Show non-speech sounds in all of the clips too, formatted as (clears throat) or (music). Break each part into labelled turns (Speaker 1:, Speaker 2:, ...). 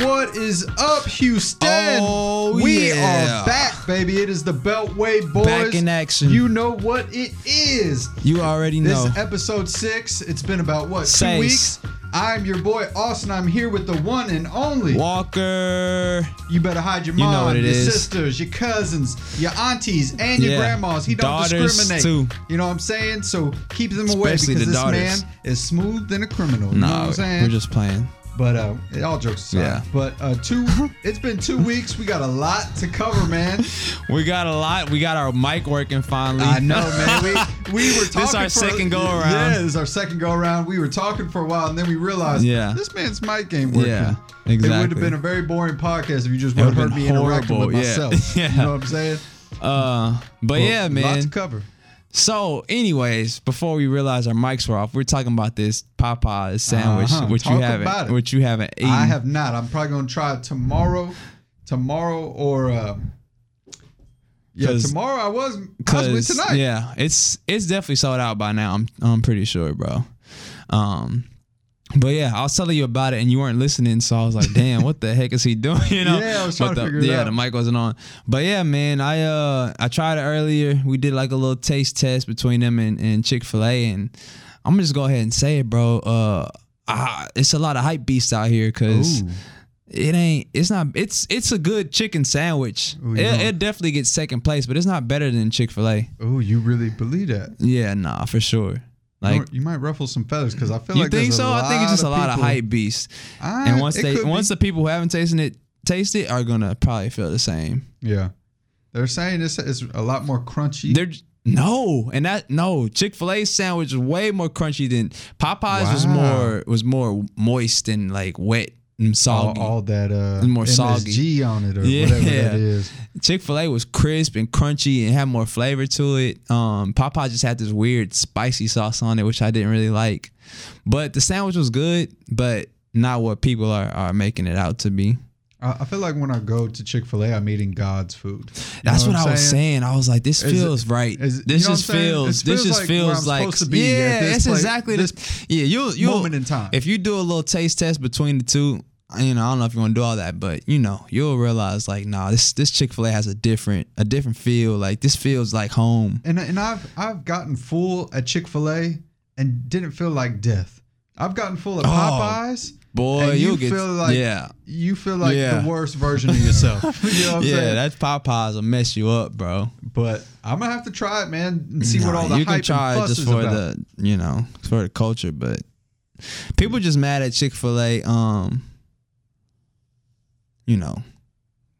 Speaker 1: What is up, Houston?
Speaker 2: Oh,
Speaker 1: we
Speaker 2: yeah.
Speaker 1: are back, baby. It is the Beltway Boys.
Speaker 2: Back in action.
Speaker 1: You know what it is.
Speaker 2: You already know.
Speaker 1: This is episode six. It's been about what two weeks. I'm your boy Austin. I'm here with the one and only.
Speaker 2: Walker.
Speaker 1: You better hide your
Speaker 2: You know
Speaker 1: mom,
Speaker 2: what it
Speaker 1: your
Speaker 2: is.
Speaker 1: sisters, your cousins, your aunties, and your
Speaker 2: Yeah.
Speaker 1: grandmas. He don't
Speaker 2: Daughters,
Speaker 1: discriminate.
Speaker 2: too.
Speaker 1: You know what I'm saying? So keep them away
Speaker 2: Especially
Speaker 1: because
Speaker 2: the
Speaker 1: this
Speaker 2: daughters.
Speaker 1: man is smooth than a criminal. You know what
Speaker 2: No,
Speaker 1: I'm saying?
Speaker 2: we're just playing.
Speaker 1: But uh, all jokes aside.
Speaker 2: Yeah.
Speaker 1: But uh, two. (laughs) it's been two weeks. We got a lot to cover, man. (laughs)
Speaker 2: We got a lot. We got our mic working finally.
Speaker 1: I know, man. We (laughs) we were talking.
Speaker 2: This our
Speaker 1: for,
Speaker 2: second go around.
Speaker 1: Yeah, this is our second go around. We were talking for a while, and then we realized,
Speaker 2: Yeah.
Speaker 1: this man's mic ain't working.
Speaker 2: Yeah, exactly.
Speaker 1: It would have been a very boring podcast if you just would have heard me
Speaker 2: been
Speaker 1: interacting with
Speaker 2: horrible, yeah.
Speaker 1: myself.
Speaker 2: Yeah.
Speaker 1: You know what I'm saying?
Speaker 2: Uh, but yeah,
Speaker 1: man.
Speaker 2: man.
Speaker 1: to cover.
Speaker 2: So, anyways, before we realized our mics were off, we are talking about this Popeye sandwich,
Speaker 1: Uh-huh.
Speaker 2: which
Speaker 1: Talk
Speaker 2: you haven't, which you haven't eaten.
Speaker 1: I have not. I'm probably gonna try it tomorrow, tomorrow or uh, yeah, tomorrow. I was possibly
Speaker 2: Cause
Speaker 1: tonight.
Speaker 2: yeah, it's it's definitely sold out by now. I'm I'm pretty sure, bro. Um, but yeah, I was telling you about it and you weren't listening, so I was like, damn, what the heck is he (laughs) doing? You know?
Speaker 1: Yeah, I was trying
Speaker 2: but
Speaker 1: to
Speaker 2: the,
Speaker 1: figure it
Speaker 2: yeah,
Speaker 1: out.
Speaker 2: the mic wasn't on. But yeah, man, I uh I tried it earlier. We did like a little taste test between them and, and Chick Fil A, and I'm gonna just go ahead and say it, bro. Uh, I, it's a lot of hype beasts out here because it ain't it's not it's it's a good chicken sandwich
Speaker 1: Ooh,
Speaker 2: it, it definitely gets second place but it's not better than chick-fil-a
Speaker 1: Oh, you really believe that?
Speaker 2: yeah nah for sure like
Speaker 1: you might ruffle some feathers because I feel
Speaker 2: you
Speaker 1: like
Speaker 2: think so? I think it's just a lot of hype beasts.
Speaker 1: I-
Speaker 2: and once they
Speaker 1: could be.
Speaker 2: once the people who haven't tasted it taste it are gonna probably feel the same.
Speaker 1: Yeah, they're saying it's, it's a lot more crunchy.
Speaker 2: they're no. And that no. Chick-fil-a sandwich is way more crunchy than popeyes was more was more moist and like wet and
Speaker 1: all,
Speaker 2: soggy
Speaker 1: all that uh,
Speaker 2: more
Speaker 1: MSG on it or
Speaker 2: Yeah.
Speaker 1: whatever that is.
Speaker 2: Chick Fil A was crisp and crunchy and had more flavor to it. Um, Popeye just had this weird spicy sauce on it, which I didn't really like. But the sandwich was good, but not what people are, are making it out to be.
Speaker 1: I, feel like when I go to Chick Fil A, I'm eating God's food. You
Speaker 2: That's
Speaker 1: know
Speaker 2: what, I was saying. I was like, this
Speaker 1: Is it-
Speaker 2: feels right.
Speaker 1: is
Speaker 2: this just
Speaker 1: what
Speaker 2: feels. This just
Speaker 1: like
Speaker 2: feels like. yeah,
Speaker 1: place-
Speaker 2: exactly
Speaker 1: this
Speaker 2: this. Yeah, you you
Speaker 1: moment in time.
Speaker 2: If you do a little taste test between the two, you know, I don't know if you want to do all that, but you know, you'll realize like, nah, this this Chick Fil A has a different a different feel. Like this feels like home.
Speaker 1: And and I've I've gotten full at Chick Fil A and didn't feel like death. I've gotten full at
Speaker 2: Oh,
Speaker 1: Popeyes.
Speaker 2: Boy,
Speaker 1: and you
Speaker 2: get
Speaker 1: feel like
Speaker 2: yeah,
Speaker 1: you feel like
Speaker 2: Yeah.
Speaker 1: the worst version of yourself. (laughs) (laughs) you know what I'm
Speaker 2: yeah.
Speaker 1: saying?
Speaker 2: That Popeyes will mess you up, bro.
Speaker 1: But I'm gonna have to try it, man, and see what all the
Speaker 2: you
Speaker 1: hype
Speaker 2: can try
Speaker 1: and
Speaker 2: it
Speaker 1: fuss
Speaker 2: just
Speaker 1: is
Speaker 2: for
Speaker 1: about.
Speaker 2: the you know for the culture, but people just mad at Chick Fil A, um, you know,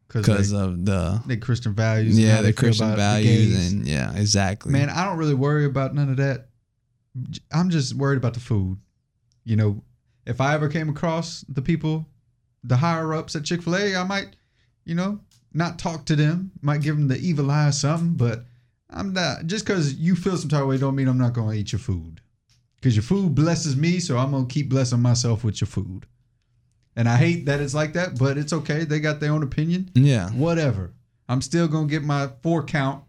Speaker 2: because of the
Speaker 1: they Christian values.
Speaker 2: yeah the Christian
Speaker 1: about the
Speaker 2: values and yeah exactly.
Speaker 1: man, I don't really worry about none of that. I'm just worried about the food. You know, if I ever came across the people, the higher ups at Chick Fil A, I might, you know, not talk to them. Might give them the evil eye or something. But I'm not just because you feel some type of way don't mean I'm not gonna eat your food. Because your food blesses me, so I'm gonna keep blessing myself with your food. And I hate that it's like that, but it's okay. They got their own opinion.
Speaker 2: yeah,
Speaker 1: Whatever. I'm still gonna get my four count,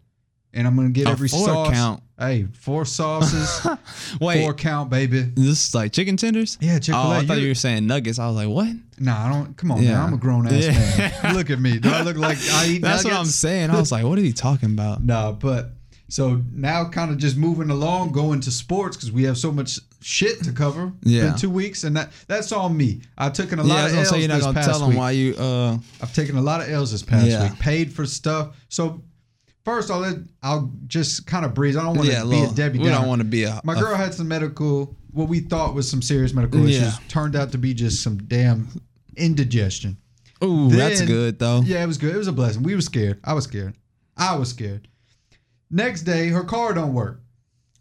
Speaker 1: and I'm gonna get
Speaker 2: A
Speaker 1: every
Speaker 2: four
Speaker 1: sauce.
Speaker 2: count?
Speaker 1: Hey, four sauces, (laughs)
Speaker 2: wait,
Speaker 1: four count, baby.
Speaker 2: this is like chicken tenders.
Speaker 1: Yeah, Chick Fil
Speaker 2: Oh. I thought you were saying nuggets. I was like, what?
Speaker 1: Nah, I don't. Come on,
Speaker 2: Yeah.
Speaker 1: man. I'm a grown ass
Speaker 2: Yeah.
Speaker 1: man. (laughs) Look at me. Do I look like I eat nuggets?
Speaker 2: That's what I'm saying. I was like, what are you talking about?
Speaker 1: Nah, but so now kind of just moving along, going to sports because we have so much shit to cover.
Speaker 2: Yeah.
Speaker 1: Been two weeks, and that that's on me. I've taken a
Speaker 2: Yeah,
Speaker 1: lot of L's
Speaker 2: say you're not
Speaker 1: this
Speaker 2: gonna
Speaker 1: past
Speaker 2: tell them
Speaker 1: week.
Speaker 2: why you. uh
Speaker 1: I've taken a lot of L's this past
Speaker 2: Yeah.
Speaker 1: week. Paid for stuff. So first, I'll let, I'll just kind of breeze. I don't want to
Speaker 2: Yeah,
Speaker 1: be
Speaker 2: little,
Speaker 1: a Debbie
Speaker 2: we
Speaker 1: Downer.
Speaker 2: don't want to be a.
Speaker 1: My
Speaker 2: a-
Speaker 1: girl had some medical, what we thought was some serious medical issues. Turned out to be just some damn indigestion.
Speaker 2: Ooh, that's good though.
Speaker 1: Yeah, it was good. It was a blessing. We were scared. I was scared. I was scared. Next day, her car don't work.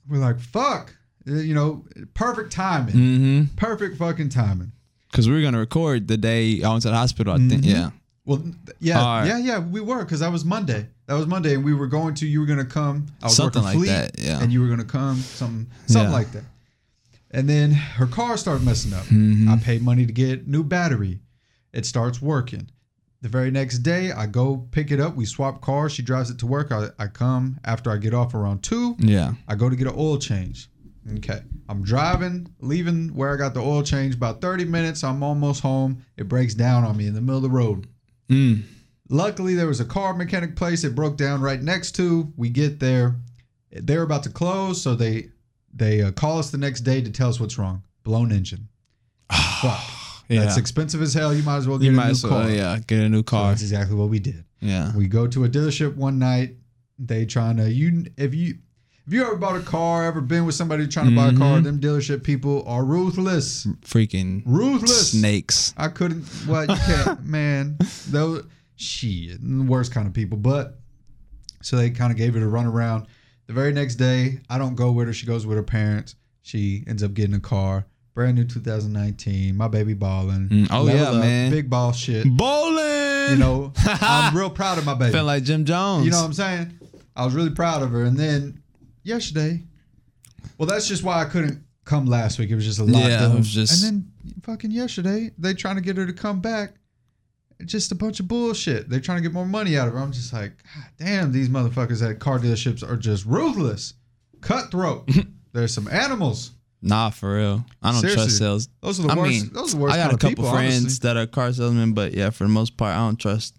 Speaker 1: We're like, fuck. Uh, You know, perfect timing.
Speaker 2: Mm-hmm.
Speaker 1: Perfect fucking timing.
Speaker 2: Because we were gonna record the day I went to the hospital. I think.
Speaker 1: Mhm.
Speaker 2: Yeah.
Speaker 1: Well, yeah,
Speaker 2: right.
Speaker 1: yeah, yeah. We were because that was Monday. That was Monday, and we were going to. You were gonna come. I was
Speaker 2: Something
Speaker 1: working
Speaker 2: like
Speaker 1: fleet,
Speaker 2: that, yeah.
Speaker 1: And you were gonna come. Something, something
Speaker 2: Yeah.
Speaker 1: like that. And then her car started messing up.
Speaker 2: Mhm.
Speaker 1: I paid money to get new battery. It starts working. The very next day, I go pick it up. We swap cars. She drives it to work. I, I come after I get off around two.
Speaker 2: Yeah.
Speaker 1: I go to get an oil change. Okay. I'm driving, leaving where I got the oil change. About 30 minutes. I'm almost home. It breaks down on me in the middle of the road.
Speaker 2: Mm.
Speaker 1: Luckily, there was a car mechanic place it broke down right next to. We get there. They're about to close, so they they uh, call us the next day to tell us what's wrong. Blown engine. (sighs) Fuck.
Speaker 2: Yeah.
Speaker 1: That's expensive as hell. You might as well get
Speaker 2: you
Speaker 1: a
Speaker 2: might
Speaker 1: new
Speaker 2: as well,
Speaker 1: car.
Speaker 2: yeah, get a new
Speaker 1: So
Speaker 2: car.
Speaker 1: that's exactly what we did.
Speaker 2: yeah.
Speaker 1: We go to a dealership one night. They trying to you if you if you ever bought a car, ever been with somebody trying to buy a car,
Speaker 2: Mhm.
Speaker 1: them dealership people are ruthless.
Speaker 2: Freaking
Speaker 1: Ruthless.
Speaker 2: snakes.
Speaker 1: I couldn't. What you can't, (laughs) man. Those shit, the worst kind of people. But so they kind of gave it a run around. The very next day, I don't go with her. She goes with her parents. She ends up getting a car, brand new 2019. My baby balling.
Speaker 2: Mm, oh,
Speaker 1: Level
Speaker 2: yeah,
Speaker 1: up,
Speaker 2: man.
Speaker 1: big ball shit.
Speaker 2: Bowling.
Speaker 1: You know, (laughs) I'm real proud of my baby.
Speaker 2: Felt like Jim Jones.
Speaker 1: You know what I'm saying? I was really proud of her. And then yesterday, well, that's just why I couldn't come last week. It was just a lot.
Speaker 2: Yeah, it was just-
Speaker 1: And then fucking yesterday, they trying to get her to come back. Just a bunch of bullshit. They're trying to get more money out of her. I'm just like, God damn, these motherfuckers at car dealerships are just ruthless, cutthroat. (laughs) There's some animals.
Speaker 2: Nah, for real. I don't
Speaker 1: Seriously.
Speaker 2: trust sales.
Speaker 1: Those are the
Speaker 2: I
Speaker 1: worst.
Speaker 2: mean,
Speaker 1: those are the worst
Speaker 2: I got
Speaker 1: kind
Speaker 2: a couple
Speaker 1: people,
Speaker 2: friends
Speaker 1: honestly.
Speaker 2: that are car salesmen, but yeah, for the most part, I don't trust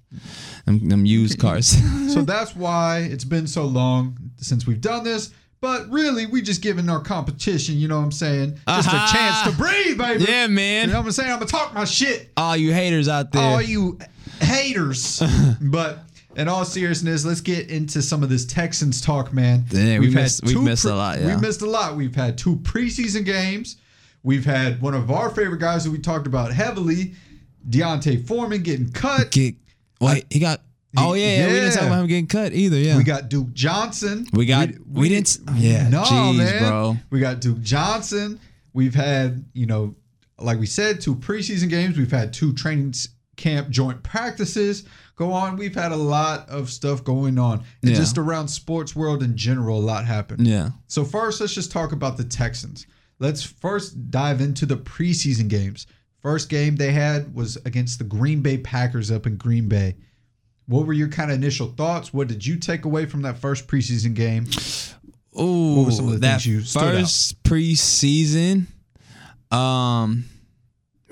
Speaker 2: them, them used cars. (laughs)
Speaker 1: So that's why it's been so long since we've done this. But really, we just giving our competition, you know what I'm saying? Just
Speaker 2: Aha.
Speaker 1: a chance to breathe, baby.
Speaker 2: yeah,
Speaker 1: You
Speaker 2: man.
Speaker 1: know what I'm saying? I'm gonna talk my shit.
Speaker 2: All you haters out there.
Speaker 1: All you haters. (laughs) but in all seriousness, let's get into some of this Texans talk, man.
Speaker 2: Yeah, we missed- we've missed a lot, yeah.
Speaker 1: We missed a lot. We've had two preseason games. We've had one of our favorite guys that we talked about heavily, D'Onta Foreman, getting cut.
Speaker 2: Get, wait, he got. Oh yeah, yeah, we didn't talk about him getting cut either. Yeah,
Speaker 1: We got Duke Johnson.
Speaker 2: We got- we didn't- yeah,
Speaker 1: no,
Speaker 2: jeez,
Speaker 1: man.
Speaker 2: bro.
Speaker 1: We got Duke Johnson. We've had, you know, like we said, two preseason games. We've had two training camp joint practices go on. We've had a lot of stuff going on, and
Speaker 2: Yeah.
Speaker 1: just around sports world in general, a lot happened.
Speaker 2: yeah.
Speaker 1: So first, let's just talk about the Texans. Let's first dive into the preseason games. First game they had was against the Green Bay Packers up in Green Bay. What were your kind of initial thoughts? What did you take away from that first preseason game? Oh, some of the
Speaker 2: that
Speaker 1: things you stood out?
Speaker 2: first preseason. Um,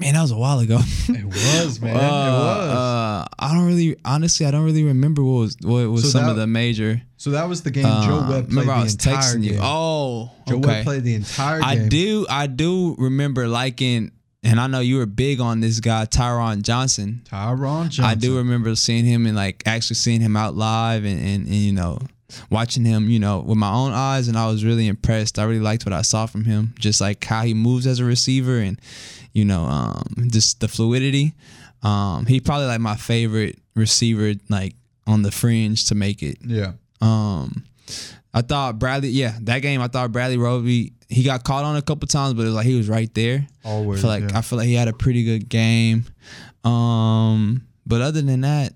Speaker 2: man, that was a while ago.
Speaker 1: It (laughs) was, man.
Speaker 2: Uh,
Speaker 1: it was.
Speaker 2: Uh, I don't really, honestly, I don't really remember what was what was
Speaker 1: So
Speaker 2: some
Speaker 1: that-
Speaker 2: of the major.
Speaker 1: so that was the game Joe
Speaker 2: uh,
Speaker 1: Webb played
Speaker 2: remember, I
Speaker 1: the
Speaker 2: was
Speaker 1: entire
Speaker 2: texting
Speaker 1: game.
Speaker 2: you. Oh,
Speaker 1: Joe
Speaker 2: okay.
Speaker 1: Webb played the entire game.
Speaker 2: I
Speaker 1: game.
Speaker 2: do, I do remember liking, and I know you were big on this guy, Tyron Johnson.
Speaker 1: Tyron Johnson.
Speaker 2: I do remember seeing him and like actually seeing him out live and, and, and you know watching him you know with my own eyes and I was really impressed. I really liked what I saw from him, just like how he moves as a receiver and you know um, just the fluidity. Um, he probably like my favorite receiver like on the fringe to make it.
Speaker 1: Yeah.
Speaker 2: Um, I thought Bradley, yeah, that game I thought Bradley Roby he got caught on a couple times, but it was like he was right there.
Speaker 1: Always.
Speaker 2: I feel like
Speaker 1: yeah.
Speaker 2: I feel like he had a pretty good game. Um, but other than that,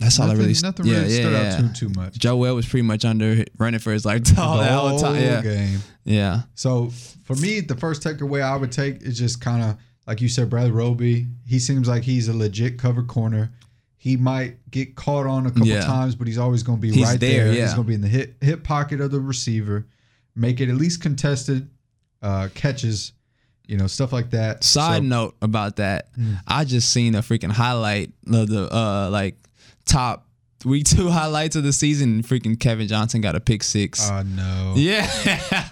Speaker 2: that's all I really.
Speaker 1: nothing
Speaker 2: yeah,
Speaker 1: really
Speaker 2: yeah,
Speaker 1: stood
Speaker 2: yeah.
Speaker 1: out too too much.
Speaker 2: Joe Webb was pretty much under running for his life (laughs) all
Speaker 1: the
Speaker 2: whole time. Yeah,
Speaker 1: game.
Speaker 2: yeah,
Speaker 1: So for me, the first takeaway I would take is just kind of like you said, Bradley Roby. He seems like he's a legit cover corner. He might get caught on a couple
Speaker 2: Yeah.
Speaker 1: times, but he's always going to be
Speaker 2: He's
Speaker 1: right
Speaker 2: there,
Speaker 1: there.
Speaker 2: yeah.
Speaker 1: He's going to be in the hip hip pocket of the receiver, make it at least contested uh, catches, you know, stuff like that.
Speaker 2: Side
Speaker 1: So-
Speaker 2: note about that,
Speaker 1: Mm.
Speaker 2: I just seen a freaking highlight of the uh like top week two (laughs) highlights of the season. Freaking Kevin Johnson got a pick six.
Speaker 1: I know.
Speaker 2: yeah,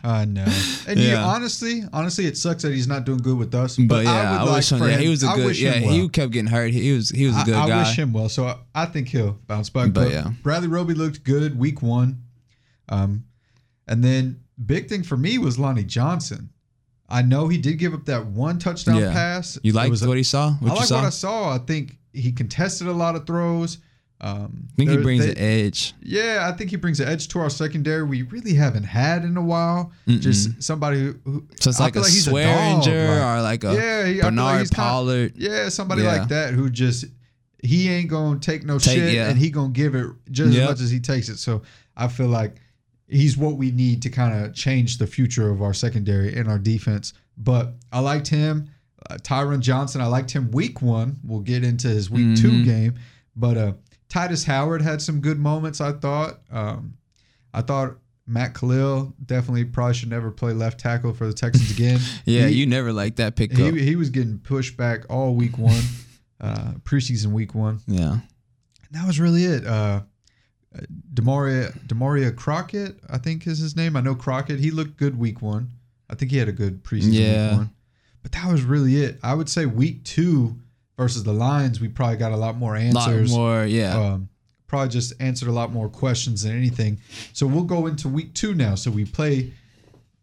Speaker 1: I no. And you
Speaker 2: Yeah.
Speaker 1: honestly, honestly, it sucks that he's not doing good with us.
Speaker 2: but yeah, I,
Speaker 1: would like
Speaker 2: wish him. Yeah, he was a
Speaker 1: I
Speaker 2: good. Yeah,
Speaker 1: well.
Speaker 2: he kept getting hurt. He was he was a good
Speaker 1: I, I
Speaker 2: guy.
Speaker 1: wish him well. So I, I think he'll bounce back.
Speaker 2: But
Speaker 1: But,
Speaker 2: yeah.
Speaker 1: Bradley Roby looked good week one. Um, and then big thing for me was Lonnie Johnson. I know he did give up that one touchdown pass.
Speaker 2: You liked
Speaker 1: was
Speaker 2: what he saw? What
Speaker 1: I like what I saw. I think he contested a lot of throws. Um,
Speaker 2: I think he brings
Speaker 1: they-
Speaker 2: an edge.
Speaker 1: Yeah, I think he brings an edge to our secondary we really haven't had in a while.
Speaker 2: Mm-mm.
Speaker 1: Just somebody who, who
Speaker 2: So it's
Speaker 1: I
Speaker 2: like a
Speaker 1: he's
Speaker 2: Swearinger
Speaker 1: like-
Speaker 2: or like a
Speaker 1: yeah, he, like
Speaker 2: Bernard
Speaker 1: kinda-
Speaker 2: Pollard.
Speaker 1: yeah, somebody
Speaker 2: Yeah.
Speaker 1: like that who just he ain't gonna take no
Speaker 2: Take-
Speaker 1: shit
Speaker 2: yeah.
Speaker 1: and he gonna give it just
Speaker 2: Yep.
Speaker 1: as much as he takes it. So I feel like he's what we need to kind of change the future of our secondary and our defense. But I liked him, uh, Tyron Johnson. I liked him week one. We'll get into his week two
Speaker 2: Mhm.
Speaker 1: game, but uh, Tytus Howard had some good moments. I thought. Um, I thought Matt Kalil definitely probably should never play left tackle for the Texans again. (laughs)
Speaker 2: Yeah,
Speaker 1: He-
Speaker 2: you never like that pickup.
Speaker 1: he, he was getting pushed back all week one, (laughs) uh, preseason week one.
Speaker 2: yeah.
Speaker 1: And that was really it. Uh, Damarea Damarea Crockett, I think is his name. I know Crockett. He looked good week one. I think he had a good preseason
Speaker 2: Yeah.
Speaker 1: week one. But that was really it. I would say week two versus the Lions, we probably got a lot more
Speaker 2: A lot
Speaker 1: answers.
Speaker 2: more, yeah.
Speaker 1: Um, probably just answered a lot more questions than anything. So we'll go into week two now. So we play,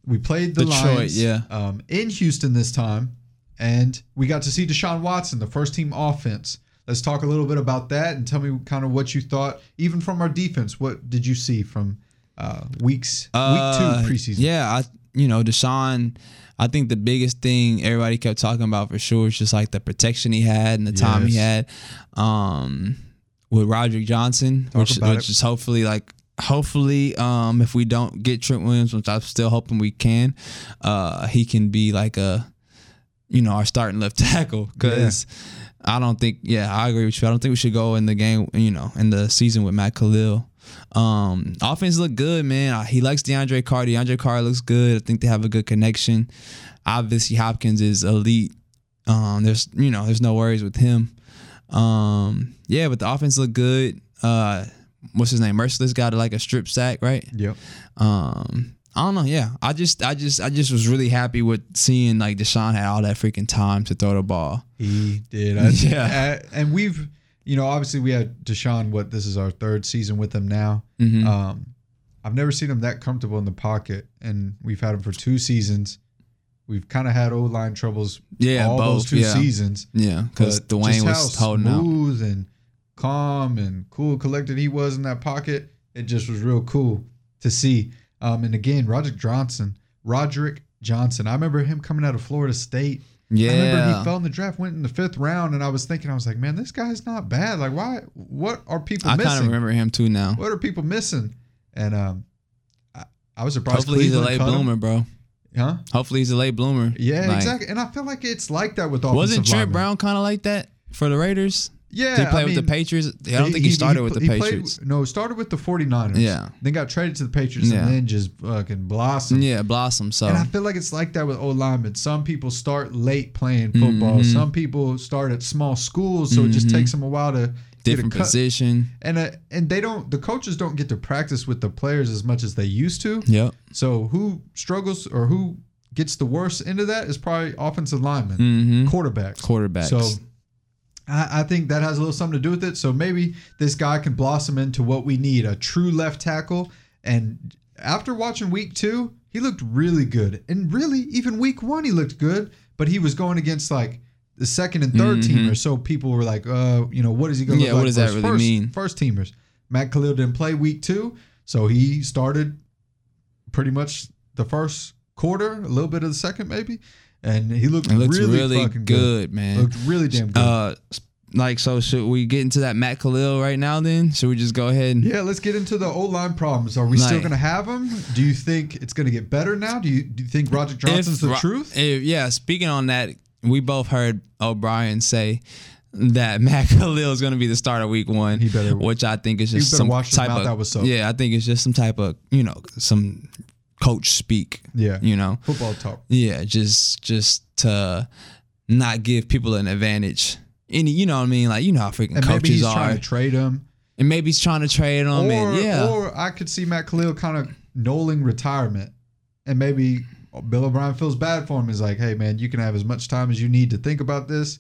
Speaker 1: we played the
Speaker 2: Detroit,
Speaker 1: Lions,
Speaker 2: yeah.
Speaker 1: um, in Houston this time, and we got to see Deshaun Watson, the first team offense. Let's talk a little bit about that and tell me kind of what you thought, even from our defense. What did you see from uh, weeks
Speaker 2: Uh,
Speaker 1: week two preseason?
Speaker 2: Yeah, I you know, Deshaun, I think the biggest thing everybody kept talking about for sure is just like the protection he had and the time he had. Um with Roderick Johnson,
Speaker 1: Talk
Speaker 2: which which is hopefully like hopefully um if we don't get Trent Williams, which I'm still hoping we can, uh he can be like a you know, our starting left (laughs) tackle because I don't think, yeah, I agree with you. I don't think we should go in the game, you know, in the season with Matt Kalil. Um, offense look good, man. Uh, He likes DeAndre Carr. DeAndre Carr looks good. I think they have a good connection. Obviously, Hopkins is elite. Um, there's, you know, there's no worries with him. Um, yeah, but the offense look good. Uh, what's his name? Mercilus got like a strip sack, right?
Speaker 1: Yep.
Speaker 2: Um, I don't know. Yeah, I just, I just, I just was really happy with seeing like Deshaun had all that freaking time to throw the ball.
Speaker 1: He did. (laughs) I,
Speaker 2: Yeah.
Speaker 1: uh, and we've, you know, obviously we had Deshaun. What this is our third season with him now.
Speaker 2: Mhm.
Speaker 1: Um, I've never seen him that comfortable in the pocket, and we've had him for two seasons. We've kind of had O line troubles.
Speaker 2: Yeah,
Speaker 1: all those
Speaker 2: both,
Speaker 1: two
Speaker 2: yeah.
Speaker 1: seasons.
Speaker 2: Yeah, because Dwayne was holding
Speaker 1: smooth and calm and cool, collected he was in that pocket. It just was real cool to see. Um, and again, Roderick Johnson, Roderick Johnson. I remember him coming out of Florida State. I remember
Speaker 2: Yeah,
Speaker 1: he fell in the draft, went in the fifth round, and I was thinking, I was like, man, this guy's not bad. Like, why? What are people
Speaker 2: I kind of
Speaker 1: missing?
Speaker 2: remember him too now.
Speaker 1: What are people missing? And um, I, I was surprised.
Speaker 2: Hopefully he's a late
Speaker 1: cut him.
Speaker 2: bloomer, bro.
Speaker 1: huh?
Speaker 2: Hopefully he's a late bloomer.
Speaker 1: Yeah,
Speaker 2: Like,
Speaker 1: exactly. And I feel like it's like that with all.
Speaker 2: Wasn't Trent
Speaker 1: linemen.
Speaker 2: Brown kind of like that for the Raiders?
Speaker 1: Yeah,
Speaker 2: Did he play
Speaker 1: I
Speaker 2: with
Speaker 1: mean,
Speaker 2: the Patriots? I don't think he, started with the
Speaker 1: he played-
Speaker 2: Patriots.
Speaker 1: no, started with the 49ers.
Speaker 2: Yeah.
Speaker 1: Then got traded to the Patriots
Speaker 2: Yeah.
Speaker 1: and then just fucking blossomed.
Speaker 2: yeah, Blossom. So
Speaker 1: And I feel like it's like that with O linemen. Some people start late playing football.
Speaker 2: Mhm.
Speaker 1: Some people start at small schools, so it just
Speaker 2: Mhm.
Speaker 1: takes them a while to
Speaker 2: different
Speaker 1: get a
Speaker 2: position.
Speaker 1: And uh, and they don't. The coaches don't get to practice with the players as much as they used to.
Speaker 2: Yep.
Speaker 1: So who struggles or who gets the worst into that is probably offensive linemen,
Speaker 2: Mm-hmm.
Speaker 1: quarterbacks.
Speaker 2: Quarterbacks.
Speaker 1: So I, I think that has a little something to do with it. So maybe this guy can blossom into what we need a true left tackle. And after watching week two, he looked really good. And really, even week one, he looked good. But he was going against like the second and 3rd
Speaker 2: Mhm.
Speaker 1: teamers. So people were like, uh, you know, what is he going to
Speaker 2: Yeah,
Speaker 1: look
Speaker 2: what
Speaker 1: like
Speaker 2: does that really
Speaker 1: first,
Speaker 2: mean?
Speaker 1: First teamers. Matt Kalil didn't play week two. So he started pretty much the first quarter, a little bit of the second, maybe. And he looked really,
Speaker 2: really,
Speaker 1: fucking
Speaker 2: good, man.
Speaker 1: Looked really damn good.
Speaker 2: Uh, like so, should we get into that Matt Kalil right now? Then should we just go ahead? And,
Speaker 1: Yeah, let's get into the O line problems. Are we still going to have them? Do you think it's going to get better now? Do you do you think Roger Johnson's the truth?
Speaker 2: if- yeah. Speaking on that, we both heard O'Brien say that (laughs) Matt Kalil is going to be the starter week one.
Speaker 1: He better-
Speaker 2: which I think is just some type of
Speaker 1: out with soap.
Speaker 2: yeah. I think it's just some type of you know some coach speak.
Speaker 1: Yeah,
Speaker 2: You know.
Speaker 1: football talk.
Speaker 2: Yeah, just just to not give people an advantage. Any, you know what I mean? Like you know how freaking
Speaker 1: And maybe
Speaker 2: coaches
Speaker 1: he's
Speaker 2: are,
Speaker 1: trying to trade him.
Speaker 2: and maybe he's trying to trade them.
Speaker 1: Or,
Speaker 2: and yeah,
Speaker 1: or I could see Matt Kalil kind of knolling retirement. And maybe Bill O'Brien feels bad for him. He's like, hey, man, you can have as much time as you need to think about this.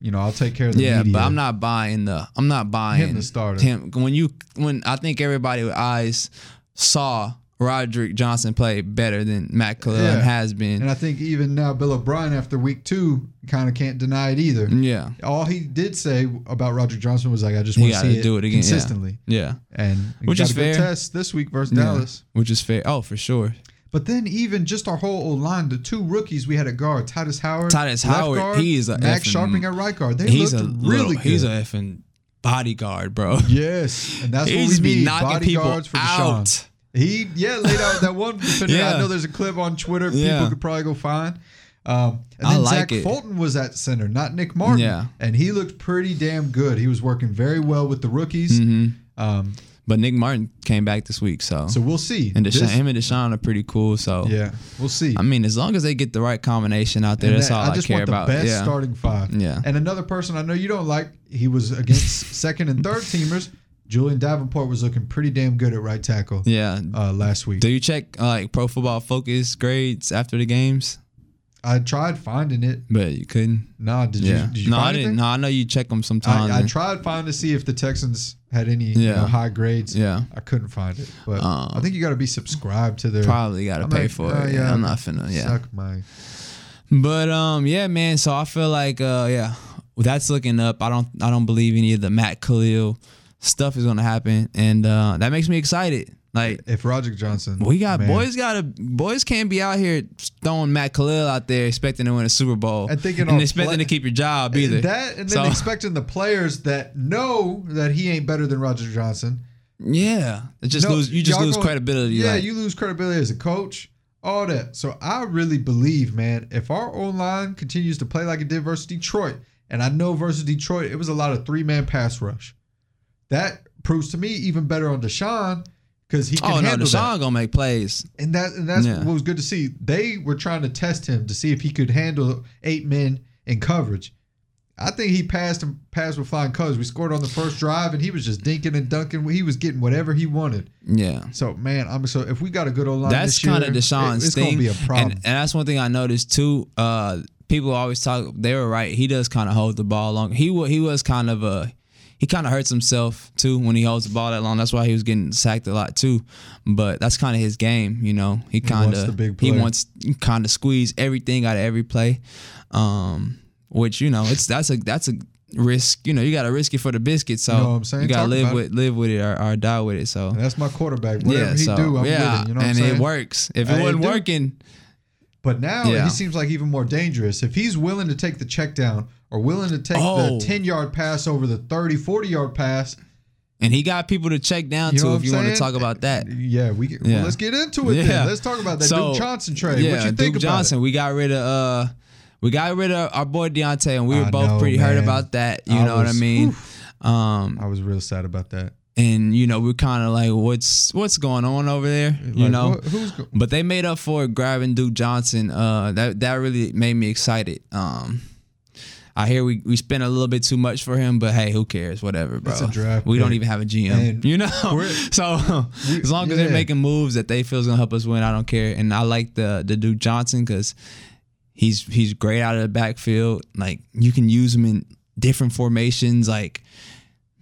Speaker 1: You know, I'll take care of the
Speaker 2: yeah,
Speaker 1: media.
Speaker 2: but I'm not buying the. I'm not buying
Speaker 1: Him the starter.
Speaker 2: Him when you when I think everybody with eyes saw Roderick Johnson play better than Matt Kalil
Speaker 1: Yeah.
Speaker 2: has been.
Speaker 1: And I think even now, Bill O'Brien, after week two, kind of can't deny it either.
Speaker 2: yeah,
Speaker 1: All he did say about Roger Johnson was like, I just want to see it,
Speaker 2: do it again,
Speaker 1: consistently.
Speaker 2: yeah,
Speaker 1: And
Speaker 2: Which
Speaker 1: got
Speaker 2: is
Speaker 1: a good
Speaker 2: fair.
Speaker 1: test this week versus
Speaker 2: Yeah.
Speaker 1: Dallas.
Speaker 2: which is fair. Oh, for sure.
Speaker 1: But then even just our whole old line, the two rookies we had at guard, Tytus Howard, Tytus
Speaker 2: Howard,
Speaker 1: guard,
Speaker 2: he is a
Speaker 1: Max
Speaker 2: effing-
Speaker 1: Scharping at right guard. They
Speaker 2: he's a
Speaker 1: looked
Speaker 2: really
Speaker 1: really
Speaker 2: he's a
Speaker 1: good.
Speaker 2: effing bodyguard, bro.
Speaker 1: yes, and that's (laughs)
Speaker 2: he
Speaker 1: what we
Speaker 2: be
Speaker 1: need.
Speaker 2: knocking people
Speaker 1: Bodyguards for Deshaun. He yeah laid out that one (laughs) defender.
Speaker 2: Yeah.
Speaker 1: I know there's a clip on Twitter.
Speaker 2: Yeah.
Speaker 1: People could probably go find. Um, and
Speaker 2: I
Speaker 1: then
Speaker 2: like
Speaker 1: Zach
Speaker 2: it.
Speaker 1: Fulton was at center, not Nick Martin.
Speaker 2: Yeah.
Speaker 1: and he looked pretty damn good. He was working very well with the rookies.
Speaker 2: hmm
Speaker 1: Um,
Speaker 2: But Nick Martin came back this week, so,
Speaker 1: So we'll see.
Speaker 2: and Deshaun,
Speaker 1: This-
Speaker 2: him and Deshaun are pretty cool. So
Speaker 1: yeah, we'll see.
Speaker 2: I mean, as long as they get the right combination out there,
Speaker 1: And
Speaker 2: that's
Speaker 1: that-
Speaker 2: all I,
Speaker 1: just
Speaker 2: care
Speaker 1: want
Speaker 2: about.
Speaker 1: the best
Speaker 2: yeah.
Speaker 1: starting five.
Speaker 2: Yeah.
Speaker 1: And another person I know you don't like, he was against (laughs) second and third teamers. Julian Davenport was looking pretty damn good at right tackle
Speaker 2: yeah.
Speaker 1: uh, last week.
Speaker 2: Do you check uh, like Pro Football Focus grades after the games?
Speaker 1: I tried finding it.
Speaker 2: But you couldn't.
Speaker 1: Nah, did
Speaker 2: Yeah.
Speaker 1: you? Did you
Speaker 2: no,
Speaker 1: find
Speaker 2: I didn't.
Speaker 1: anything?
Speaker 2: No, I know you check them sometimes.
Speaker 1: I, I tried finding to see if the Texans had any you know, high grades.
Speaker 2: Yeah.
Speaker 1: I couldn't find it, but
Speaker 2: Um,
Speaker 1: I think you got to be subscribed to their.
Speaker 2: Probably got to pay
Speaker 1: like,
Speaker 2: for it.
Speaker 1: yeah,
Speaker 2: I'm not finna. Yeah.
Speaker 1: Suck my.
Speaker 2: But um, yeah, man. So I feel like uh, yeah, that's looking up. I don't, I don't believe any of the Matt Kalil stuff is gonna happen, and uh, that makes me excited. Like
Speaker 1: If Roger Johnson,
Speaker 2: we got
Speaker 1: man.
Speaker 2: boys, got to boys can't be out here throwing Matt Kalil out there expecting to win a Super Bowl
Speaker 1: And thinking
Speaker 2: and expecting
Speaker 1: play-
Speaker 2: to keep your job either.
Speaker 1: That and then
Speaker 2: So-
Speaker 1: expecting the players that know that he ain't better than Roger Johnson.
Speaker 2: yeah, it just
Speaker 1: No,
Speaker 2: lose. You just lose
Speaker 1: gonna-
Speaker 2: credibility.
Speaker 1: Yeah,
Speaker 2: like,
Speaker 1: you lose credibility as a coach. All that. So I really believe, man, if our O line continues to play like it did versus Detroit, and I know versus Detroit, it was a lot of three man pass rush. That proves to me even better on Deshaun because he can
Speaker 2: oh no,
Speaker 1: handle that.
Speaker 2: Deshaun gonna make plays.
Speaker 1: And that and that's
Speaker 2: Yeah.
Speaker 1: what was good to see. They were trying to test him to see if he could handle eight men in coverage. I think he passed him passed with flying colors. We scored on the first drive, and he was just dinking and dunking. He was getting whatever he wanted.
Speaker 2: Yeah.
Speaker 1: So man, I'm so if we got a good old line,
Speaker 2: That's kind of Deshaun's
Speaker 1: it- it's
Speaker 2: thing.
Speaker 1: gonna be a problem.
Speaker 2: And, and that's one thing I noticed too. Uh, people always talk. They were right. He does kind of hold the ball long. He he was kind of a. He kind of hurts himself too when he holds the ball that long. That's why he was getting sacked a lot too. But that's kind of his game, you know. He kind of he wants kind of squeeze everything out of every play, um, which you know it's that's a that's a risk. You know you got to risk it for the biscuit. So
Speaker 1: You know I'm saying?
Speaker 2: you got to live with live with it or, or die with it. So
Speaker 1: And that's my quarterback. Whatever
Speaker 2: yeah,
Speaker 1: he
Speaker 2: so
Speaker 1: do, I'm
Speaker 2: yeah,
Speaker 1: with it. You know what
Speaker 2: and
Speaker 1: I'm saying?
Speaker 2: it works. If it
Speaker 1: it
Speaker 2: wasn't working,
Speaker 1: But now
Speaker 2: Yeah.
Speaker 1: he seems like even more dangerous. If he's willing to take the check down or willing to take
Speaker 2: Oh.
Speaker 1: the 10 yard pass over the 30, 40 yard pass,
Speaker 2: and he got people to check down
Speaker 1: You know
Speaker 2: to if you want to talk about that.
Speaker 1: yeah, we
Speaker 2: Yeah.
Speaker 1: well, let's get into it
Speaker 2: Yeah.
Speaker 1: then. Let's talk about that
Speaker 2: So,
Speaker 1: Duke Johnson trade.
Speaker 2: Yeah,
Speaker 1: what you
Speaker 2: Duke
Speaker 1: think about
Speaker 2: Johnson.
Speaker 1: it?
Speaker 2: We got rid of uh, we got rid of our boy D'Onta, and we were
Speaker 1: I
Speaker 2: both
Speaker 1: know,
Speaker 2: pretty hurt about that. You
Speaker 1: I
Speaker 2: know what I
Speaker 1: was-
Speaker 2: mean? Um,
Speaker 1: I was real sad about that.
Speaker 2: and you know we're kind of like, what's what's going on over there? you
Speaker 1: Like,
Speaker 2: know.
Speaker 1: go-
Speaker 2: But they made up for grabbing Duke Johnson. Uh, that that really made me excited. Um, I hear we, we spent a little bit too much for him, but hey, who cares? Whatever, bro.
Speaker 1: It's a draft
Speaker 2: we don't even have a GM,
Speaker 1: And (laughs)
Speaker 2: you know. (laughs) So
Speaker 1: We-
Speaker 2: as long as they're making moves that they feel is gonna help us win, I don't care. And I like the the Duke Johnson because he's he's great out of the backfield. Like you can use him in different formations. Like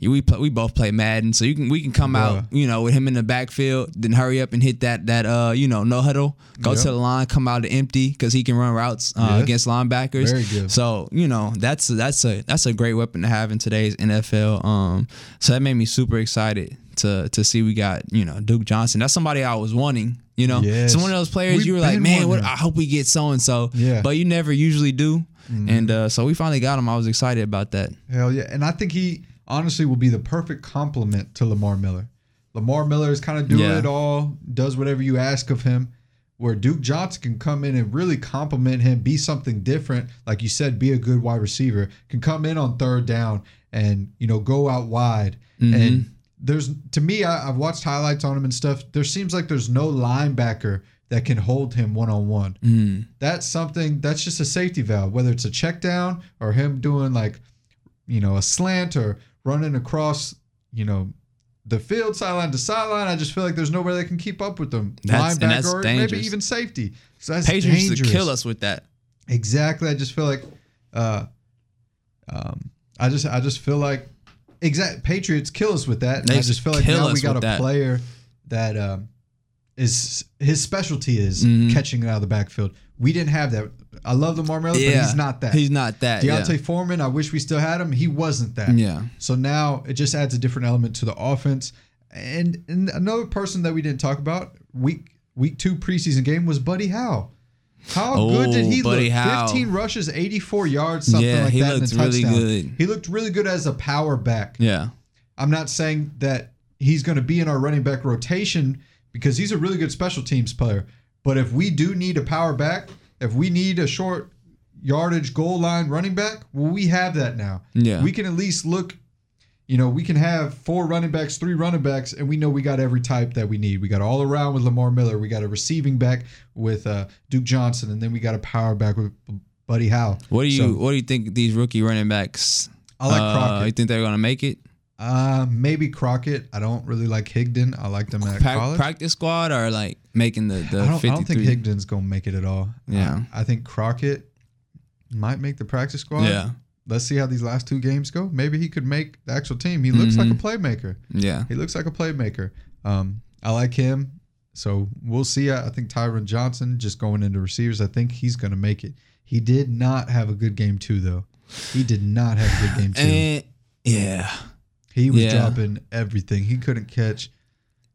Speaker 2: we play, we both play Madden, so you can we can come out, you know, with him in the backfield, then hurry up and hit that that uh you know no huddle, go
Speaker 1: Yep.
Speaker 2: to the line, come out empty because he can run routes uh,
Speaker 1: Yes.
Speaker 2: against linebackers.
Speaker 1: Very good.
Speaker 2: So you know that's that's a that's a great weapon to have in today's NFL. Um, so that made me super excited to to see we got you know Duke Johnson. That's somebody I was wanting. You know,
Speaker 1: Yes.
Speaker 2: so one of those players
Speaker 1: We've
Speaker 2: you were like, man, what, I hope we get so and so.
Speaker 1: Yeah.
Speaker 2: But you never usually do,
Speaker 1: Mm-hmm.
Speaker 2: and uh, so we finally got him. I was excited about that.
Speaker 1: Hell yeah. And I think he honestly will be the perfect complement to Lamar Miller. Lamar Miller is kind of doing
Speaker 2: Yeah.
Speaker 1: it all, does whatever you ask of him. Where Duke Johnson can come in and really complement him, be something different. Like you said, be a good wide receiver. Can come in on third down and, you know, go out wide.
Speaker 2: Mm-hmm.
Speaker 1: And there's, to me, I, I've watched highlights on him and stuff. There seems like there's no linebacker that can hold him one on one that's something that's just a safety valve whether it's a check down or him doing like you know a slant or running across you know the field sideline to sideline. I just feel like there's nobody that can keep up with them.
Speaker 2: That's-
Speaker 1: linebacker or maybe even safety. So that's
Speaker 2: Patriots
Speaker 1: dangerous
Speaker 2: to kill us with that.
Speaker 1: exactly. I just feel like uh um i just i just feel like exact patriots kill us with that. And
Speaker 2: They
Speaker 1: i just feel like now we got a
Speaker 2: that.
Speaker 1: player that um is his specialty is
Speaker 2: Mhm.
Speaker 1: catching it out of the backfield. We didn't have that i love lamar miller
Speaker 2: Yeah,
Speaker 1: but he's not that
Speaker 2: He's not that.
Speaker 1: D'Onta Foreman, I wish we still had him. He wasn't that.
Speaker 2: Yeah.
Speaker 1: So now it just adds a different element to the offense. And, and another person that we didn't talk about week week two preseason game was Buddy Howell. How oh, good did
Speaker 2: Oh,
Speaker 1: he
Speaker 2: Buddy
Speaker 1: look?
Speaker 2: Howell.
Speaker 1: 15 rushes, 84 yards, something
Speaker 2: Yeah,
Speaker 1: like
Speaker 2: he
Speaker 1: that.
Speaker 2: looked
Speaker 1: and a
Speaker 2: really
Speaker 1: touchdown.
Speaker 2: good.
Speaker 1: He looked really good as a power back.
Speaker 2: Yeah.
Speaker 1: I'm not saying that he's going to be in our running back rotation because he's a really good special teams player. But if we do need a power back, if we need a short yardage goal line running back, well, we have that now.
Speaker 2: Yeah.
Speaker 1: We can at least look you know, we can have four running backs, three running backs, and we know we got every type that we need. We got all around with Lamar Miller. We got a receiving back with uh, Duke Johnson, and then we got a power back with Buddy Howell.
Speaker 2: What do you
Speaker 1: So,
Speaker 2: What do you think these rookie running backs?
Speaker 1: I like
Speaker 2: uh,
Speaker 1: Crockett.
Speaker 2: You think they're gonna make it?
Speaker 1: Uh, maybe Crockett. I don't really like Higdon. I like them at
Speaker 2: Pra-
Speaker 1: college.
Speaker 2: practice squad or like making the the
Speaker 1: I, don't, I don't think? Higdon's gonna make it at all.
Speaker 2: Yeah.
Speaker 1: I, I think Crockett might make the practice squad.
Speaker 2: Yeah,
Speaker 1: Let's see how these last two games go. Maybe he could make the actual team. He looks like a
Speaker 2: Mm-hmm.
Speaker 1: playmaker.
Speaker 2: yeah.
Speaker 1: He looks like a playmaker. Um, I like him. So we'll see. I I think Tyron Johnson just going into receivers. I think he's gonna make it. He did not have a good game two though. He did not have a good game two.
Speaker 2: And yeah,
Speaker 1: he was
Speaker 2: yeah.
Speaker 1: dropping everything. He couldn't catch.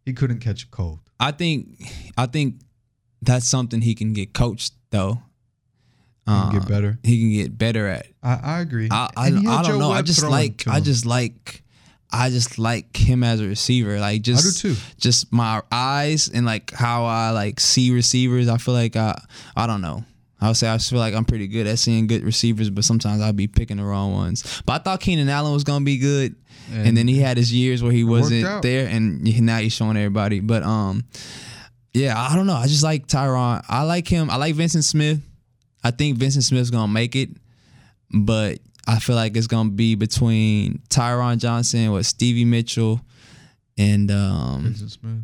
Speaker 1: He couldn't catch a cold.
Speaker 2: I think I think that's something he can get coached though.
Speaker 1: He can
Speaker 2: Uh,
Speaker 1: get better.
Speaker 2: He can get better at.
Speaker 1: I, I agree.
Speaker 2: I I,
Speaker 1: And he had
Speaker 2: I don't know. I just like I just like I just like him as a receiver. Like
Speaker 1: I do
Speaker 2: just
Speaker 1: too.
Speaker 2: just my eyes and like how I like see receivers. I feel like I I don't know. I would say I feel like I'm pretty good at seeing good receivers, but sometimes I'll be picking the wrong ones. But I thought Keenan Allen was gonna be good, and, then he had his years where he wasn't there, and now he's showing everybody. But um, yeah, I don't know. I just like Tyron. I like him. I like Vyncint Smith. I think Vyncint Smith's gonna make it, but I feel like it's gonna be between Tyron Johnson with Stevie Mitchell and um,
Speaker 1: Vyncint Smith.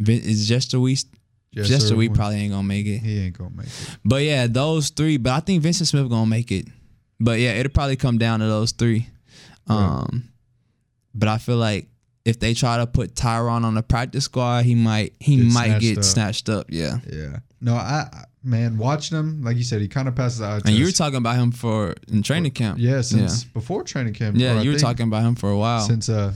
Speaker 2: Vin- is Jester Weah.
Speaker 1: Yes,
Speaker 2: Jester
Speaker 1: sir.
Speaker 2: we probably ain't gonna make it.
Speaker 1: He ain't gonna make it.
Speaker 2: But yeah, those three. But I think Vyncint Smith gonna make it. But yeah, it'll probably come down to those three. Um, but I feel like if they try to put Tyron on the practice squad, he might he
Speaker 1: Get
Speaker 2: might
Speaker 1: snatched
Speaker 2: get
Speaker 1: up.
Speaker 2: snatched up. Yeah.
Speaker 1: Yeah. No, I man, watching him, like you said, he kind of passes test.
Speaker 2: And you were talking about him for in training camp.
Speaker 1: yeah, since before training camp.
Speaker 2: Yeah,
Speaker 1: or I
Speaker 2: you were talking about him for a while.
Speaker 1: since uh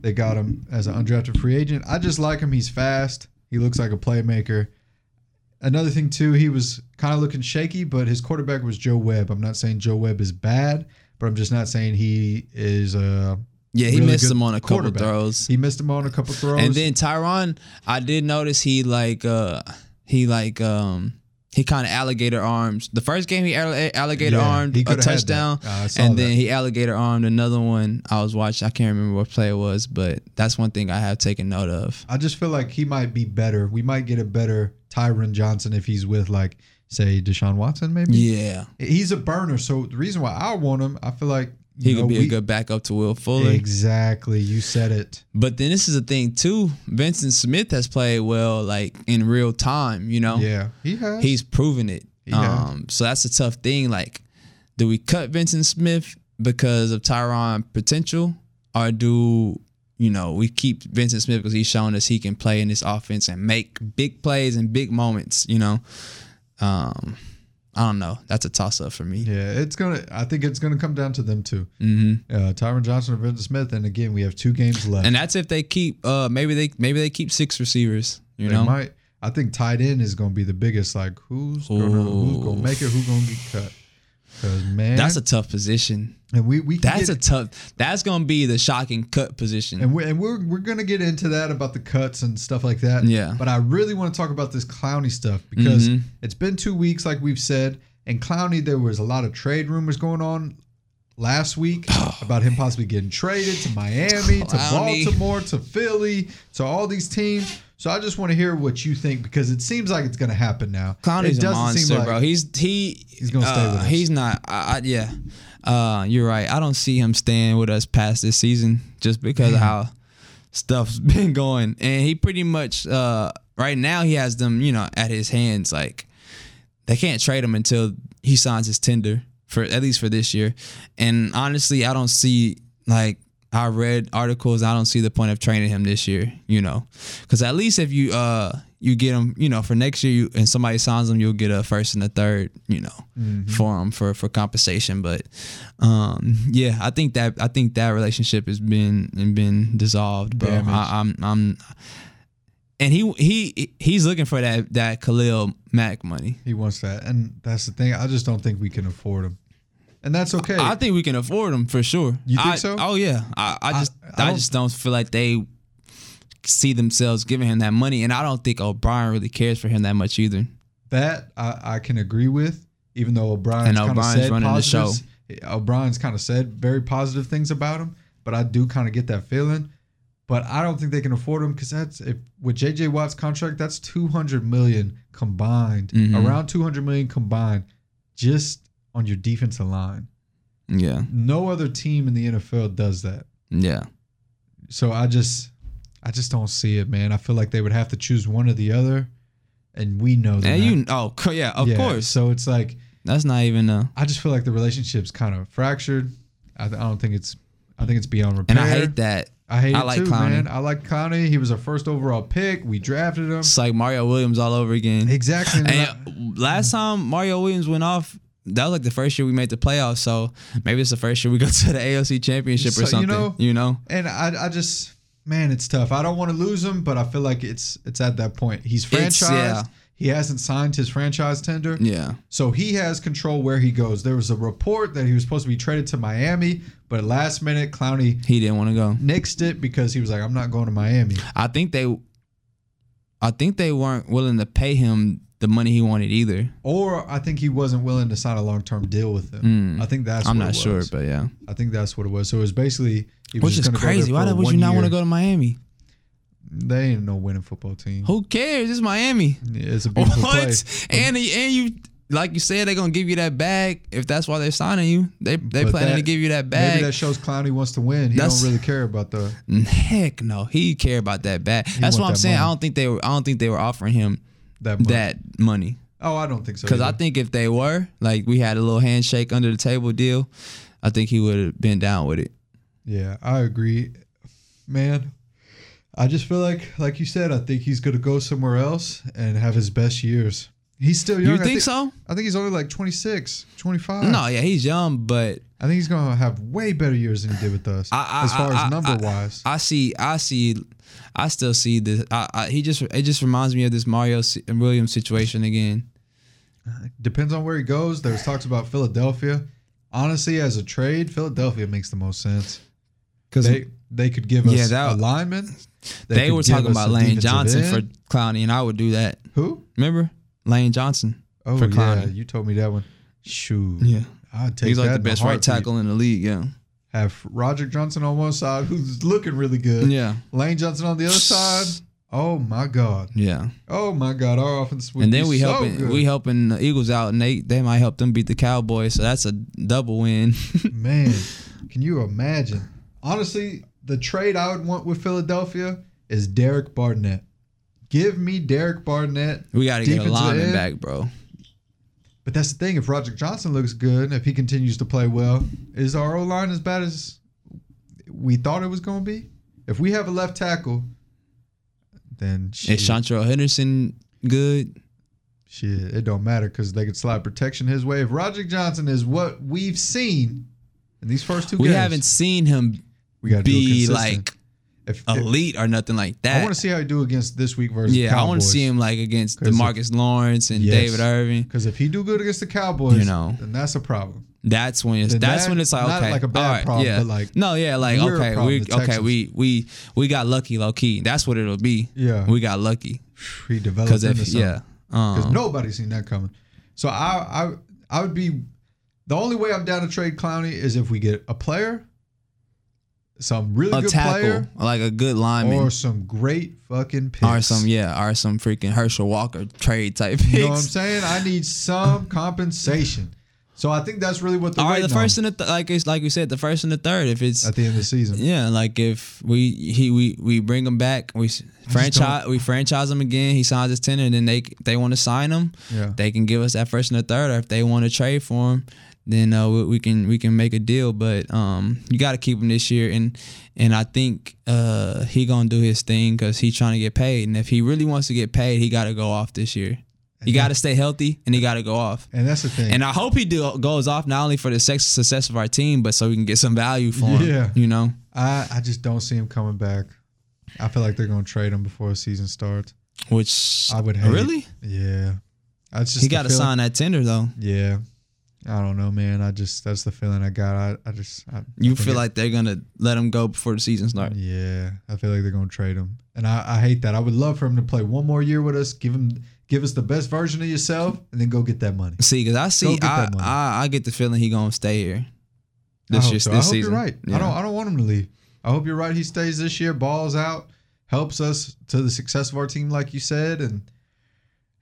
Speaker 1: they got him as an undrafted free agent. I just like him. He's fast. He looks like a playmaker. Another thing too, he was kind of looking shaky, but his quarterback was Joe Webb. I'm not saying Joe Webb is bad, but I'm just not saying he is uh
Speaker 2: yeah, he
Speaker 1: really
Speaker 2: missed him on a couple throws.
Speaker 1: he missed him on a couple throws.
Speaker 2: And then Tyron, I did notice he like uh he like um he kind of alligator arms. The first game he alligator
Speaker 1: Yeah,
Speaker 2: armed
Speaker 1: he
Speaker 2: a
Speaker 1: coulda had that.
Speaker 2: touchdown,
Speaker 1: Uh,
Speaker 2: and
Speaker 1: that.
Speaker 2: then he alligator armed another one. I was watching. I can't remember what play it was, but that's one thing I have taken note of.
Speaker 1: I just feel like he might be better. We might get a better Tyron Johnson if he's with like say Deshaun Watson maybe.
Speaker 2: Yeah,
Speaker 1: He's a burner, so the reason why I want him, I feel like
Speaker 2: he could be
Speaker 1: we-
Speaker 2: a good backup to Will Fuller.
Speaker 1: Exactly, you said it.
Speaker 2: But then this is the thing too. Vyncint Smith has played well, like in real time. You know,
Speaker 1: Yeah, he has.
Speaker 2: he's proven it.
Speaker 1: He.
Speaker 2: Um, so that's a tough thing. Like, do we cut Vyncint Smith because of Tyron potential, or do you know we keep Vyncint Smith because he's shown us he can play in this offense and make big plays and big moments? You know, um, I don't know. That's a toss up for me.
Speaker 1: yeah, it's gonna. I think it's gonna come down to them two,
Speaker 2: hmm
Speaker 1: uh, Tyron Johnson or Vyncint Smith. And again, we have two games left.
Speaker 2: And that's if they keep. Uh, maybe they maybe they keep six receivers. You
Speaker 1: they
Speaker 2: know,
Speaker 1: might. I think tight end is gonna be the biggest. Like who's gonna who's gonna make it? Who's gonna get cut? Man,
Speaker 2: that's a tough position.
Speaker 1: and we we
Speaker 2: That's a tough. That's gonna be the shocking cut position.
Speaker 1: And we're, and we're we're gonna get into that about the cuts and stuff like that.
Speaker 2: Yeah.
Speaker 1: But I really want to talk about this Clowney stuff because
Speaker 2: Mhm.
Speaker 1: it's been two weeks, like we've said, and Clowney there was a lot of trade rumors going on last week (sighs) about him possibly getting traded to Miami, to Baltimore, to Philly, to all these teams. So I just want to hear what you think because it seems like it's gonna happen now.
Speaker 2: Clowney's
Speaker 1: it
Speaker 2: a monster, bro. He's he
Speaker 1: He's gonna stay
Speaker 2: uh,
Speaker 1: with us.
Speaker 2: He's not. I, I, yeah, uh, you're right. I don't see him staying with us past this season just because of how stuff's (laughs) been going. And he pretty much uh, right now he has them, you know, at his hands. Like they can't trade him until he signs his tender for at least for this year. And honestly, I don't see like. I read articles. I don't see the point of training him this year. You know, because at least if you uh you get him, you know, for next year, you, and somebody signs him, you'll get a first and a third, you know,
Speaker 1: Mm-hmm.
Speaker 2: for him for for compensation. But um, yeah, I think that I think that relationship has been and been dissolved, bro.
Speaker 1: Damaged.
Speaker 2: I, I'm I'm, and he he he's looking for that that Khalil Mack money.
Speaker 1: he wants that, and that's the thing. I just don't think we can afford him, and that's okay.
Speaker 2: I think we can afford them for sure.
Speaker 1: You think
Speaker 2: I-
Speaker 1: so?
Speaker 2: Oh yeah. I, I just
Speaker 1: I
Speaker 2: I,
Speaker 1: don't-
Speaker 2: just don't feel like they see themselves giving him that money, and I don't think O'Brien really cares for him that much either.
Speaker 1: That I, I can agree with, even though O'Brien
Speaker 2: And
Speaker 1: kind of
Speaker 2: O'Brien's
Speaker 1: said
Speaker 2: running the show.
Speaker 1: O'Brien's kind of said very positive things about him, but I do kind of get that feeling. But I don't think they can afford him because that's if with JJ Watt's contract, that's two hundred million combined,
Speaker 2: Mhm.
Speaker 1: around two hundred million combined, just on your defensive line.
Speaker 2: Yeah.
Speaker 1: No other team in the NFL does that.
Speaker 2: Yeah.
Speaker 1: So I just, I just don't see it, man. I feel like they would have to choose one or the other, and we know that.
Speaker 2: And you oh yeah, of course.
Speaker 1: So it's like
Speaker 2: That's not even uh
Speaker 1: I just feel like the relationship's kind of fractured. I, I don't think it's. I think it's beyond repair. and.
Speaker 2: I hate that.
Speaker 1: I hate
Speaker 2: I
Speaker 1: it
Speaker 2: like
Speaker 1: too,
Speaker 2: Clowney.
Speaker 1: man. I like Clowney. He was our first overall pick. We drafted him.
Speaker 2: It's like Mario Williams all over again.
Speaker 1: Exactly. And I-
Speaker 2: And last time Mario Williams went off, that was like the first year we made the playoffs. So maybe it's the first year we go (laughs) to the AFC championship
Speaker 1: So,
Speaker 2: or
Speaker 1: you
Speaker 2: something.
Speaker 1: know-
Speaker 2: you know?
Speaker 1: And I, I just, man, it's tough. I don't want to lose him, but I feel like it's it's at that point. He's franchised.
Speaker 2: yeah.
Speaker 1: He hasn't signed his franchise tender,
Speaker 2: Yeah.
Speaker 1: so he has control where he goes. There was a report that he was supposed to be traded to Miami, but last minute, Clowney
Speaker 2: He didn't want to go.
Speaker 1: nixed it because he was like, "I'm not going to Miami."
Speaker 2: I think they I think they weren't willing to pay him the money he wanted either.
Speaker 1: Or I think he wasn't willing to sign a long term deal with them.
Speaker 2: Mm.
Speaker 1: I think that's.
Speaker 2: I'm
Speaker 1: what
Speaker 2: not
Speaker 1: it
Speaker 2: sure, but yeah.
Speaker 1: I think that's what it was. So it was basically. He was
Speaker 2: Which is crazy. Why would you not want to go to Miami?
Speaker 1: They ain't no winning football team.
Speaker 2: Who cares? It's Miami.
Speaker 1: Yeah, It's a beautiful
Speaker 2: What?
Speaker 1: place.
Speaker 2: And and you like you said, they're gonna give you that bag if that's why they're signing you. They they
Speaker 1: But
Speaker 2: planning
Speaker 1: that-
Speaker 2: to give you that bag.
Speaker 1: Maybe that shows Clowney wants to win. He
Speaker 2: That's-
Speaker 1: don't really care about the.
Speaker 2: Heck no, he care about that bag. That's what I'm
Speaker 1: that
Speaker 2: saying. I don't think they were. I don't think they were offering him
Speaker 1: That. Money.
Speaker 2: that money.
Speaker 1: Oh, I don't think so.
Speaker 2: Because I think if they were, like we had a little handshake under the table deal, I think he would have been down with it.
Speaker 1: Yeah, I agree, man. I just feel like, like you said, I think he's gonna go somewhere else and have his best years. He's still young.
Speaker 2: You
Speaker 1: I
Speaker 2: think so?
Speaker 1: I think he's only like 26, 25.
Speaker 2: No, yeah, he's young, but
Speaker 1: I think he's gonna have way better years than he did with us,
Speaker 2: I- I-
Speaker 1: as far
Speaker 2: I-
Speaker 1: as number wise.
Speaker 2: I see, I see, I still see this. He just, it just reminds me of this Mario Williams situation again.
Speaker 1: Depends on where he goes. There's talks about Philadelphia. Honestly, as a trade, Philadelphia makes the most sense.
Speaker 2: Because
Speaker 1: They they could give us
Speaker 2: Yeah, that-
Speaker 1: a lineman.
Speaker 2: they,
Speaker 1: could
Speaker 2: were talking about Lane Johnson for. Clowney, and I would do that.
Speaker 1: who?
Speaker 2: Remember Lane Johnson?
Speaker 1: Oh
Speaker 2: For
Speaker 1: yeah, you told me that one. Shoot,
Speaker 2: Yeah,
Speaker 1: I'd take
Speaker 2: he's like the best right tackle in the league. Yeah,
Speaker 1: Have Roger Johnson on one side, who's looking really good.
Speaker 2: yeah,
Speaker 1: Lane Johnson on the other side. Oh my God.
Speaker 2: yeah.
Speaker 1: Oh my God. Our offense
Speaker 2: and then we
Speaker 1: so
Speaker 2: helping
Speaker 1: good.
Speaker 2: we helping the Eagles out, and they they might help them beat the Cowboys. So that's a double win. (laughs)
Speaker 1: Man, can you imagine? Honestly, the trade I would want with Philadelphia is Derek Barnett. Give me Derek Barnett.
Speaker 2: we got to get a lineman back, bro.
Speaker 1: But that's the thing. If Roger Johnson looks good, if he continues to play well, is our O line as bad as we thought it was going to be? If we have a left tackle, then shit,
Speaker 2: Is Seantrel Henderson good?
Speaker 1: shit it don't matter because they could slide protection his way. If Roger Johnson is what we've seen in these first two
Speaker 2: We
Speaker 1: games,
Speaker 2: haven't seen him
Speaker 1: we got to
Speaker 2: be like
Speaker 1: if, if-
Speaker 2: elite or nothing like that.
Speaker 1: I want to see how he do against this week versus
Speaker 2: yeah, I want to see him like against
Speaker 1: 'Cause if-
Speaker 2: Demarcus Lawrence and
Speaker 1: Yes.
Speaker 2: David Irving.
Speaker 1: Because if he do good against the Cowboys,
Speaker 2: You know.
Speaker 1: then that's a problem.
Speaker 2: That's when it's
Speaker 1: Then
Speaker 2: that's
Speaker 1: that-
Speaker 2: when it's like
Speaker 1: not
Speaker 2: okay,
Speaker 1: like a bad
Speaker 2: right,
Speaker 1: problem,
Speaker 2: yeah.
Speaker 1: but like
Speaker 2: no, yeah, like okay,
Speaker 1: problem,
Speaker 2: we okay, we we we got lucky, low key. That's what it'll be.
Speaker 1: Yeah,
Speaker 2: We got lucky
Speaker 1: he developed
Speaker 2: because if yeah,
Speaker 1: because
Speaker 2: um,
Speaker 1: nobody's seen that coming. So I I I would be the only way I'm down to trade Clowney is if we get a player, some really
Speaker 2: a
Speaker 1: good
Speaker 2: tackle
Speaker 1: player,
Speaker 2: like a good lineman
Speaker 1: or
Speaker 2: or,
Speaker 1: some great fucking picks.
Speaker 2: some yeah, or some freaking Herschel Walker trade type picks.
Speaker 1: You know what I'm saying? I need some compensation. So I think that's really what the
Speaker 2: All right, the first
Speaker 1: on
Speaker 2: and the th- like it's like we said, the first and the third. If it's
Speaker 1: at the end of the season.
Speaker 2: Yeah, like if we he we we bring him back, we franchise we franchise him again. He signs his tenure, and then they they want to sign him.
Speaker 1: Yeah.
Speaker 2: They can give us that first and the third, or if they want to trade for him, then uh, we, we can we can make a deal. But um, you got to keep him this year, and and I think uh he gonna do his thing because he's trying to get paid. And if he really wants to get paid, he got to go off this year. He got to stay healthy, and he got to go off.
Speaker 1: And that's the thing.
Speaker 2: And I hope he do, goes off not only for the sex, success of our team, but so we can get some value for him.
Speaker 1: Yeah.
Speaker 2: You know.
Speaker 1: I, I just don't see him coming back. I feel like they're gonna trade him before the season starts.
Speaker 2: Which
Speaker 1: I would hate.
Speaker 2: really
Speaker 1: Yeah. That's just
Speaker 2: he got to sign that tender though.
Speaker 1: Yeah. I don't know, man. I just that's the feeling I got. I, I just I,
Speaker 2: You
Speaker 1: I
Speaker 2: feel like they're gonna let him go before the season starts.
Speaker 1: Yeah. I feel like they're gonna trade him. And I, I hate that. I would love for him to play one more year with us, give him give us the best version of yourself, and then go get that money.
Speaker 2: See, because I see, I. I I get the feeling he gonna stay here. This year,
Speaker 1: so.
Speaker 2: this
Speaker 1: I hope
Speaker 2: season.
Speaker 1: you're right.
Speaker 2: Yeah.
Speaker 1: I don't. I don't want him to leave. I hope you're right. He stays this year, balls out, helps us to the success of our team, like you said, and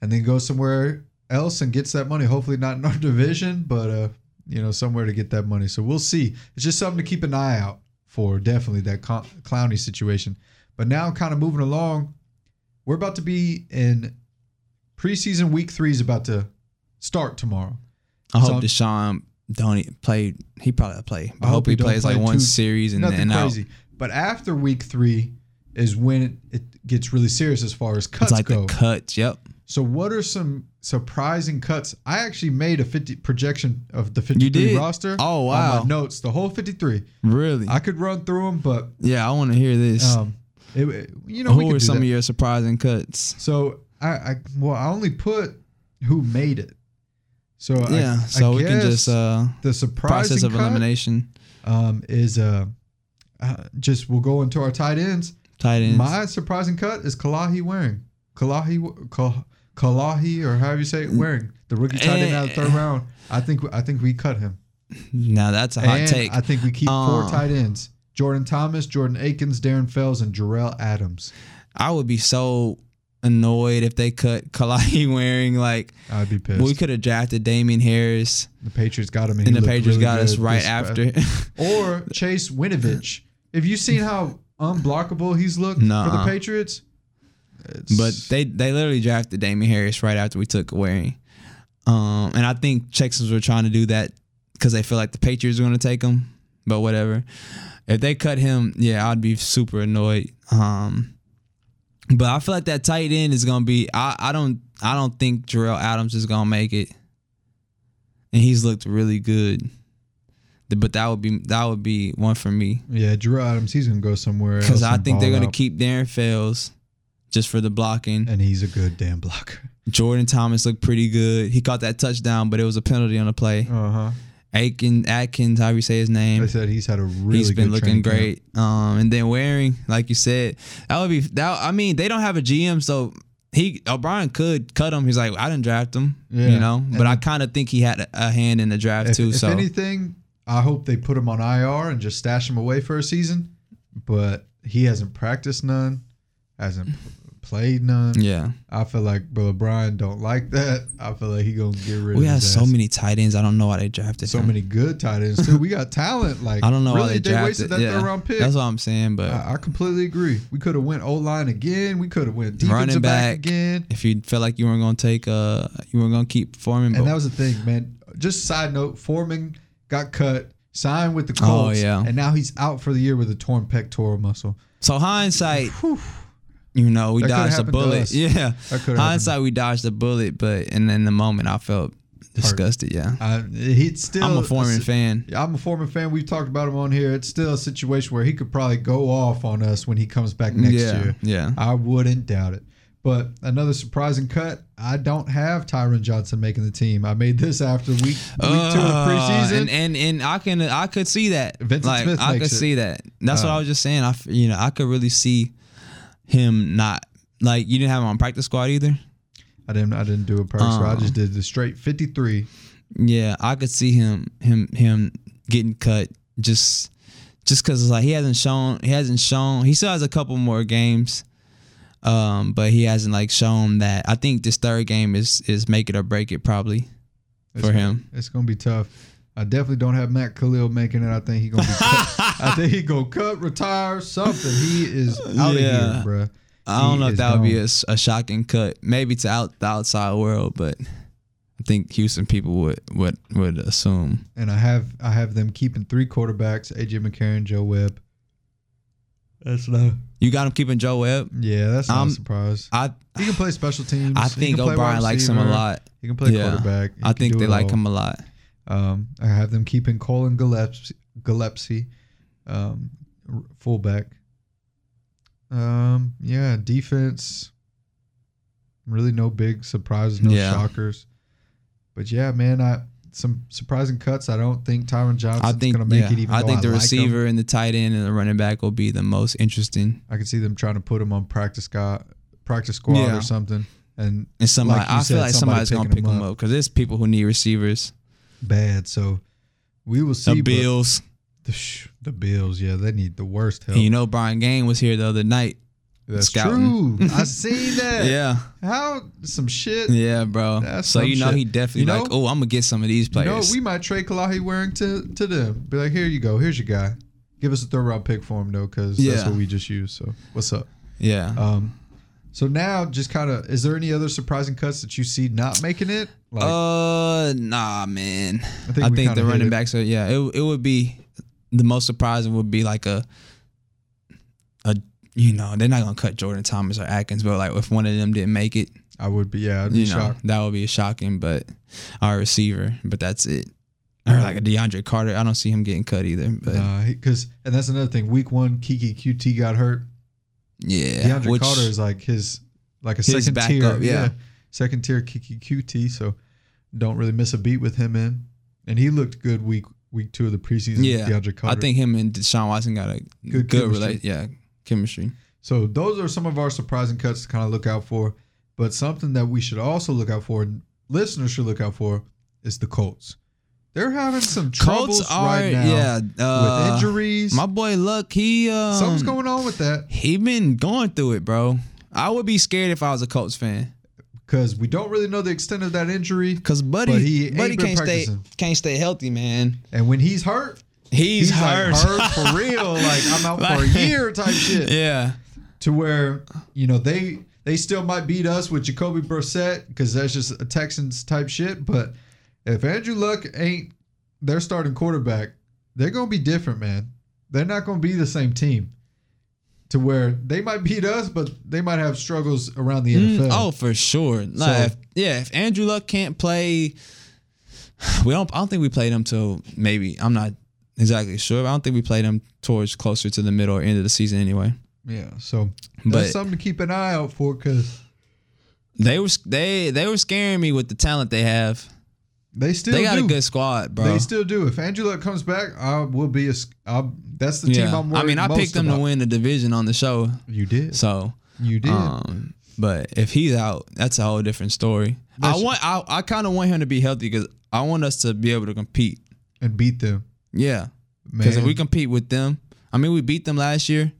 Speaker 1: and then go somewhere else and gets that money. Hopefully not in our (laughs) division, but uh, you know, somewhere to get that money. So we'll see. It's just something to keep an eye out for. Definitely that Cl- Clowney situation. But now, kind of moving along, we're about to be in preseason week three is about to start tomorrow.
Speaker 2: I hope Deshaun don't play. He probably play. I,
Speaker 1: I
Speaker 2: hope,
Speaker 1: hope
Speaker 2: he, plays like
Speaker 1: play
Speaker 2: one series and then out.
Speaker 1: crazy. But after week three is when it, it gets really serious as far as cuts
Speaker 2: It's like
Speaker 1: go.
Speaker 2: the cuts. Yep.
Speaker 1: So what are some surprising cuts? I actually made a 50 projection of the 53 roster.
Speaker 2: Oh, wow.
Speaker 1: notes, the whole 53.
Speaker 2: Really?
Speaker 1: I could run through them, but
Speaker 2: yeah, I want to hear this.
Speaker 1: um, it, you know,
Speaker 2: Who are some
Speaker 1: that.
Speaker 2: of your surprising cuts?
Speaker 1: So I, I well, I only put who made it. So
Speaker 2: yeah,
Speaker 1: I,
Speaker 2: so we can just uh,
Speaker 1: the surprising
Speaker 2: process of elimination.
Speaker 1: um, is uh, uh, just we'll go into our tight ends.
Speaker 2: Tight ends.
Speaker 1: My surprising cut is Kalahi Warring Kalahi Kal- Kalahi or however you say it Warring the rookie tight end out of the third
Speaker 2: Eh.
Speaker 1: round. I think I think we cut him.
Speaker 2: now that's a hot
Speaker 1: and
Speaker 2: take.
Speaker 1: I think we keep
Speaker 2: Uh.
Speaker 1: four tight ends: Jordan Thomas, Jordan Akins, Darren Fells, and Jerell Adams.
Speaker 2: I would be so annoyed if they cut Kalahi (laughs) Warring like
Speaker 1: I'd be pissed.
Speaker 2: we could have drafted Damien Harris
Speaker 1: the Patriots got him, and,
Speaker 2: and the Patriots
Speaker 1: really
Speaker 2: got us right after. (laughs)
Speaker 1: or Chase Winovich. Have you seen how (laughs) unblockable he's looked for the Patriots? It's-
Speaker 2: but they they literally drafted Damien Harris right after we took Warring. Um, and I think Texans were trying to do that because they feel like the Patriots are going to take him. But whatever. If they cut him, yeah, I'd be super annoyed. Um, but I feel like that tight end is going to be. I, I don't I don't think Jerell Adams is going to make it, and he's looked really good. But that would be that would be one for me
Speaker 1: yeah, Drew Adams, he's gonna go somewhere
Speaker 2: because I think they're going to
Speaker 1: out.
Speaker 2: keep Darren Fells just for the blocking.
Speaker 1: and he's a good damn blocker.
Speaker 2: Jordan Thomas looked pretty good. He caught that touchdown, but it was a penalty on the play.
Speaker 1: Uh huh.
Speaker 2: Aiken Atkins, however you say his
Speaker 1: They
Speaker 2: name,
Speaker 1: said he's had a really.
Speaker 2: he's been looking great. Um, and then Warring, like you said, that would be that. I mean, they don't have a GM, so he O'Brien could cut him. He's like, I didn't draft him,
Speaker 1: Yeah.
Speaker 2: you know. But
Speaker 1: And
Speaker 2: I kind of think he had a, a hand in the draft
Speaker 1: If,
Speaker 2: too.
Speaker 1: if
Speaker 2: so
Speaker 1: anything, I hope they put him on IR and just stash him away for a season. But he hasn't practiced none, hasn't played none.
Speaker 2: yeah,
Speaker 1: I feel like O'Brien don't like that. I feel like he gonna get rid
Speaker 2: we
Speaker 1: of
Speaker 2: have so
Speaker 1: ass.
Speaker 2: many tight ends. I don't know why they drafted
Speaker 1: so
Speaker 2: him.
Speaker 1: many good tight ends too. We got talent. Like (laughs)
Speaker 2: I don't know
Speaker 1: really
Speaker 2: why they
Speaker 1: they
Speaker 2: drafted.
Speaker 1: wasted that
Speaker 2: yeah,
Speaker 1: third round pick.
Speaker 2: That's what I'm saying. But
Speaker 1: I, I completely agree. We could have went O line again. We could have went defensive
Speaker 2: Running
Speaker 1: back,
Speaker 2: back.
Speaker 1: again.
Speaker 2: if you felt like you weren't gonna take, uh, you weren't gonna keep performing. But
Speaker 1: And that was the thing, man. Just side note: Foreman got cut, signed with the
Speaker 2: Oh,
Speaker 1: Colts,
Speaker 2: yeah.
Speaker 1: and now he's out for the year with a torn pectoral muscle.
Speaker 2: So hindsight, you know, we
Speaker 1: That
Speaker 2: dodged a bullet. (laughs) Yeah. Hindsight, we dodged a bullet, but and in the moment, I felt disgusted. Yeah.
Speaker 1: Uh, he's still.
Speaker 2: I'm a Foreman fan.
Speaker 1: I'm a Foreman fan. We've talked about him on here. It's still a situation where he could probably go off on us when he comes back next
Speaker 2: yeah.
Speaker 1: year.
Speaker 2: Yeah.
Speaker 1: I wouldn't doubt it. But another surprising cut. I don't have Tyron Johnson making the team. I made this after week week two of
Speaker 2: Uh,
Speaker 1: preseason.
Speaker 2: and, and and I can I could see that.
Speaker 1: Vyncint
Speaker 2: like
Speaker 1: Smith
Speaker 2: I could
Speaker 1: it.
Speaker 2: see that. That's what
Speaker 1: Uh,
Speaker 2: I was just saying. I you know I could really see him not like you didn't have him on practice squad either.
Speaker 1: I didn't. I didn't do a practice. I
Speaker 2: Uh.
Speaker 1: just did the straight 53.
Speaker 2: Yeah, I could see him him him getting cut just just because it's like he hasn't shown he hasn't shown he still has a couple more games, um, but he hasn't like shown that. I think this third game is is make it or break it probably
Speaker 1: It's
Speaker 2: for
Speaker 1: gonna-
Speaker 2: him.
Speaker 1: It's gonna be tough. I definitely don't have Matt Kalil making it. I think he gonna be. cut. (laughs) I think he gonna cut, retire, something. He is out
Speaker 2: Yeah.
Speaker 1: of here, bruh.
Speaker 2: I don't
Speaker 1: He
Speaker 2: know if
Speaker 1: is
Speaker 2: that would be
Speaker 1: a,
Speaker 2: a, s- a shocking cut, maybe to out the outside world, but I think Houston people would would would assume.
Speaker 1: And I have I have them keeping three quarterbacks: AJ McCarron, Joe Webb. That's not.
Speaker 2: You got him keeping Joe Webb.
Speaker 1: Yeah, that's not
Speaker 2: Um,
Speaker 1: a surprise.
Speaker 2: I
Speaker 1: He can play special teams.
Speaker 2: I think
Speaker 1: can
Speaker 2: O'Brien likes him a lot.
Speaker 1: He can play
Speaker 2: Yeah.
Speaker 1: quarterback. He
Speaker 2: I think they
Speaker 1: it
Speaker 2: like
Speaker 1: all.
Speaker 2: him a lot.
Speaker 1: Um, I have them keeping Cullen Gillaspia, Gillaspia um, r- fullback. Um, yeah, defense. Really, no big surprises, no
Speaker 2: Yeah.
Speaker 1: shockers. But yeah, man, I some surprising cuts. I don't think Tyron Johnson's
Speaker 2: I think
Speaker 1: gonna make
Speaker 2: yeah,
Speaker 1: it. Even
Speaker 2: I think the
Speaker 1: him.
Speaker 2: receiver and the tight end and the running back will be the most interesting.
Speaker 1: I could see them trying to put him on practice squad, practice squad
Speaker 2: Yeah.
Speaker 1: or something, and
Speaker 2: And somebody,
Speaker 1: Like
Speaker 2: I
Speaker 1: said,
Speaker 2: feel like
Speaker 1: somebody
Speaker 2: somebody's gonna pick
Speaker 1: him
Speaker 2: them up because there's people who need receivers.
Speaker 1: Bad. So we will see. The
Speaker 2: Bills.
Speaker 1: The, sh- the Bills, yeah, they need the worst help.
Speaker 2: And you know, Brian Gaine was here the other night.
Speaker 1: That's
Speaker 2: scouting.
Speaker 1: true. (laughs) I seen that.
Speaker 2: Yeah,
Speaker 1: How some shit.
Speaker 2: yeah, bro.
Speaker 1: That's
Speaker 2: so you know,
Speaker 1: shit.
Speaker 2: he definitely
Speaker 1: You know-
Speaker 2: like, oh, I'm gonna get some of these
Speaker 1: You know, we might trade Kalahi Warring to to them. Be like, here you go. Here's your guy. Give us a third round pick for him though, because that's what we just used. So what's up?
Speaker 2: yeah.
Speaker 1: Um, so now just kind of, is there any other surprising cuts that you see not making it? Like,
Speaker 2: uh, nah, man. I
Speaker 1: think
Speaker 2: think, the running
Speaker 1: it.
Speaker 2: backs are yeah. It it would be the most surprising would be like a a you know they're not gonna cut Jordan Thomas or Atkins, but like if one of them didn't make it,
Speaker 1: I would be, yeah, I'd be
Speaker 2: you know that would be shocking. But our receiver, but that's it. Or like a DeAndre Carter, I don't see him getting cut either. But
Speaker 1: Because, and that's another thing. Week one, Keke Coutee got hurt.
Speaker 2: Yeah,
Speaker 1: DeAndre
Speaker 2: which-
Speaker 1: Carter is like his, like a
Speaker 2: His
Speaker 1: second tier.
Speaker 2: backup, yeah.
Speaker 1: Second tier Keke Coutee. So don't really miss a beat with him in. And he looked good week week two of the preseason.
Speaker 2: yeah.
Speaker 1: DeAndre Carter.
Speaker 2: I think him and Deshaun Watson got a
Speaker 1: Good
Speaker 2: good, relate. Yeah, chemistry.
Speaker 1: So those are some of our surprising cuts to kind of look out for. But something that we should also look out for, and listeners should look out for, is the Colts. They're having some troubles
Speaker 2: Colts are
Speaker 1: right now
Speaker 2: yeah uh,
Speaker 1: with injuries.
Speaker 2: My boy Luck, he um,
Speaker 1: Something's going on with that
Speaker 2: He been going through it, bro. I would be scared if I was a Colts fan,
Speaker 1: because we don't really know the extent of that injury.
Speaker 2: cause Buddy,
Speaker 1: But he
Speaker 2: Buddy can't
Speaker 1: practicing.
Speaker 2: stay can't stay healthy, man.
Speaker 1: And when he's hurt,
Speaker 2: He's,
Speaker 1: he's,
Speaker 2: hurt.
Speaker 1: like hurt for (laughs) real. Like I'm out for a year type shit. (laughs)
Speaker 2: yeah,
Speaker 1: To where you know they they still might beat us with Jacoby Brissett because that's just a Texans type shit. But if Andrew Luck ain't their starting quarterback, they're gonna be different, man. They're not gonna be the same team. To where they might beat us, but they might have struggles around the
Speaker 2: Mm,
Speaker 1: NFL.
Speaker 2: oh for sure.
Speaker 1: So-
Speaker 2: if- yeah, if Andrew Luck can't play, we don't. I don't think we played him till maybe. I'm not exactly sure. But I don't think we played him towards closer to the middle or end of the season anyway.
Speaker 1: yeah. So
Speaker 2: But-
Speaker 1: that's something to keep an eye out for because
Speaker 2: They were they they were scaring me with the talent they have.
Speaker 1: They still
Speaker 2: they got
Speaker 1: do.
Speaker 2: a good squad, bro.
Speaker 1: They still do. If Luck comes back, I will be a. I'll, that's the team I'm
Speaker 2: I mean, I picked them
Speaker 1: about.
Speaker 2: to win the division on the show,
Speaker 1: You did.
Speaker 2: so
Speaker 1: You did.
Speaker 2: um, but if he's out, that's a whole different story.
Speaker 1: That's-
Speaker 2: I want I, I kind of want him to be healthy because I want us to be able to compete.
Speaker 1: and beat them.
Speaker 2: Yeah, because if we compete with them, I mean, we beat them last year.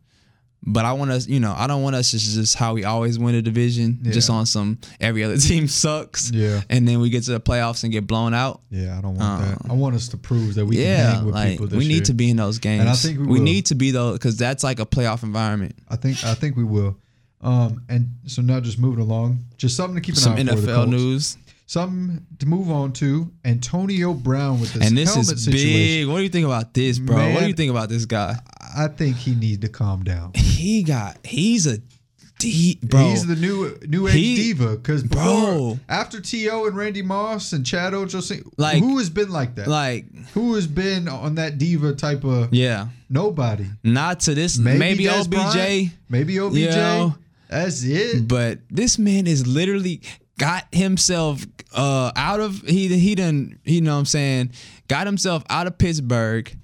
Speaker 2: But I want us, you know, I don't want us to just how we always win a division, just on some every other (laughs) team sucks,
Speaker 1: yeah,
Speaker 2: and then we get to the playoffs and get blown out.
Speaker 1: yeah, I don't want that.
Speaker 2: Um,
Speaker 1: I want us to prove that we can hang with
Speaker 2: like
Speaker 1: people this
Speaker 2: we need
Speaker 1: year.
Speaker 2: to be in those games.
Speaker 1: And I think we
Speaker 2: we need to be though, because that's like a playoff environment.
Speaker 1: I think I think we will. Um, and so now just moving along, just something to keep an
Speaker 2: Some
Speaker 1: eye for. the
Speaker 2: NFL news,
Speaker 1: Something to move on to. Antonio Brown with this
Speaker 2: and this
Speaker 1: helmet
Speaker 2: is
Speaker 1: situation.
Speaker 2: big. What do you think about this, bro? what do you think about this guy?
Speaker 1: I think he needs to calm down.
Speaker 2: He got. He's a deep bro.
Speaker 1: He's the new new age
Speaker 2: He-
Speaker 1: diva because
Speaker 2: Bro.
Speaker 1: after To and Randy Moss and Chad Ochocinco,
Speaker 2: Like-
Speaker 1: who has been like that?
Speaker 2: like,
Speaker 1: who has been on that diva type of
Speaker 2: yeah,
Speaker 1: nobody?
Speaker 2: not to this.
Speaker 1: Maybe,
Speaker 2: Maybe, OBJ.
Speaker 1: Maybe OBJ.
Speaker 2: Yeah.
Speaker 1: That's it.
Speaker 2: But this man is literally got himself uh out of he he done you know what I'm saying got himself out of Pittsburgh,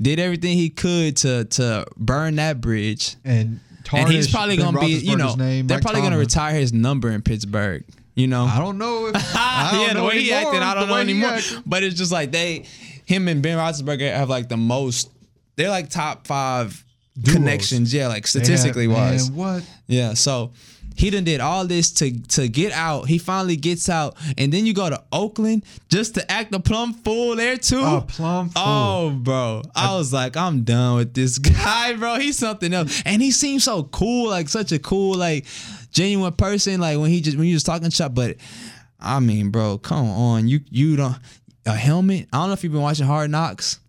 Speaker 2: did everything he could to to burn that bridge.
Speaker 1: And
Speaker 2: and he's probably
Speaker 1: Ben
Speaker 2: gonna be you know
Speaker 1: name,
Speaker 2: they're
Speaker 1: Mike
Speaker 2: probably gonna retire his number in Pittsburgh. You know,
Speaker 1: I don't know if (laughs) I don't
Speaker 2: yeah, the
Speaker 1: know
Speaker 2: way he
Speaker 1: anymore,
Speaker 2: acted, I don't know anymore. But it's just like they, him and Ben Roethlisberger have like the most. They're like top five
Speaker 1: Duos.
Speaker 2: connections. Yeah, like statistically
Speaker 1: have-
Speaker 2: wise.
Speaker 1: Man, what?
Speaker 2: Yeah, so he done did all this to to get out. He finally gets out, and then you go to Oakland just to act a plum fool there too.
Speaker 1: A plum fool.
Speaker 2: Oh, bro, I was like, I'm done with this (laughs) guy, bro. He's something else, and he seems so cool, like such a cool, like genuine person. Like when he just when you just talking shop, but I mean, bro, come on, you you don't a helmet. I don't know if you've been watching Hard Knocks.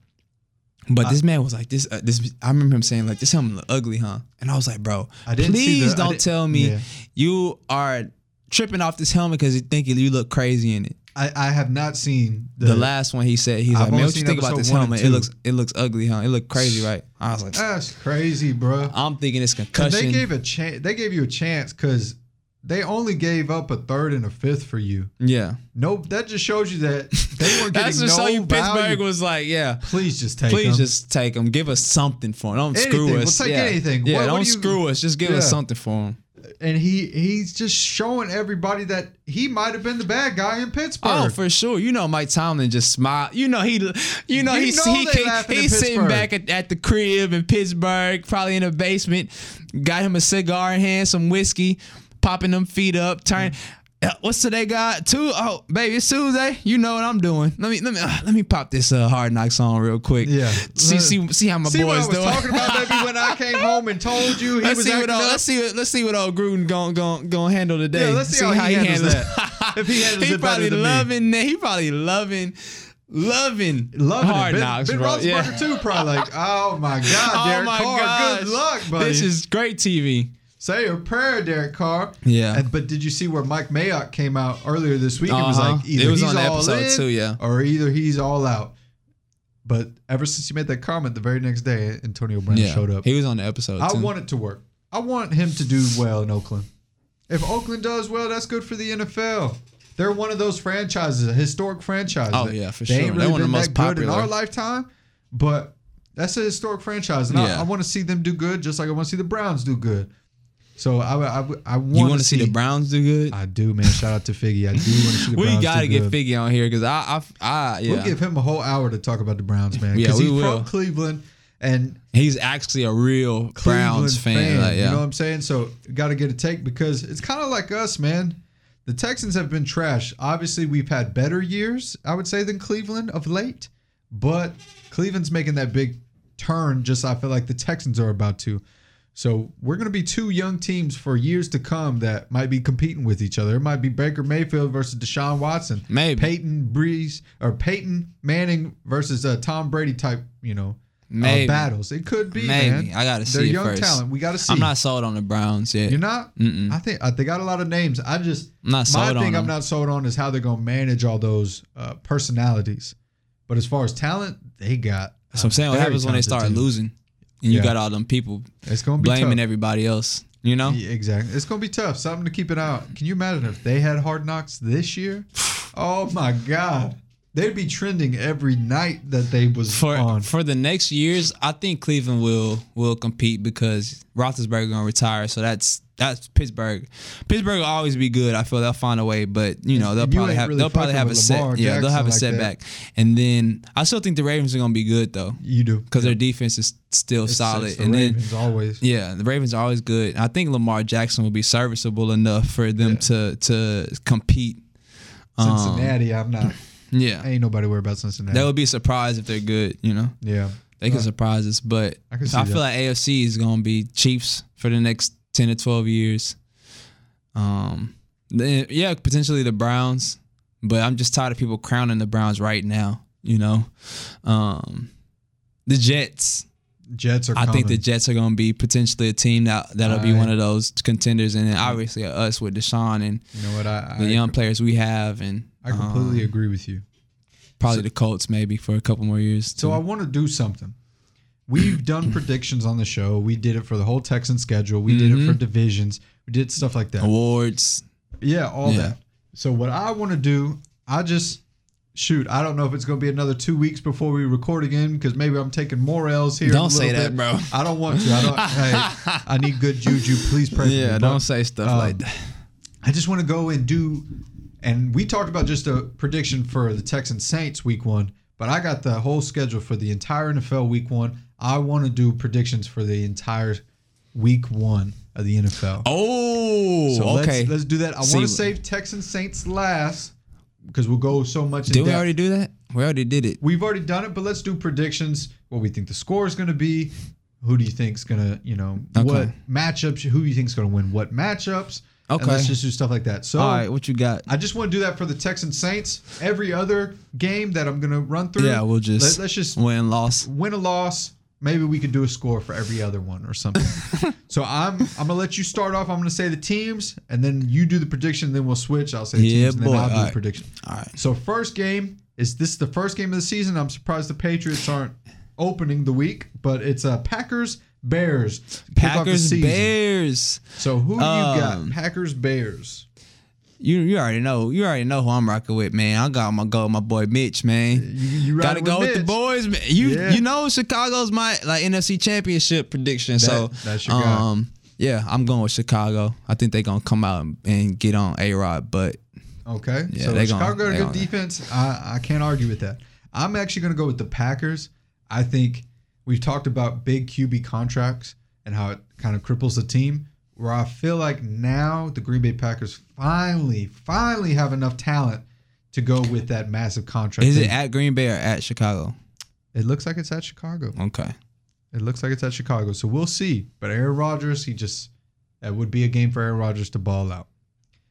Speaker 2: But this man was like this. Uh, this I remember him saying like this helmet look ugly, huh? And I was like, bro,
Speaker 1: I
Speaker 2: please
Speaker 1: the-
Speaker 2: don't tell me
Speaker 1: yeah.
Speaker 2: you are tripping off this helmet because you think you look crazy in it.
Speaker 1: I, I have not seen the,
Speaker 2: The last one he said, he's
Speaker 1: I've
Speaker 2: like, man, what you think about this helmet? It looks it looks ugly, huh? It looked crazy, right? I was like,
Speaker 1: That's crazy, bro.
Speaker 2: I'm thinking it's concussion.
Speaker 1: they gave a chance. They gave you a chance because they only gave up a third and a fifth for you.
Speaker 2: yeah,
Speaker 1: Nope, that just shows you that they weren't (laughs) getting
Speaker 2: that's
Speaker 1: no
Speaker 2: just show you
Speaker 1: value.
Speaker 2: Pittsburgh was like, yeah.
Speaker 1: Please just take
Speaker 2: Please
Speaker 1: them.
Speaker 2: just take them. Give us something for him. Don't
Speaker 1: Anything.
Speaker 2: screw
Speaker 1: We'll
Speaker 2: us.
Speaker 1: take
Speaker 2: yeah.
Speaker 1: anything.
Speaker 2: Yeah,
Speaker 1: What- what
Speaker 2: don't
Speaker 1: do you-
Speaker 2: screw us. Just give us something for them.
Speaker 1: and he he's just showing everybody that he might have been the bad guy in Pittsburgh.
Speaker 2: Oh, for sure. You know, Mike Tomlin just smile. You know, he, you know,
Speaker 1: You
Speaker 2: he's
Speaker 1: know
Speaker 2: he,
Speaker 1: they
Speaker 2: he-
Speaker 1: laughing in
Speaker 2: he's sitting back at, at the crib in Pittsburgh, probably in the basement. Got him a cigar in hand, some whiskey, popping them feet up, turn. uh, What's today, God? Two. Oh, baby, it's Tuesday. You know what I'm doing. Let me let me uh, let me pop this uh, hard knock song real quick.
Speaker 1: Yeah.
Speaker 2: See see see how my
Speaker 1: See what I
Speaker 2: boys
Speaker 1: was
Speaker 2: doing.
Speaker 1: talking about, baby, when I (laughs) came home and told you he
Speaker 2: let's
Speaker 1: was
Speaker 2: see what old, let's see what let's see what old Gruden going going going handle today.
Speaker 1: Yeah, let's see how he handles that. If he handles
Speaker 2: he
Speaker 1: it
Speaker 2: probably
Speaker 1: than me.
Speaker 2: loving that. He probably loving loving
Speaker 1: Loving
Speaker 2: hard
Speaker 1: it. Ben,
Speaker 2: knocks,
Speaker 1: ben
Speaker 2: bro.
Speaker 1: Roethlisberger
Speaker 2: Yeah.
Speaker 1: too, probably like, oh my God, (laughs) Derek
Speaker 2: oh my
Speaker 1: Carr,
Speaker 2: gosh.
Speaker 1: good luck, buddy.
Speaker 2: This is great TV.
Speaker 1: Say a prayer, Derek Carr.
Speaker 2: Yeah.
Speaker 1: And- but did you see where Mike Mayock came out earlier this week and was
Speaker 2: Uh-huh.
Speaker 1: like, either
Speaker 2: It was
Speaker 1: he's
Speaker 2: on
Speaker 1: all
Speaker 2: episode
Speaker 1: in
Speaker 2: too, yeah.
Speaker 1: or either he's all out. But ever since you made that comment, the very next day, Antonio Brown
Speaker 2: Yeah,
Speaker 1: showed up.
Speaker 2: he was on the episode.
Speaker 1: I want it to work. I want him to do well in Oakland. If Oakland does well, that's good for the NFL. They're one of those franchises, a historic franchise.
Speaker 2: Oh, yeah, for
Speaker 1: they
Speaker 2: sure.
Speaker 1: Ain't
Speaker 2: They're
Speaker 1: really
Speaker 2: one of the
Speaker 1: been
Speaker 2: most
Speaker 1: that good in our lifetime, but that's a historic franchise, and
Speaker 2: Yeah.
Speaker 1: I, I want to see them do good, just like I want to see the Browns do good. So I, I, I want
Speaker 2: You want to see the
Speaker 1: Browns.
Speaker 2: Do good?
Speaker 1: I do, man. Shout out to Figgy. I do want to see the (laughs)
Speaker 2: we
Speaker 1: Browns
Speaker 2: gotta
Speaker 1: do
Speaker 2: get
Speaker 1: good.
Speaker 2: Figgy on here because I, I, I, yeah,
Speaker 1: We'll give him a whole hour to talk about the Browns, man.
Speaker 2: Yeah,
Speaker 1: Because
Speaker 2: we
Speaker 1: he's
Speaker 2: will.
Speaker 1: from Cleveland, and
Speaker 2: he's actually a real Browns
Speaker 1: Cleveland
Speaker 2: fan. Like, yeah,
Speaker 1: You know what I'm saying? So got to get a take because it's kind of like us, man. The Texans have been trash. Obviously, we've had better years, I would say, than Cleveland of late. But Cleveland's making that big turn. Just I feel like the Texans are about to. So we're going to be two young teams for years to come that might be competing with each other. It might be Baker Mayfield versus Deshaun Watson,
Speaker 2: Maybe.
Speaker 1: Peyton Brees or Peyton Manning versus uh, Tom Brady type, you know, uh, battles. It could be.
Speaker 2: maybe
Speaker 1: man.
Speaker 2: I gotta see. They're
Speaker 1: young
Speaker 2: first.
Speaker 1: talent. We got to see.
Speaker 2: I'm not sold on the Browns yet.
Speaker 1: You're not.
Speaker 2: Mm-mm.
Speaker 1: I think uh, they got a lot of names. I just
Speaker 2: I'm not
Speaker 1: my
Speaker 2: sold on
Speaker 1: thing I'm not sold on is how they're gonna manage all those uh, personalities. But as far as talent, they got.
Speaker 2: So I'm saying what happens when they start
Speaker 1: team.
Speaker 2: losing, and you
Speaker 1: Yeah.
Speaker 2: got all them people
Speaker 1: It's gonna be
Speaker 2: blaming
Speaker 1: tough.
Speaker 2: everybody else. You know,
Speaker 1: Yeah, exactly. It's gonna be tough. Something to keep it out. Can you imagine if they had hard knocks this year? (sighs) Oh my god, they'd be trending every night that they was
Speaker 2: for
Speaker 1: on.
Speaker 2: for the next years, I think Cleveland will will compete because Roethlisberger gonna retire. So that's that's Pittsburgh. Pittsburgh will always be good. I feel they'll find a way, but you know they'll
Speaker 1: you
Speaker 2: probably have
Speaker 1: really
Speaker 2: they'll probably have a
Speaker 1: with
Speaker 2: set.
Speaker 1: Lamar
Speaker 2: Yeah, they'll have a
Speaker 1: like
Speaker 2: setback, and then I still think the Ravens are gonna be good though
Speaker 1: You do
Speaker 2: because their defense is still
Speaker 1: It's-
Speaker 2: solid.
Speaker 1: it's the
Speaker 2: and then
Speaker 1: Ravens always.
Speaker 2: yeah, the Ravens are always good. I think Lamar Jackson will be serviceable enough for them to to compete. Um,
Speaker 1: Cincinnati, I'm not.
Speaker 2: Yeah,
Speaker 1: Ain't nobody worried about Cincinnati.
Speaker 2: that would be a surprise if they're good. You know.
Speaker 1: yeah.
Speaker 2: They can
Speaker 1: Uh,
Speaker 2: surprise us, but
Speaker 1: I
Speaker 2: I, feel like AFC is gonna be Chiefs for the next ten to twelve years. Um, yeah, potentially the Browns, but I'm just tired of people crowning the Browns right now. You know, um, the Jets.
Speaker 1: Jets are.
Speaker 2: I think the. Jets are gonna be potentially a team that that'll be one of those contenders, and then obviously us with Deshaun and
Speaker 1: You know what? I
Speaker 2: the
Speaker 1: I,
Speaker 2: young players we have, and
Speaker 1: I completely
Speaker 2: um,
Speaker 1: agree with you.
Speaker 2: probably the Colts maybe for a couple more years.
Speaker 1: So. I want to do something. We've done (clears throat) predictions on the show. We did it for the whole Texan schedule. We did it for divisions. We did stuff like that.
Speaker 2: awards.
Speaker 1: Yeah, all
Speaker 2: Yeah.
Speaker 1: that. So what I want to do, I just shoot. I don't know if it's going to be another two weeks before we record again because maybe I'm taking more L's here.
Speaker 2: Don't say that,
Speaker 1: bit.
Speaker 2: bro.
Speaker 1: I don't want to. I don't. (laughs) hey, I need good juju. Please pray for me.
Speaker 2: Yeah, don't say stuff
Speaker 1: um,
Speaker 2: like that.
Speaker 1: I just want to go and do, and we talked about just a prediction for the Texans Saints week one, but I got the whole schedule for the entire NFL week one. I want to do predictions for the entire week one of the NFL.
Speaker 2: Oh,
Speaker 1: so
Speaker 2: okay.
Speaker 1: let's, let's do that. I want to save Texans Saints last because we'll go so much. in
Speaker 2: did we
Speaker 1: depth.
Speaker 2: already do that? We already did it.
Speaker 1: We've already done it, but let's do predictions. What we think the score is going to be. Who do you think's going to, you know,
Speaker 2: Okay.
Speaker 1: what matchups? Who do you think's going to win what matchups? And
Speaker 2: Okay.
Speaker 1: let's just do stuff like that. So
Speaker 2: All right, what you got?
Speaker 1: I just want to do that for the Texans Saints. Every other game that I'm going to run through.
Speaker 2: Yeah, we'll just
Speaker 1: let, us just
Speaker 2: win loss.
Speaker 1: win a loss. Maybe we could do a score for every other one or something. (laughs) so I'm I'm gonna let you start off. I'm gonna say the teams, and then you do the prediction. Then we'll switch. I'll say the
Speaker 2: Yeah,
Speaker 1: teams, and then. I'll do
Speaker 2: All
Speaker 1: the prediction.
Speaker 2: All right.
Speaker 1: So first game is this the first game of the season. I'm surprised the Patriots aren't opening the week, but it's uh, Packers Bears. to kick off the
Speaker 2: Packers. Bears.
Speaker 1: So who do you got?
Speaker 2: Um,
Speaker 1: Packers Bears.
Speaker 2: You you already know. You already know who I'm rocking with, man. I got my go, with my boy Mitch, man.
Speaker 1: You, you
Speaker 2: Got to go with, the boys, man. You
Speaker 1: Yeah.
Speaker 2: you know Chicago's my like NFC Championship prediction. so
Speaker 1: that's your guy.
Speaker 2: um yeah, I'm going with Chicago. I think they're gonna come out and, get on A Rod, but
Speaker 1: Okay.
Speaker 2: Yeah,
Speaker 1: so
Speaker 2: they
Speaker 1: Chicago
Speaker 2: gonna-
Speaker 1: got a good defense. I, I can't argue with that. I'm actually going to go with the Packers. I think we've talked about big QB contracts and how it kind of cripples the team. Where I feel like now the Green Bay Packers finally, finally have enough talent to go with that massive contract.
Speaker 2: is it at Green Bay or at Chicago?
Speaker 1: it looks like it's at Chicago.
Speaker 2: Okay.
Speaker 1: It looks like it's at Chicago. So we'll see. But Aaron Rodgers, he just that would be a game for Aaron Rodgers to ball out.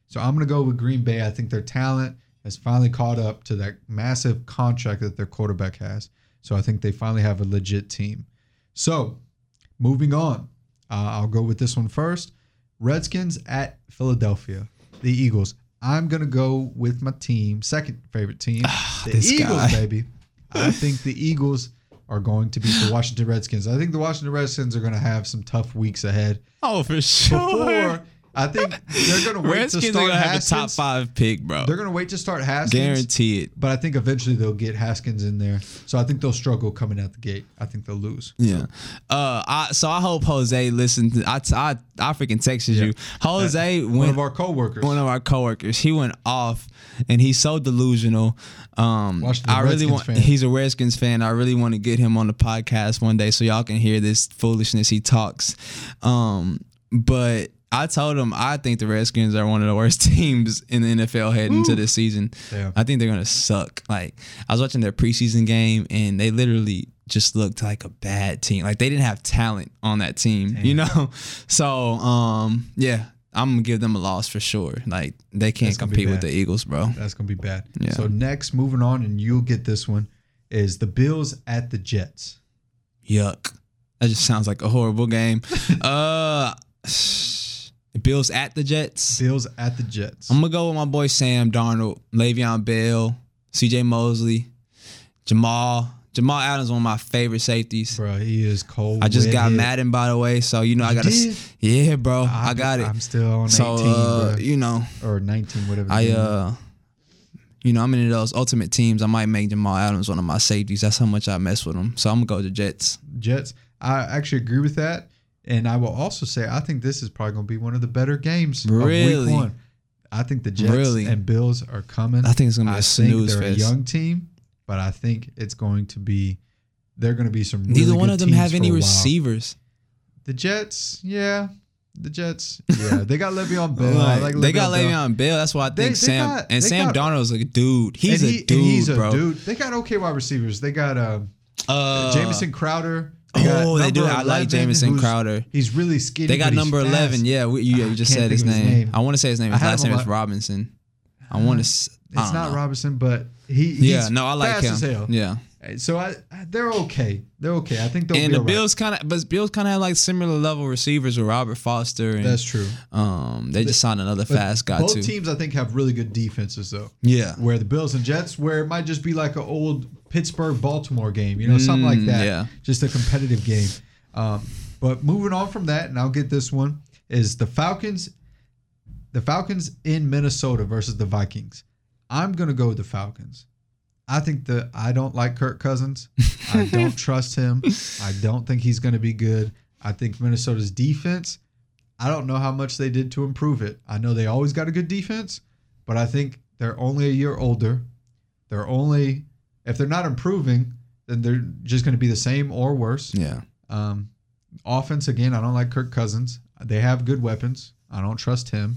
Speaker 1: So I'm gonna go with Green Bay. I think their talent has finally caught up to that massive contract that their quarterback has. So I think they finally have a legit team. So moving on, uh, I'll go with this one first. Redskins at Philadelphia. The Eagles. I'm gonna go with my team, second favorite team, the
Speaker 2: Ah,
Speaker 1: Eagles,
Speaker 2: guy.
Speaker 1: baby. I think the Eagles are going to beat the Washington Redskins. I think the Washington Redskins are going to have some tough weeks ahead.
Speaker 2: Oh, for sure.
Speaker 1: Before I think they're going to wait
Speaker 2: Redskins
Speaker 1: to start
Speaker 2: gonna have a
Speaker 1: Haskins.
Speaker 2: top five pick, bro.
Speaker 1: They're going to wait to start Haskins.
Speaker 2: Guarantee it.
Speaker 1: But I think eventually they'll get Haskins in there. So I think they'll struggle coming out the gate. I think they'll lose.
Speaker 2: Yeah. Uh. I, so I hope Jose listened. To, I I I freaking texted you. Jose
Speaker 1: One
Speaker 2: went
Speaker 1: of our coworkers.
Speaker 2: one of our coworkers. He went off, and he's so delusional. Um, I really
Speaker 1: Redskins
Speaker 2: want.
Speaker 1: fan.
Speaker 2: He's a Redskins fan. I really want to get him on the podcast one day so y'all can hear this foolishness he talks. Um, but I told them I think the Redskins are one of the worst (laughs) teams in the NFL heading into this season.
Speaker 1: Yeah.
Speaker 2: I think they're gonna suck. Like I was watching their preseason game, and they literally just looked like a bad team. Like they didn't have talent on that team, you know. (laughs) So um, yeah, I'm gonna give them a loss for sure. Like they can't
Speaker 1: gonna
Speaker 2: compete with the Eagles, bro.
Speaker 1: That's going to be bad.
Speaker 2: Yeah.
Speaker 1: So next, moving on, and you'll get this one, is the Bills at the Jets.
Speaker 2: Yuck. That just sounds like a horrible game. (laughs) uh, Bills at the Jets.
Speaker 1: Bills at the Jets.
Speaker 2: I'm gonna go with my boy Sam Darnold, Le'Veon Bell, C.J. Mosley, Jamal. Jamal Adams, one of my favorite safeties.
Speaker 1: Bro, he is cold.
Speaker 2: I just got. Madden, by the way, so you know I gotta. Yeah, bro, I, got it.
Speaker 1: I'm still on
Speaker 2: so
Speaker 1: 18,
Speaker 2: uh, you know,
Speaker 1: or 19, whatever.
Speaker 2: I uh, you know, I'm into those ultimate teams. I might make Jamal Adams one of my safeties. That's how much I mess with him. So I'm gonna go to Jets.
Speaker 1: Jets. I actually agree with that, and I will also say I think this is probably going to be one of the better games of week one. I think the Jets
Speaker 2: Really?
Speaker 1: and Bills are coming.
Speaker 2: I think it's gonna be
Speaker 1: I
Speaker 2: a snooze
Speaker 1: they're
Speaker 2: fest.
Speaker 1: a young team, but I think it's going to be. They're going to be some.
Speaker 2: Neither
Speaker 1: really
Speaker 2: one of them have any receivers.
Speaker 1: The Jets, yeah, the Jets, yeah, they got Le'Veon Bell. (laughs) I
Speaker 2: Like,
Speaker 1: like
Speaker 2: they got
Speaker 1: Bell.
Speaker 2: Le'Veon Bell. That's why I think
Speaker 1: they
Speaker 2: Sam
Speaker 1: got-
Speaker 2: and Sam
Speaker 1: got-
Speaker 2: Darnold's a dude. He's a
Speaker 1: he- and
Speaker 2: dude,
Speaker 1: he's a
Speaker 2: bro.
Speaker 1: dude. They got okay wide receivers. They got uh,
Speaker 2: Uh,
Speaker 1: Jamison Crowder. They
Speaker 2: Oh, they do. I like
Speaker 1: 11,
Speaker 2: Jamison Crowder.
Speaker 1: He's really skinny.
Speaker 2: They got number
Speaker 1: fast.
Speaker 2: eleven. Yeah, we, you, you just said his name.
Speaker 1: his name.
Speaker 2: I want to say his name. His last name is Robinson. I want to.
Speaker 1: It's not
Speaker 2: know.
Speaker 1: Robinson, but he.
Speaker 2: Yeah, no, I like him. Yeah,
Speaker 1: So I, they're okay. They're okay. I think they'll
Speaker 2: and the
Speaker 1: all right.
Speaker 2: Bills kind of, but Bills kind of have like similar level receivers with Robert Foster, and
Speaker 1: That's true.
Speaker 2: um, they just signed another fast guy
Speaker 1: Both
Speaker 2: too.
Speaker 1: teams, I think, have really good defenses though.
Speaker 2: yeah,
Speaker 1: Where the Bills and Jets, where it might just be like an old Pittsburgh Baltimore game, you know, something like
Speaker 2: Mm,
Speaker 1: that.
Speaker 2: yeah.
Speaker 1: Just a competitive game. Um, but moving on from that, and I'll get this one is the Falcons. The Falcons in Minnesota versus the Vikings. I'm gonna go with the Falcons. I think the I don't like Kirk Cousins. I (laughs) don't trust him. I don't think he's gonna be good. I think Minnesota's defense. I don't know how much they did to improve it. I know they always got a good defense, but I think they're only a year older. They're only if they're not improving, then they're just going to be the same or worse.
Speaker 2: yeah.
Speaker 1: Um, offense again, I don't like Kirk Cousins. They have good weapons. I don't trust him.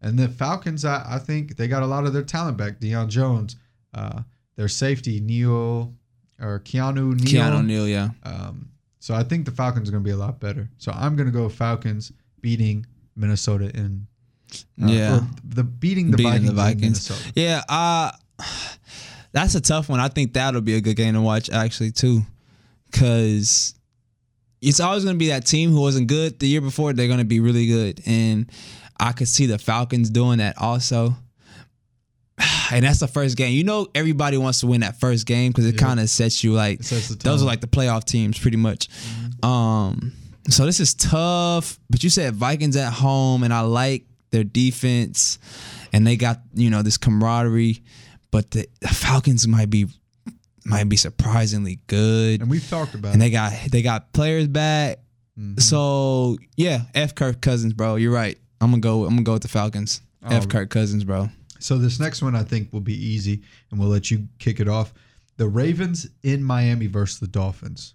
Speaker 1: And the Falcons, I, I think they got a lot of their talent back. Deion Jones, uh, their safety Neil or Keanu Neal.
Speaker 2: Keanu Neal, yeah.
Speaker 1: Um, so I think the Falcons are going to be a lot better. So I'm going to go Falcons beating Minnesota in. uh,
Speaker 2: Yeah.
Speaker 1: the beating the
Speaker 2: Beating
Speaker 1: Vikings.
Speaker 2: the
Speaker 1: in
Speaker 2: Vikings.
Speaker 1: Minnesota.
Speaker 2: Yeah, uh that's a tough one. I think that'll be a good game to watch actually too. Cause it's always gonna be that team who wasn't good the year before, they're gonna be really good. And I could see the Falcons doing that also. (sighs) And that's the first game. You know everybody wants to win that first game because it
Speaker 1: Yeah.
Speaker 2: kind of sets you like
Speaker 1: sets
Speaker 2: those are like the playoff teams pretty much. Um, so this is tough. But you said Vikings at home, and I like their defense, and they got you know this camaraderie. But the, the Falcons might be might be surprisingly good,
Speaker 1: And we've talked about
Speaker 2: and
Speaker 1: it.
Speaker 2: they got they got players back.
Speaker 1: Mhm.
Speaker 2: So yeah, F Kirk Cousins, bro. You're right. I'm gonna go. I'm gonna go with the Falcons. F
Speaker 1: Oh.
Speaker 2: Kirk Cousins, bro.
Speaker 1: So this next one I think will be easy, and we'll let you kick it off. The Ravens in Miami versus the Dolphins.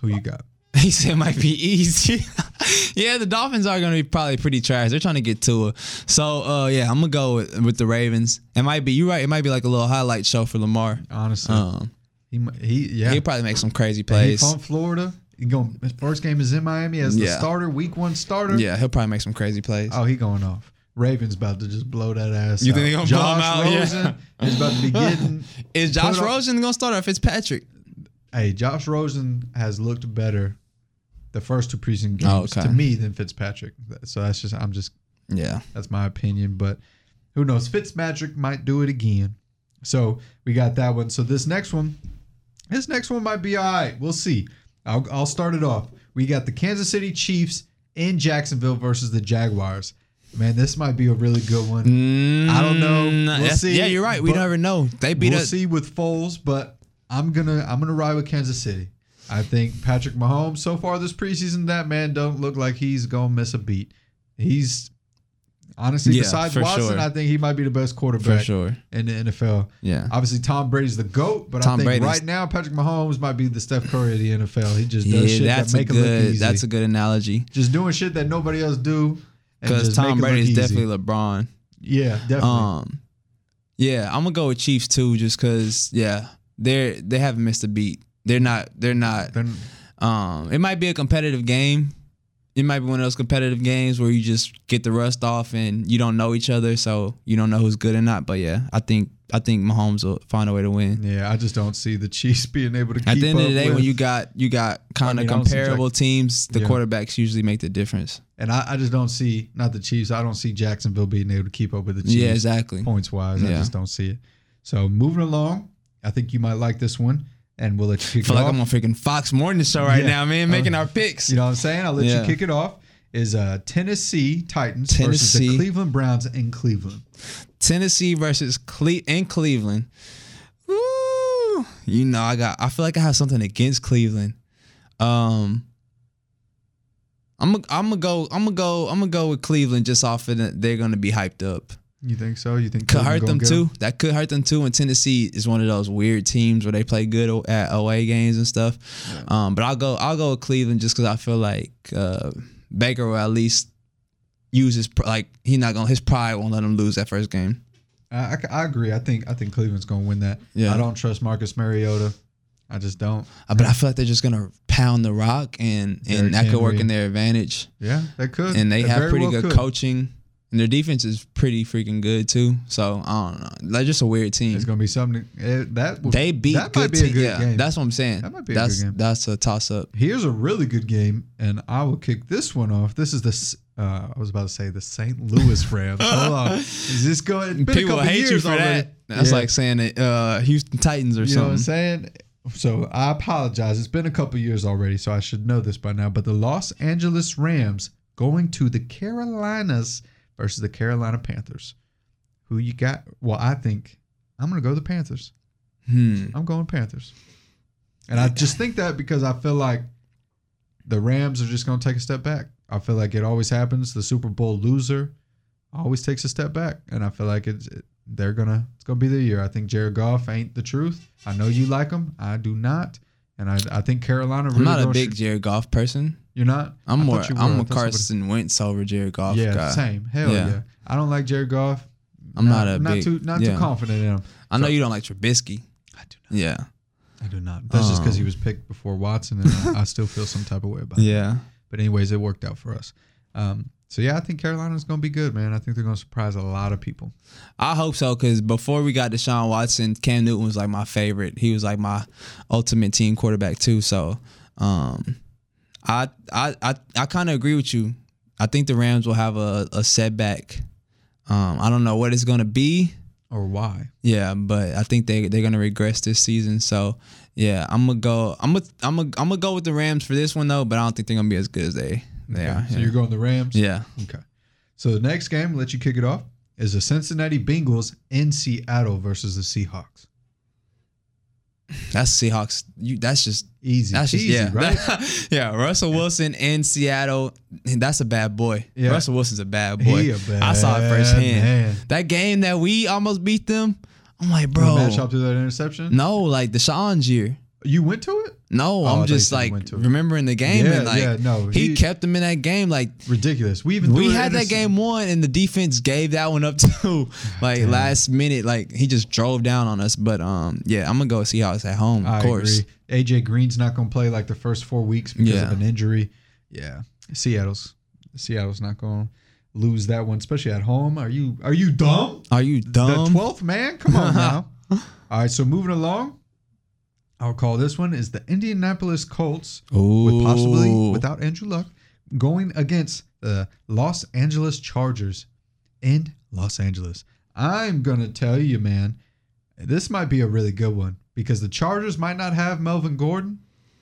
Speaker 1: Who you got? (laughs)
Speaker 2: He said it might be easy. (laughs) yeah, the Dolphins are gonna be probably pretty trash. They're trying to get to it. So uh, yeah, I'm gonna go with, with the Ravens. It might be you're right. It might be like a little highlight show for Lamar.
Speaker 1: Honestly,
Speaker 2: Um,
Speaker 1: he he yeah.
Speaker 2: he'll probably make some crazy
Speaker 1: He
Speaker 2: plays.
Speaker 1: from Florida. He going his first game is in Miami as the
Speaker 2: Yeah.
Speaker 1: starter, week one starter.
Speaker 2: Yeah, he'll probably make some crazy plays.
Speaker 1: Oh, he going off. Ravens about to just blow that ass.
Speaker 2: You
Speaker 1: out.
Speaker 2: think they gonna blow him out? Yeah.
Speaker 1: Rosen is about to be (laughs) getting.
Speaker 2: Is Josh Rosen gonna start or Fitzpatrick?
Speaker 1: hey, Josh Rosen has looked better the first two preseason games
Speaker 2: Oh, okay.
Speaker 1: to me than Fitzpatrick. So that's just I'm just
Speaker 2: Yeah.
Speaker 1: That's my opinion, but who knows? Fitzmagic might do it again. So we got that one. So this next one, this next one might be all right. We'll see. I'll, I'll start it off. We got the Kansas City Chiefs in Jacksonville versus the Jaguars. Man, this might be a really good one. I don't know.
Speaker 2: Mm,
Speaker 1: We'll
Speaker 2: that's-
Speaker 1: see,
Speaker 2: Yeah, you're right. We never know. They beat
Speaker 1: we'll
Speaker 2: us.
Speaker 1: see with Foles, but I'm gonna I'm gonna ride with Kansas City. I think Patrick Mahomes so far this preseason, that man don't look like he's gonna miss a beat. He's honestly
Speaker 2: Yeah,
Speaker 1: besides Watson,
Speaker 2: sure.
Speaker 1: I think he might be the best quarterback
Speaker 2: sure.
Speaker 1: in the NFL.
Speaker 2: Yeah.
Speaker 1: Obviously, Tom Brady's the goat, but
Speaker 2: Tom
Speaker 1: I think
Speaker 2: Brady's-
Speaker 1: right now Patrick Mahomes might be the Steph Curry of the NFL. He just does
Speaker 2: Yeah,
Speaker 1: shit
Speaker 2: that's
Speaker 1: that
Speaker 2: a
Speaker 1: make him look
Speaker 2: good.
Speaker 1: easy.
Speaker 2: That's a good analogy.
Speaker 1: just doing shit that nobody else do.
Speaker 2: Because Tom
Speaker 1: it look
Speaker 2: Brady is definitely LeBron.
Speaker 1: yeah, definitely.
Speaker 2: Um, yeah, I'm gonna go with Chiefs too, just because yeah, they're they haven't missed a beat. They're not. They're not. Um, it might be a competitive game. It might be one of those competitive games where you just get the rust off and you don't know each other, so you don't know who's good or not. But yeah, I think I think Mahomes will find a way to win.
Speaker 1: yeah, I just don't see the Chiefs (laughs) being able to keep
Speaker 2: At the end of the day, when you got you got kind of
Speaker 1: I see
Speaker 2: comparable teams, the
Speaker 1: Yeah.
Speaker 2: quarterbacks usually make the difference.
Speaker 1: And I, I just don't see not the Chiefs. I don't see Jacksonville being able to keep up with the Chiefs
Speaker 2: Yeah, exactly.
Speaker 1: points wise. I just don't see it. So moving along, I think you might like this one, and we'll let you kick I
Speaker 2: feel
Speaker 1: it
Speaker 2: like
Speaker 1: off.
Speaker 2: I'm on freaking Fox Morning Show right
Speaker 1: Yeah.
Speaker 2: now, man, making
Speaker 1: Uh,
Speaker 2: our picks.
Speaker 1: you know what I'm saying? I'll let
Speaker 2: Yeah.
Speaker 1: you kick it off. Is uh, Tennessee Titans versus
Speaker 2: Tennessee.
Speaker 1: the Cleveland Browns in Cleveland?
Speaker 2: Tennessee versus Cle- in Cleveland. Ooh, you know, I got. I feel like I have something against Cleveland. Um, I'm gonna I'm gonna go I'm gonna go I'm gonna go with Cleveland just off of it. They're gonna be hyped up.
Speaker 1: You think so? You think
Speaker 2: Could hurt
Speaker 1: gonna
Speaker 2: them too. That could hurt them too. And Tennessee is one of those weird teams where they play good at away games and stuff. Um, but I'll go I'll go with Cleveland just because I feel like uh, Baker will at least use his like he's not gonna his pride won't let him lose that first game.
Speaker 1: I, I, I agree. I think I think Cleveland's going to win that.
Speaker 2: Yeah.
Speaker 1: I don't trust Marcus Mariota. I just don't.
Speaker 2: Uh, But I feel like they're just gonna pound the rock, and
Speaker 1: Derrick
Speaker 2: and that could work in their advantage.
Speaker 1: Yeah, they could.
Speaker 2: And they
Speaker 1: They
Speaker 2: have pretty
Speaker 1: well
Speaker 2: good
Speaker 1: could.
Speaker 2: coaching, and their defense is pretty freaking good too. So I don't know. They're just a weird team.
Speaker 1: It's going to be something eh, that would-
Speaker 2: They beat
Speaker 1: that might be a good
Speaker 2: Yeah,
Speaker 1: game.
Speaker 2: that's what I'm saying.
Speaker 1: That might be a good
Speaker 2: that's
Speaker 1: game.
Speaker 2: that's a toss up.
Speaker 1: Here's a really good game, and I will kick this one off. This is the uh, I was about to say the St. Louis Rams. (laughs) Hold on, is this going?
Speaker 2: People hate you for
Speaker 1: already.
Speaker 2: that. That's
Speaker 1: Yeah.
Speaker 2: like saying that uh, Houston Titans or
Speaker 1: you know what I'm saying. So I apologize. It's been a couple years already, so I should know this by now. But the Los Angeles Rams going to the Carolinas versus the Carolina Panthers. Who you got? Well, I think I'm going to go the Panthers.
Speaker 2: Hmm.
Speaker 1: I'm going Panthers. And I just think that because I feel like the Rams are just going to take a step back. I feel like it always happens. The Super Bowl loser always takes a step back, and I feel like it's it, they're gonna it's gonna be the year. I think Jared Goff ain't the truth. I know you like him. I do not, and I I think Carolina. Really
Speaker 2: I'm not a big
Speaker 1: shoot-
Speaker 2: Jared Goff person.
Speaker 1: You're not.
Speaker 2: I'm
Speaker 1: I
Speaker 2: more. I'm a
Speaker 1: somebody-
Speaker 2: Carson Wentz over Jared Goff
Speaker 1: Yeah,
Speaker 2: guy.
Speaker 1: same. Hell yeah.
Speaker 2: Yeah.
Speaker 1: I don't like Jared Goff.
Speaker 2: I'm not a
Speaker 1: not
Speaker 2: big-
Speaker 1: too not too confident in him.
Speaker 2: I know you don't like Trubisky.
Speaker 1: I do not.
Speaker 2: Yeah.
Speaker 1: I do not. That's just because he
Speaker 2: Um,
Speaker 1: was picked before Watson, and I, I still feel some type of way about it. (laughs)
Speaker 2: Yeah.
Speaker 1: But anyways, it worked out for us. Um, so yeah, I think Carolina's going to be good, man. I think they're going to surprise a lot of people.
Speaker 2: I hope so because before we got Deshaun Watson, Cam Newton was like my favorite. He was like my ultimate team quarterback too. So, um, I I I, I kind of agree with you. I think the Rams will have a, a setback. Um, I don't know what it's gonna be.
Speaker 1: Or why?
Speaker 2: Yeah, but I think they they're gonna regress this season. So yeah, I'm gonna go. I'm gonna I'm gonna I'm gonna go with the Rams for this one though. But I don't think they're gonna be as good as they they
Speaker 1: Okay,
Speaker 2: are.
Speaker 1: So
Speaker 2: yeah.
Speaker 1: you're going the Rams.
Speaker 2: yeah.
Speaker 1: Okay. So the next game, let you kick it off, is the Cincinnati Bengals in Seattle versus the Seahawks.
Speaker 2: That's Seahawks. You, that's just
Speaker 1: Easy.
Speaker 2: that's just
Speaker 1: peasy,
Speaker 2: yeah,
Speaker 1: right? (laughs)
Speaker 2: yeah. Russell Wilson in Seattle. That's a bad boy.
Speaker 1: Yeah.
Speaker 2: Russell Wilson's a bad boy.
Speaker 1: A bad
Speaker 2: I saw it firsthand.
Speaker 1: man.
Speaker 2: That game that we almost beat them. I'm like,
Speaker 1: Bro. Matt Schaub threw that interception.
Speaker 2: No, like Deshaun's year.
Speaker 1: You went to it?
Speaker 2: No,
Speaker 1: Oh,
Speaker 2: I'm just like
Speaker 1: went to it.
Speaker 2: remembering the game
Speaker 1: Yeah,
Speaker 2: and like
Speaker 1: yeah, no,
Speaker 2: he,
Speaker 1: he-
Speaker 2: kept them in that game. Like
Speaker 1: Ridiculous. We even
Speaker 2: we had that game won and the defense gave that one up (laughs) too. like
Speaker 1: Damn.
Speaker 2: last minute, like he just drove down on us. But um, yeah, I'm gonna go Seahawks at home, of
Speaker 1: I
Speaker 2: course.
Speaker 1: agree. AJ Green's not going to play like the first four weeks because
Speaker 2: Yeah.
Speaker 1: of an injury. Yeah, Seattle's Seattle's not going to lose that one, especially at home. Are you are you dumb?
Speaker 2: Are you dumb?
Speaker 1: The twelfth man? Come on (laughs) now. All right, so moving along, I'll call this one is the Indianapolis Colts with possibly without Andrew Luck going against the Los Angeles Chargers in Los Angeles. I'm gonna tell you, man, this might be a really good one because the Chargers might not have Melvin Gordon,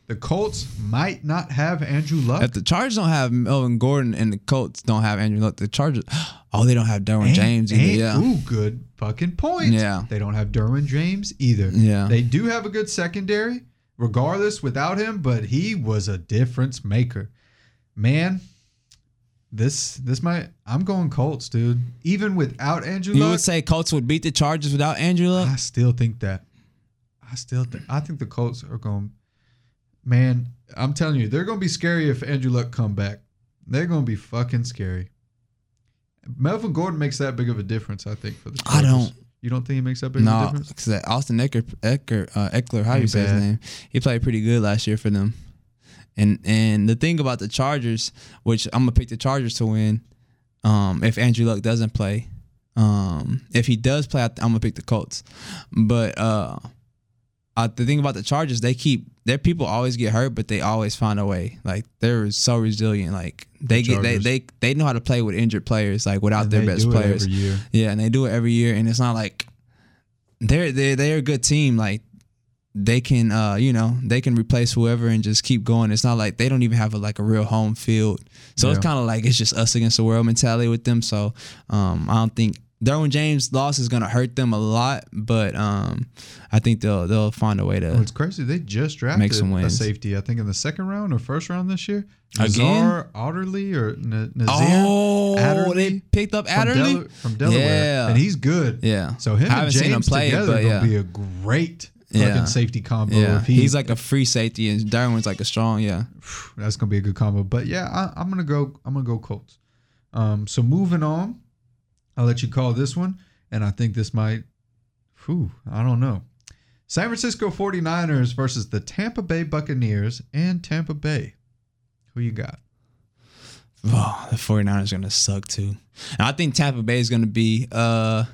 Speaker 1: the Colts might not have Andrew Luck.
Speaker 2: If the Chargers don't have Melvin Gordon and the Colts don't have Andrew Luck, the Chargers, (gasps) oh, they don't have Derwin
Speaker 1: And-
Speaker 2: James either.
Speaker 1: and-
Speaker 2: yeah,
Speaker 1: Ooh, good fucking point.
Speaker 2: Yeah.
Speaker 1: They don't have Derwin James either.
Speaker 2: Yeah.
Speaker 1: They do have a good secondary, regardless, without him, but he was a difference maker. Man, this this might I'm going Colts, dude. Even without Andrew
Speaker 2: you
Speaker 1: Luck,
Speaker 2: would say Colts would beat the Chargers without Andrew Luck.
Speaker 1: I still think that. I still think I think the Colts are going Man, I'm telling you, they're gonna be scary if Andrew Luck come back. They're gonna be fucking scary. Melvin Gordon makes that big of a difference, I think, for the Chargers.
Speaker 2: I don't.
Speaker 1: You don't think he makes that big of a difference?
Speaker 2: No, because Austin Ekeler, Ekeler, uh, Ekeler, how
Speaker 1: Ain't
Speaker 2: you say
Speaker 1: bad.
Speaker 2: his name? He played pretty good last year for them. And and the thing about the Chargers, which I'm gonna pick the Chargers to win, um, if Andrew Luck doesn't play, um, if he does play, I'm gonna pick the Colts. But uh, uh, the thing about the Chargers, they keep their people always get hurt, but they always find a way. Like they're so resilient. Like they
Speaker 1: The
Speaker 2: get they, they they know how to play with injured players, like without
Speaker 1: And
Speaker 2: their
Speaker 1: they
Speaker 2: best players. Yeah, and they do it every year, and it's not like they're they're they're a good team. Like they can, uh, you know, they can replace whoever and just keep going. It's not like they don't even have a, like a real home field. So it's kind of like it's just us against the world mentality with them. So um, I don't think Derwin James' loss is gonna hurt them a lot, but um, I think they'll they'll find a way to.
Speaker 1: Well, it's crazy. They just drafted
Speaker 2: some
Speaker 1: a safety, I think, in the second round or first round this year.
Speaker 2: Again?
Speaker 1: Nazar Adderley or N- Nasir
Speaker 2: oh,
Speaker 1: Adderley
Speaker 2: they picked up
Speaker 1: from, Del- from Delaware,
Speaker 2: Yeah.
Speaker 1: and he's good.
Speaker 2: yeah,
Speaker 1: So him
Speaker 2: I haven't
Speaker 1: and
Speaker 2: seen him
Speaker 1: James
Speaker 2: play it,
Speaker 1: together gonna
Speaker 2: yeah.
Speaker 1: be a great fucking
Speaker 2: Yeah.
Speaker 1: safety combo.
Speaker 2: yeah,
Speaker 1: If he,
Speaker 2: he's like a free safety, and Derwin's like a strong. Yeah, (sighs)
Speaker 1: that's gonna be a good combo. But yeah, I, I'm gonna go. I'm gonna go Colts. Um, so moving on, I'll let you call this one, and I think this might. Whew, I don't know. San Francisco 49ers versus the Tampa Bay Buccaneers and Tampa Bay. Who you got?
Speaker 2: Oh, the 49ers are going to suck too. And I think Tampa Bay is going to be uh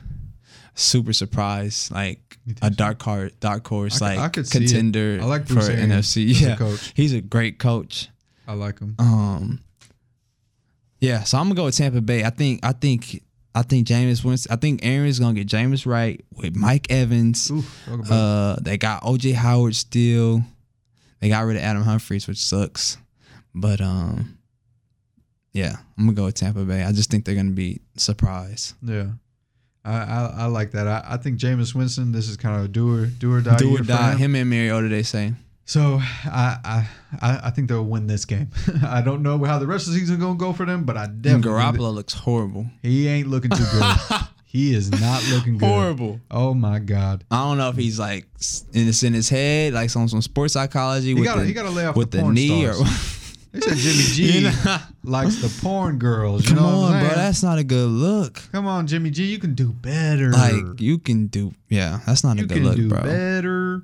Speaker 2: super surprise, like a dark horse, dark horse,
Speaker 1: I
Speaker 2: like
Speaker 1: I
Speaker 2: contender
Speaker 1: I like
Speaker 2: for
Speaker 1: Bruce Arians
Speaker 2: NFC.
Speaker 1: a
Speaker 2: Yeah,
Speaker 1: coach.
Speaker 2: he's a great coach.
Speaker 1: I like him.
Speaker 2: Um, yeah, so I'm gonna go with Tampa Bay. I think, I think, I think Jameis Winston. I think Arians gonna get Jameis right with Mike Evans.
Speaker 1: Ooh,
Speaker 2: Uh, they got OJ Howard still. They got rid of Adam Humphries, which sucks. But um, yeah, I'm gonna go with Tampa Bay. I just think they're gonna be surprised.
Speaker 1: yeah. I, I, I like that. I, I think Jameis Winston. This is kind of a do or do or die.
Speaker 2: Do or die.
Speaker 1: him.
Speaker 2: Him and Mariota, they say.
Speaker 1: So I, I I think they'll win this game. (laughs) I don't know how the rest of the season gonna go for them, but I
Speaker 2: And
Speaker 1: definitely
Speaker 2: Garoppolo looks horrible.
Speaker 1: he ain't looking too good. (laughs) he is not looking good.
Speaker 2: Horrible.
Speaker 1: Oh my god.
Speaker 2: I don't know if he's like in it's in his head, like some some sports psychology
Speaker 1: He
Speaker 2: with
Speaker 1: got
Speaker 2: the,
Speaker 1: he got to lay off
Speaker 2: with
Speaker 1: the,
Speaker 2: the, knee
Speaker 1: stars.
Speaker 2: or. (laughs)
Speaker 1: They said Jimmy G
Speaker 2: You know?
Speaker 1: likes the porn girls. You
Speaker 2: Come
Speaker 1: know what I'm
Speaker 2: on, bro. That's not a good look.
Speaker 1: Come on, Jimmy G. You can do better.
Speaker 2: Like you can do, yeah. That's not a
Speaker 1: you
Speaker 2: good
Speaker 1: can
Speaker 2: look,
Speaker 1: do
Speaker 2: bro.
Speaker 1: better.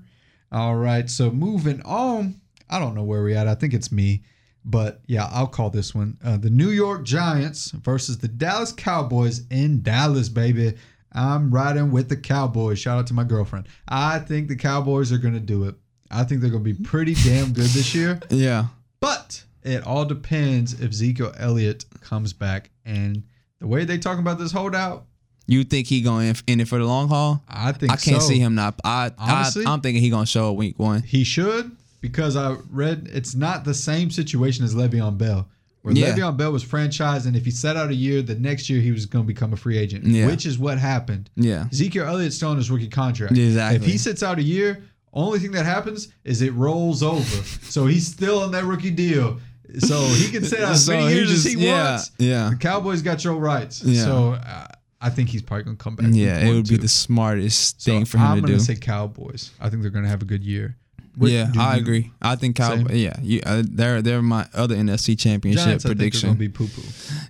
Speaker 1: All right. So moving on. I don't know where we at. I think it's me. But yeah, I'll call this one. Uh, the New York Giants versus the Dallas Cowboys in Dallas, baby. I'm riding with the Cowboys. Shout out to my girlfriend. I think the Cowboys are going to do it. I think they're going to be pretty damn good this year. (laughs)
Speaker 2: Yeah.
Speaker 1: But it all depends if Zeke Elliott comes back. And the way they talk about this holdout,
Speaker 2: You think he going in it for the long haul?
Speaker 1: I think
Speaker 2: I can't
Speaker 1: so.
Speaker 2: see him not. I,
Speaker 1: Honestly?
Speaker 2: I I'm thinking he gonna show up week one.
Speaker 1: He should because I read it's not the same situation as Le'Veon Bell. Where
Speaker 2: Yeah.
Speaker 1: Le'Veon Bell was franchised, and if he sat out a year, the next year he was going to become a free agent,
Speaker 2: Yeah.
Speaker 1: which is what happened.
Speaker 2: Yeah.
Speaker 1: Ezekiel Elliott's still on his rookie contract.
Speaker 2: Exactly.
Speaker 1: If he sits out a year, Only thing that happens is it rolls over. so he's still on that rookie deal. So he can sit out as (laughs)
Speaker 2: So
Speaker 1: many years
Speaker 2: just-
Speaker 1: as he
Speaker 2: yeah,
Speaker 1: wants.
Speaker 2: yeah.
Speaker 1: The Cowboys got your rights.
Speaker 2: Yeah.
Speaker 1: So uh, I think he's probably going to come back.
Speaker 2: Yeah, it would be the smartest
Speaker 1: So
Speaker 2: thing for him
Speaker 1: I'm
Speaker 2: to
Speaker 1: gonna
Speaker 2: do.
Speaker 1: say Cowboys. I think they're going to have a good year. What-
Speaker 2: yeah, I agree. I think Cowboys. Yeah, you, uh, they're they're my other NFC Championship
Speaker 1: Giants, I think,
Speaker 2: prediction.
Speaker 1: going to be poo poo.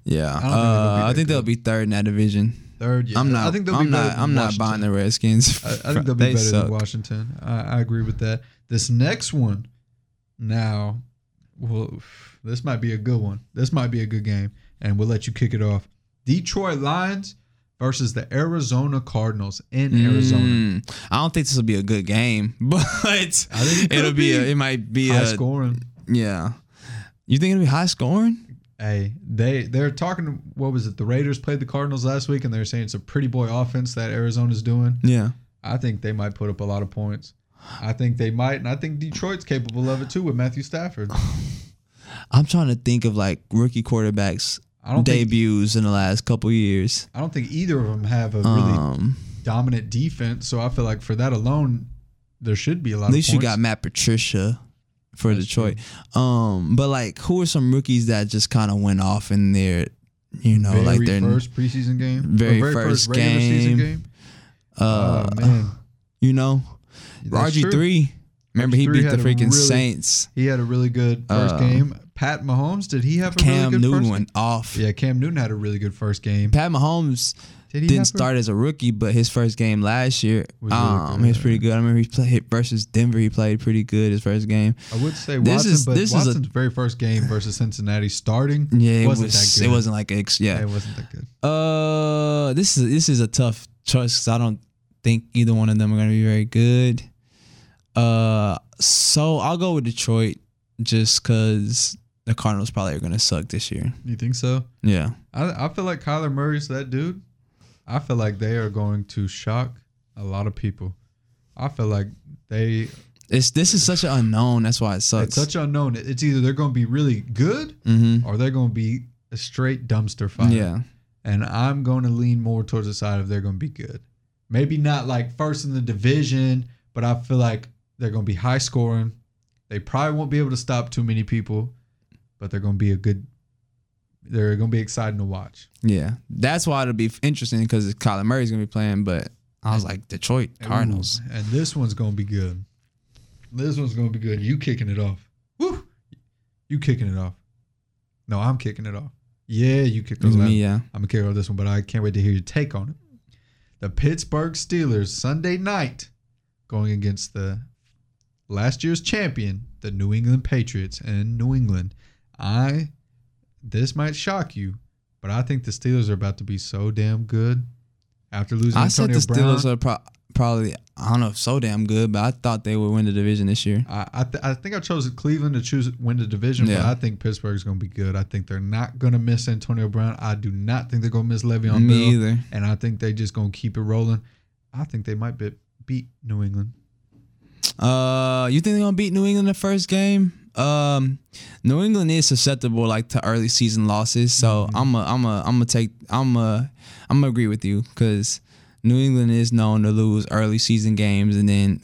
Speaker 2: yeah,
Speaker 1: I don't think gonna
Speaker 2: uh, I think they'll be third in that division.
Speaker 1: Third, yeah.
Speaker 2: I'm not.
Speaker 1: I think they'll
Speaker 2: I'm
Speaker 1: be
Speaker 2: not. I'm not buying the Redskins.
Speaker 1: I, I think they'll be
Speaker 2: They
Speaker 1: better
Speaker 2: suck.
Speaker 1: than Washington. I, I agree with that. This next one, now, well, this might be a good one. This might be a good game, and we'll let you kick it off. Detroit Lions versus the Arizona Cardinals in Arizona.
Speaker 2: Mm, I don't think this will be a good game, (laughs) but
Speaker 1: it
Speaker 2: it'll
Speaker 1: could
Speaker 2: be. A, it might be
Speaker 1: High
Speaker 2: a
Speaker 1: scoring.
Speaker 2: yeah. You think it'll be high scoring?
Speaker 1: Hey, they they're talking. What was it? The Raiders played the Cardinals last week, and they're saying it's a pretty boy offense that Arizona's doing.
Speaker 2: Yeah.
Speaker 1: I think they might put up a lot of points. I think they might, and I think Detroit's capable of it too with Matthew Stafford. (sighs)
Speaker 2: I'm trying to think of like rookie quarterbacks
Speaker 1: I don't think
Speaker 2: debuts in the last couple years.
Speaker 1: I don't think either of them have a really
Speaker 2: Um,
Speaker 1: dominant defense. So I feel like for that alone, there should be a lot.
Speaker 2: at least you got Matt Patricia for
Speaker 1: That's
Speaker 2: Detroit. Um, but like, who are some rookies that just kind of went off in their, you know,
Speaker 1: very
Speaker 2: like their
Speaker 1: first preseason game,
Speaker 2: very
Speaker 1: Or
Speaker 2: first
Speaker 1: season
Speaker 2: game.
Speaker 1: game.
Speaker 2: uh,
Speaker 1: oh man, (sighs)
Speaker 2: you know,
Speaker 1: That's
Speaker 2: RG
Speaker 1: true.
Speaker 2: three. Remember he beat the freaking
Speaker 1: really-
Speaker 2: Saints.
Speaker 1: He had a really good first
Speaker 2: Uh,
Speaker 1: game. Pat Mahomes, did he have a
Speaker 2: Cam
Speaker 1: really good
Speaker 2: Newton
Speaker 1: first
Speaker 2: went off.
Speaker 1: game? Yeah, Cam Newton had a really good first game.
Speaker 2: Pat Mahomes
Speaker 1: Did he
Speaker 2: didn't
Speaker 1: have a-
Speaker 2: start as a rookie, but his first game last year,
Speaker 1: Was really
Speaker 2: um, was pretty good. I remember he played versus Denver. He played pretty good his first game.
Speaker 1: I would say
Speaker 2: This
Speaker 1: Watson,
Speaker 2: is-
Speaker 1: but
Speaker 2: this is a-
Speaker 1: Watson's very first game versus Cincinnati starting.
Speaker 2: Yeah, it
Speaker 1: wasn't
Speaker 2: was.
Speaker 1: that good.
Speaker 2: It wasn't like ex- yeah.
Speaker 1: it wasn't that good.
Speaker 2: Uh, this is this is a tough choice because I don't think either one of them are going to be very good. Uh, so I'll go with Detroit just because the Cardinals probably are going to suck this year.
Speaker 1: You think so?
Speaker 2: Yeah,
Speaker 1: I, I feel like Kyler Murray's that dude. I feel like they are going to shock a lot of people. I feel like they
Speaker 2: it's this is such an unknown. That's why it sucks.
Speaker 1: it's such unknown. It's either they're going to be really good
Speaker 2: mm-hmm.
Speaker 1: or they're going to be a straight dumpster fire.
Speaker 2: Yeah,
Speaker 1: And I'm going to lean more towards the side of they're going to be good. Maybe not like first in the division, but I feel like they're going to be high scoring. They probably won't be able to stop too many people, but they're going to be a good. They're going to be exciting to watch.
Speaker 2: yeah. That's why it'll be interesting because Kyler Murray's going to be playing. But I was like Detroit Cardinals.
Speaker 1: Ooh, and this one's going to be good. This one's going to be good. You kicking it off. Woo! You kicking it off. No, I'm kicking it off. Yeah, you kicked
Speaker 2: It
Speaker 1: it off.
Speaker 2: me, yeah.
Speaker 1: I'm gonna kick off this one, but I can't wait to hear your take on it. The Pittsburgh Steelers Sunday night going against the last year's champion, the New England Patriots and New England. I this might shock you, but I think the Steelers are about to be so damn good after losing
Speaker 2: I said the
Speaker 1: Brown.
Speaker 2: Steelers are pro- probably I don't know if so damn good, but I thought they would win the division this year.
Speaker 1: I I, th- I think I chose Cleveland to choose win the division, but
Speaker 2: Yeah.
Speaker 1: I think Pittsburgh's going to be good. I think they're not going to miss Antonio Brown. I do not think they're going to miss Le'Veon
Speaker 2: Me
Speaker 1: Bell.
Speaker 2: either.
Speaker 1: and I think they're just gonna keep it rolling. I think they might be, beat New England.
Speaker 2: Uh, you think they're gonna beat New England the first game? Um, New England is susceptible like to early season losses, so I'm a, I'm a, I'm gonna take, I'm a, I'm gonna agree with you because New England is known to lose early season games, and then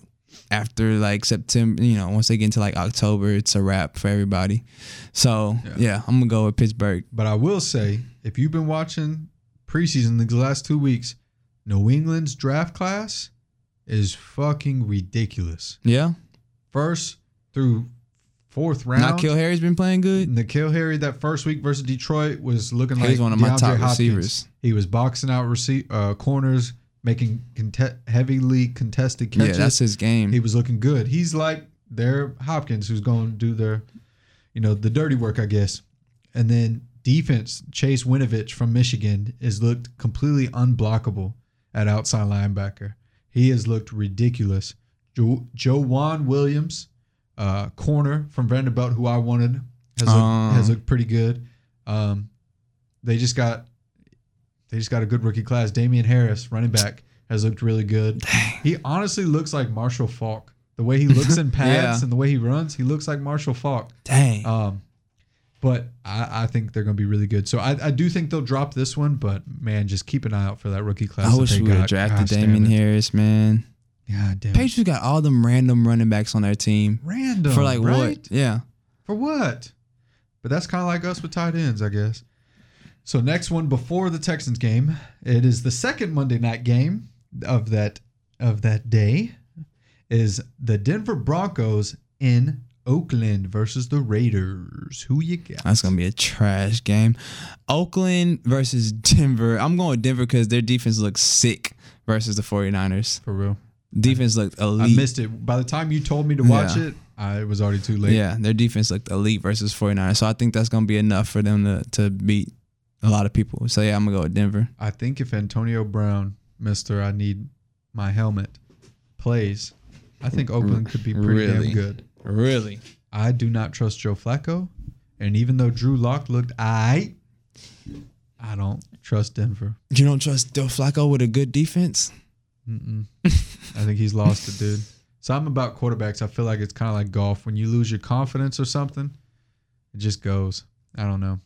Speaker 2: after like September, you know, once they get into like October, it's a wrap for everybody. So
Speaker 1: Yeah.
Speaker 2: yeah, I'm gonna go with Pittsburgh.
Speaker 1: But I will say, if you've been watching preseason these last two weeks, New England's draft class is fucking ridiculous.
Speaker 2: Yeah,
Speaker 1: First through fourth round.
Speaker 2: N'Keal Harry's been playing good.
Speaker 1: N'Keal Harry that first week versus Detroit was looking
Speaker 2: He's
Speaker 1: like
Speaker 2: one of my
Speaker 1: DeAndre
Speaker 2: top
Speaker 1: Hopkins.
Speaker 2: receivers.
Speaker 1: He was boxing out rece- uh, corners, making conte- heavily contested catches.
Speaker 2: Yeah, that's his game.
Speaker 1: he was looking good. He's like their Hopkins, who's going to do their, you know, the dirty work, I guess. And then defense, Chase Winovich from Michigan has looked completely unblockable at outside linebacker. He has looked ridiculous. Jo- Joe Williams, uh, corner from Vanderbilt, who I wanted, has looked,
Speaker 2: Um.
Speaker 1: has looked pretty good. Um, they just got they just got a good rookie class. Damien Harris, running back, has looked really good. He honestly looks like Marshall Faulk. The way he looks (laughs) in pads
Speaker 2: Yeah.
Speaker 1: and the way he runs, he looks like Marshall Faulk.
Speaker 2: Dang.
Speaker 1: Um, but I, I think they're going to be really good. So I, I do think they'll drop this one. But man, just keep an eye out for that rookie class.
Speaker 2: I wish we would have drafted
Speaker 1: Gosh, damn
Speaker 2: Damien. Harris, man.
Speaker 1: Yeah, damn.
Speaker 2: Patriots got all them random running backs on their team
Speaker 1: Random.
Speaker 2: for like
Speaker 1: right?
Speaker 2: what? Yeah.
Speaker 1: For what? But that's kind of like us with tight ends, I guess. So next one before the Texans game, it is the second Monday night game of that of that day is the Denver Broncos in Oakland versus the Raiders. Who you got?
Speaker 2: That's gonna be a trash game. Oakland versus Denver. I'm going with Denver because their defense looks sick versus the 49ers.
Speaker 1: for real.
Speaker 2: Defense looked elite.
Speaker 1: I missed it. By the time you told me to watch
Speaker 2: Yeah.
Speaker 1: it, I, it was already too late.
Speaker 2: Yeah, their defense looked elite versus 49ers. So I think that's gonna be enough for them to to beat a lot of people. So yeah, I'm gonna go with Denver.
Speaker 1: I think if Antonio Brown, Mister, I need my helmet, plays, I think Oakland could be pretty
Speaker 2: Really?
Speaker 1: damn good.
Speaker 2: Really?
Speaker 1: I do not trust Joe Flacco, and even though Drew Lock looked I, I don't trust Denver.
Speaker 2: You don't trust Joe Flacco with a good defense?
Speaker 1: Mm-mm. (laughs) I think he's lost it, dude. So I'm about quarterbacks, I feel like it's kind of like golf. When you lose your confidence or something, it just goes. I don't know.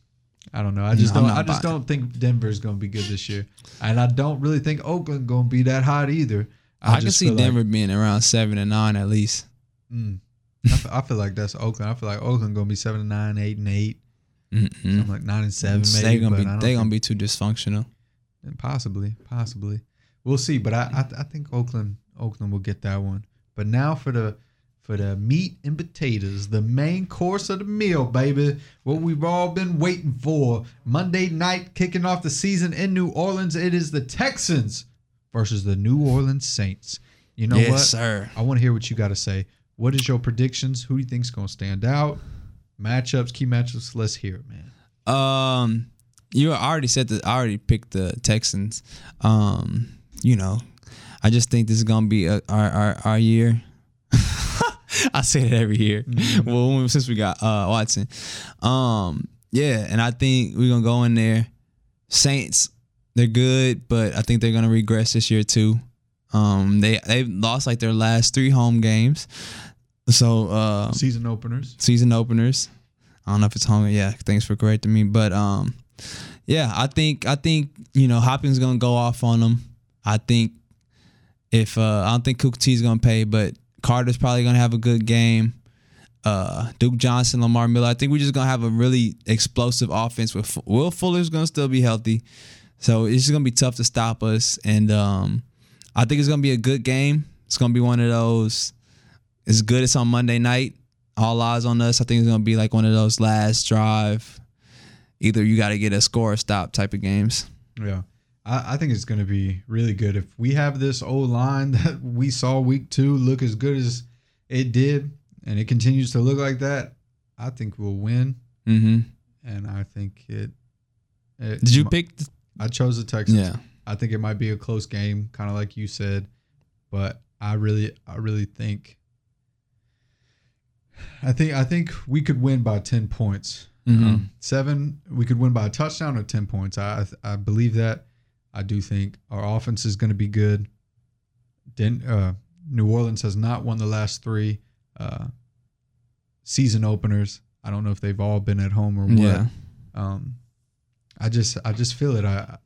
Speaker 1: I don't know. I just
Speaker 2: No,
Speaker 1: don't. I just don't think Denver's going to be good this year, and I don't really think Oakland going to be that hot either.
Speaker 2: I, can see
Speaker 1: feel like-
Speaker 2: Denver being around seven and nine at least.
Speaker 1: Mm. I, feel, I feel like that's Oakland. I feel like Oakland going to be seven and nine, eight and eight,
Speaker 2: Mm-mm.
Speaker 1: something like nine and seven,
Speaker 2: They
Speaker 1: maybe.
Speaker 2: gonna be they gonna be too dysfunctional.
Speaker 1: Possibly, possibly. We'll see, but I, I I think Oakland Oakland will get that one. But now for the for the meat and potatoes, the main course of the meal, baby. What we've all been waiting for. Monday night kicking off the season in New Orleans. It is the Texans versus the New Orleans Saints. You know
Speaker 2: yes,
Speaker 1: what?
Speaker 2: sir.
Speaker 1: I want to hear what you got to say. What is your predictions? Who do you think's going to stand out? Matchups, key matchups. Let's hear it, man.
Speaker 2: Um, you already said that. I already picked the Texans. Um, you know, I just think this is gonna be a, our our our year. (laughs) I say it every year. Well, since we got uh Watson, um, yeah, and I think we're gonna go in there. Saints, they're good, but I think they're gonna regress this year too. Um, they they lost like their last three home games, so uh,
Speaker 1: Season openers.
Speaker 2: season openers. I don't know if it's home. Yeah, thanks for correcting me. But um, yeah, I think I think you know Hopkins gonna go off on them. I think if uh, I don't think Coutee is gonna pay, but Carter's probably gonna have a good game. Uh, Duke Johnson, Lamar Miller. I think we're just gonna have a really explosive offense. With Will Fuller's gonna still be healthy, so it's just gonna be tough to stop us. And um, I think it's gonna be a good game. It's gonna be one of those. It's good. It's on Monday night. All eyes on us. I think it's gonna be like one of those last drive. Either you got to get a score or stop type of games.
Speaker 1: Yeah. I, I think it's going to be really good. If we have this old line (laughs) that we saw week two look as good as it did, and it continues to look like that, I think we'll win.
Speaker 2: Mm-hmm.
Speaker 1: And I think it. it
Speaker 2: Did you pick? The,
Speaker 1: I chose the Texans.
Speaker 2: yeah.
Speaker 1: I think it might be a close game, kind of like you said, but I really, I really think. I think I think we could win by ten points.
Speaker 2: Mhm.
Speaker 1: Um, seven, we could win by a touchdown or ten points. I I, I believe that. I do think our offense is going to be good. Den, uh, New Orleans has not won the last three uh, season openers. I don't know if they've all been at home or what.
Speaker 2: Yeah.
Speaker 1: Um, I just I just feel it. I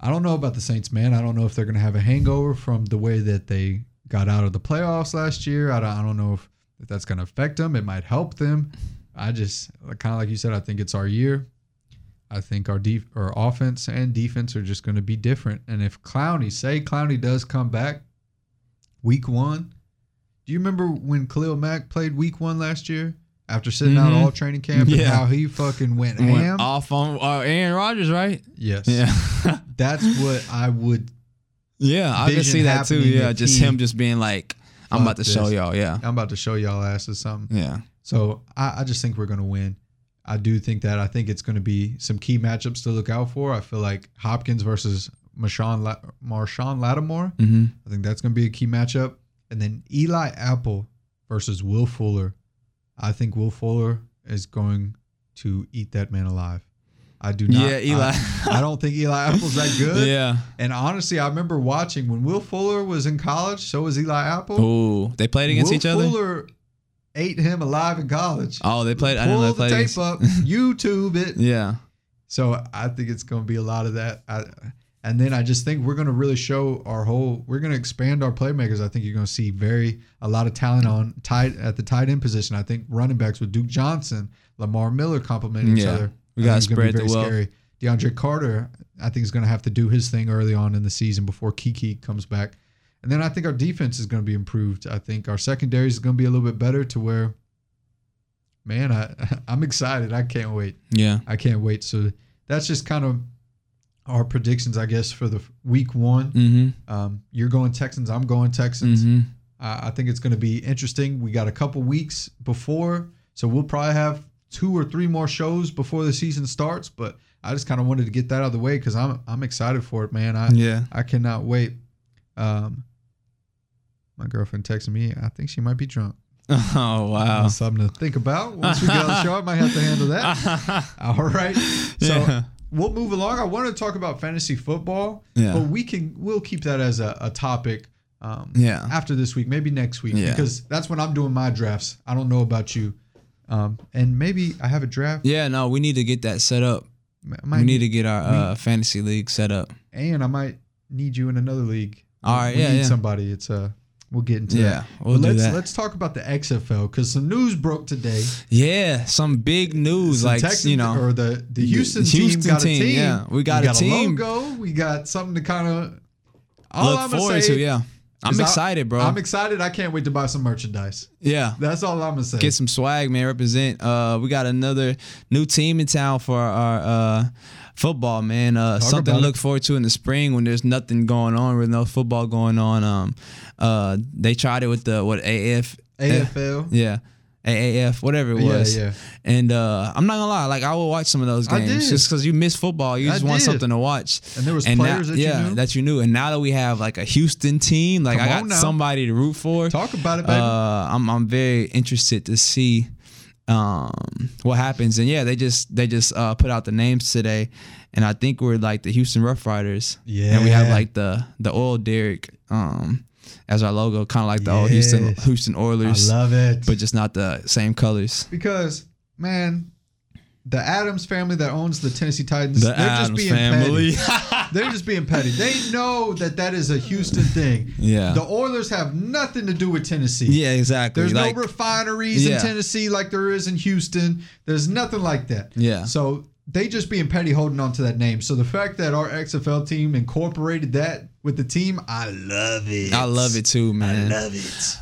Speaker 1: I don't know about the Saints, man. I don't know if they're gonna have a hangover from the way that they got out of the playoffs last year. I don't, I don't know if, if that's gonna affect them. It might help them. I just kind of like you said. I think it's our year. I think our def- our offense and defense are just gonna be different. And if Clowney, say Clowney does come back, week one. Do you remember when Khalil Mack played week one last year after sitting out
Speaker 2: Mhm.
Speaker 1: all training camp and how he fucking went
Speaker 2: Went
Speaker 1: ham?
Speaker 2: off on uh, Aaron Rodgers, right?
Speaker 1: Yes.
Speaker 2: Yeah.
Speaker 1: That's what I would. (laughs)
Speaker 2: yeah, I can see that too. Yeah, just him just being like, I'm about to show y'all. Yeah.
Speaker 1: I'm about to show y'all asses something.
Speaker 2: Yeah.
Speaker 1: So I, I just think we're gonna win. I do think that. I think it's gonna be some key matchups to look out for. I feel like Hopkins versus Marshon La- Marshon Lattimore.
Speaker 2: Mm-hmm.
Speaker 1: I think that's gonna be a key matchup. And then Eli Apple versus Will Fuller. I think Will Fuller is going to eat that man alive. I do not.
Speaker 2: Yeah, Eli.
Speaker 1: I, (laughs) I don't think Eli Apple's that good. (laughs)
Speaker 2: yeah.
Speaker 1: And honestly, I remember watching when Will Fuller was in college. So was Eli Apple.
Speaker 2: Ooh, they played against
Speaker 1: Will
Speaker 2: each other.
Speaker 1: Will Fuller ate him alive in college.
Speaker 2: Oh, they played. I didn't know
Speaker 1: Pull
Speaker 2: they
Speaker 1: the
Speaker 2: played
Speaker 1: tape
Speaker 2: against-
Speaker 1: up, (laughs) YouTube it.
Speaker 2: Yeah.
Speaker 1: So I think it's going to be a lot of that. I, And then I just think we're going to really show our whole. We're going to expand our playmakers. I think you're going to see very a lot of talent on tight at the tight end position. I think running backs with Duke Johnson, Lamar Miller complement each
Speaker 2: Yeah.
Speaker 1: other.
Speaker 2: We
Speaker 1: gonna be
Speaker 2: spread the
Speaker 1: very
Speaker 2: Scary.
Speaker 1: DeAndre Carter, I think is going to have to do his thing early on in the season before Keke comes back. And then I think our defense is going to be improved. I think our secondary is going to be a little bit better to where, man, I (laughs) I'm excited. I can't wait.
Speaker 2: Yeah.
Speaker 1: I can't wait. So that's just kind of our predictions, I guess, for the week one.
Speaker 2: Mm-hmm.
Speaker 1: Um, you're going Texans. I'm going Texans.
Speaker 2: Mm-hmm.
Speaker 1: I I think it's going to be interesting. We got a couple weeks before, so we'll probably have two or three more shows before the season starts. But I just kind of wanted to get that out of the way because I'm I'm excited for it, man. I
Speaker 2: Yeah.
Speaker 1: I cannot wait. Um, my girlfriend texted me. I think she might be drunk. (laughs)
Speaker 2: Oh wow.
Speaker 1: That's something to think about. Once we get on the show, I might have to handle that. (laughs) All right. So
Speaker 2: Yeah.
Speaker 1: we'll move along. I wanted to talk about fantasy football,
Speaker 2: Yeah.
Speaker 1: but we can we'll keep that as a, a topic um,
Speaker 2: Yeah.
Speaker 1: after this week, maybe next week,
Speaker 2: Yeah.
Speaker 1: because that's when I'm doing my drafts. I don't know about you, um, and maybe I have a draft.
Speaker 2: Yeah. No, we need to get that set up. We need to get our uh, fantasy league set up.
Speaker 1: and I might need you in another league.
Speaker 2: All right,
Speaker 1: we
Speaker 2: yeah,
Speaker 1: need
Speaker 2: yeah.
Speaker 1: somebody. It's uh, we'll get into
Speaker 2: Yeah,
Speaker 1: that.
Speaker 2: we'll
Speaker 1: But
Speaker 2: do
Speaker 1: let's
Speaker 2: that.
Speaker 1: let's talk about the XFL because some news broke today.
Speaker 2: Yeah, some big news,
Speaker 1: Some
Speaker 2: like
Speaker 1: Texans-
Speaker 2: you know,
Speaker 1: or the the Houston,
Speaker 2: Houston
Speaker 1: team got
Speaker 2: team,
Speaker 1: a team.
Speaker 2: yeah. We got a team.
Speaker 1: logo. We got something to kind of all
Speaker 2: look
Speaker 1: I'm
Speaker 2: forward
Speaker 1: say
Speaker 2: to. Yeah, I'm
Speaker 1: is I-
Speaker 2: excited, bro.
Speaker 1: I'm excited. I can't wait to buy some merchandise.
Speaker 2: yeah,
Speaker 1: That's all I'm gonna say.
Speaker 2: get some swag, man. Represent. Uh, we got another new team in town for our uh football, man. Uh,
Speaker 1: Talk
Speaker 2: something to look forward to in the spring when there's nothing going on with no football going on. Um, uh, they tried it with the what AF,
Speaker 1: AFL.
Speaker 2: yeah. AAF, whatever it was,
Speaker 1: yeah.
Speaker 2: and uh, I'm not gonna lie, like I will watch some of those
Speaker 1: I
Speaker 2: games just because you miss football, you
Speaker 1: I
Speaker 2: just want
Speaker 1: did.
Speaker 2: something to watch.
Speaker 1: And there was
Speaker 2: and
Speaker 1: players
Speaker 2: now,
Speaker 1: that
Speaker 2: yeah,
Speaker 1: you knew.
Speaker 2: that you knew. And now that we have like a Houston team, like
Speaker 1: Come
Speaker 2: I got somebody to root for.
Speaker 1: Talk about it, baby.
Speaker 2: Uh, I'm I'm very interested to see um what happens. And yeah, they just they just uh put out the names today, and I think we're like the Houston Rough Riders. Yeah, and we have like the the oil derrick um as our logo, kind of like the old Houston
Speaker 1: Yes.
Speaker 2: Houston
Speaker 1: I
Speaker 2: Oilers,
Speaker 1: love it.
Speaker 2: but just not the same colors.
Speaker 1: because man, the Adams family that owns the Tennessee Titans,
Speaker 2: The
Speaker 1: they're
Speaker 2: Adams
Speaker 1: just being
Speaker 2: family.
Speaker 1: petty. (laughs) (laughs) They're just being petty. They know that that is a Houston thing.
Speaker 2: Yeah.
Speaker 1: The Oilers have nothing to do with Tennessee.
Speaker 2: yeah, exactly.
Speaker 1: There's
Speaker 2: like,
Speaker 1: no refineries
Speaker 2: Yeah.
Speaker 1: in Tennessee like there is in Houston. There's nothing like that.
Speaker 2: Yeah.
Speaker 1: So they just being petty holding on to that name. So the fact that our XFL team incorporated that with the team, I love it.
Speaker 2: I love it too, man.
Speaker 1: I love it.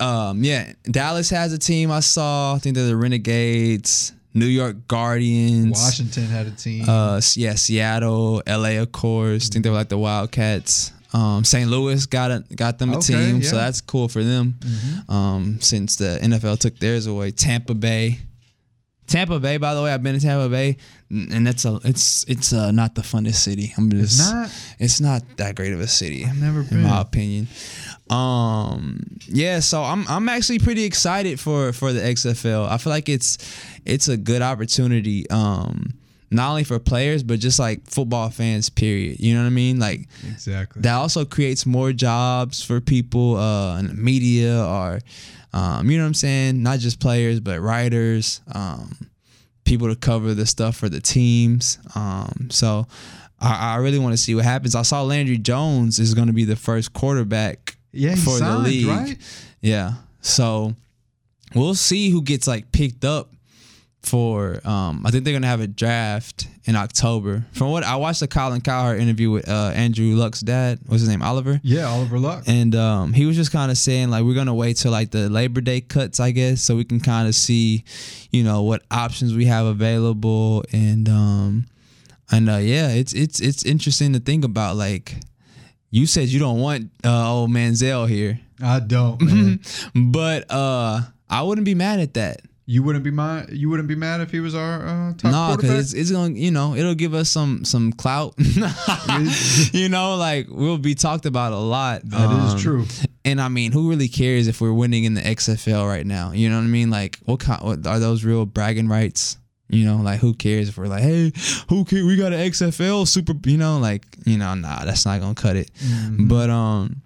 Speaker 2: um yeah dallas has a team i saw i think they're the renegades new york guardians
Speaker 1: Washington had a team.
Speaker 2: uh yeah seattle la of course i think they were like the wildcats um st louis got a, got them a
Speaker 1: Okay,
Speaker 2: team so that's cool for them um since the nfl took theirs away tampa bay Tampa Bay, by the way, I've been to Tampa Bay, and that's a it's it's uh, not the funnest city. I'm just
Speaker 1: It's not?
Speaker 2: it's not that great of a city.
Speaker 1: I've never been, in
Speaker 2: my opinion. Um, yeah, so I'm I'm actually pretty excited for for the XFL. I feel like it's it's a good opportunity. Um, not only for players but just like football fans. Period. You know what I mean? Like
Speaker 1: exactly.
Speaker 2: that also creates more jobs for people uh, in the media or um, you know what I'm saying? Not just players but writers um, people to cover the stuff for the teams. Um, so I, I really want to see what happens. I saw Landry Jones is going to be the first quarterback
Speaker 1: yeah, he
Speaker 2: for
Speaker 1: signed,
Speaker 2: the league.
Speaker 1: right?
Speaker 2: yeah so we'll see who gets like picked up for um I think they're gonna have a draft in October. From what I watched the Colin Cowherd interview with uh Andrew Luck's dad, what's his name, Oliver?
Speaker 1: Yeah, Oliver Luck.
Speaker 2: And um he was just kind of saying like we're gonna wait till like the Labor Day cuts, I guess, so we can kind of see, you know, what options we have available and um and uh yeah, it's it's it's interesting to think about like you said you don't want uh old Manziel here.
Speaker 1: I don't, man. (laughs)
Speaker 2: But uh I wouldn't be mad at that.
Speaker 1: You wouldn't be mad. You wouldn't be mad if he was our uh, top
Speaker 2: No,
Speaker 1: quarterback.
Speaker 2: because it's, it's gonna, you know, it'll give us some some clout. (laughs) you know, like we'll be talked about a lot.
Speaker 1: That is
Speaker 2: Um,
Speaker 1: true.
Speaker 2: And I mean, who really cares if we're winning in the XFL right now? You know what I mean? Like, what, kind, what are those real bragging rights? You know, like who cares if we're like, hey, who care? We got an XFL super. You know, like you know, nah, that's not gonna cut it.
Speaker 1: Mm-hmm.
Speaker 2: But um,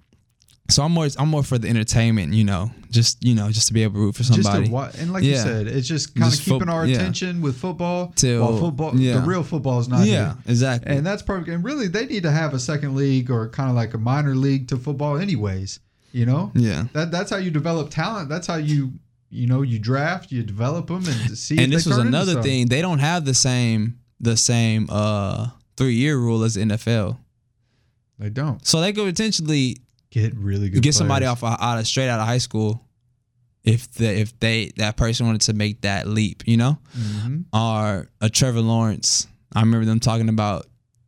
Speaker 2: so I'm more I'm more for the entertainment, you know, just you know, just to be able to root for somebody.
Speaker 1: Just to and like you said, it's just kind of keeping
Speaker 2: fo-
Speaker 1: our
Speaker 2: yeah.
Speaker 1: attention with football.
Speaker 2: Till-
Speaker 1: while football,
Speaker 2: yeah.
Speaker 1: the real football is not
Speaker 2: yeah,
Speaker 1: here.
Speaker 2: exactly.
Speaker 1: And that's perfect. And really, they need to have a second league or kind of like a minor league to football, anyways. You know,
Speaker 2: yeah.
Speaker 1: that that's how you develop talent. That's how you you know you draft, you develop them, and (laughs) see. if
Speaker 2: and this was another thing. They don't have the same the same uh three year rule as the NFL.
Speaker 1: They don't
Speaker 2: So they could potentially
Speaker 1: get really good.
Speaker 2: get somebody
Speaker 1: players.
Speaker 2: off out of straight out of high school if the if they that person wanted to make that leap, you know?
Speaker 1: Mhm.
Speaker 2: Or a Trevor Lawrence. I remember them talking about,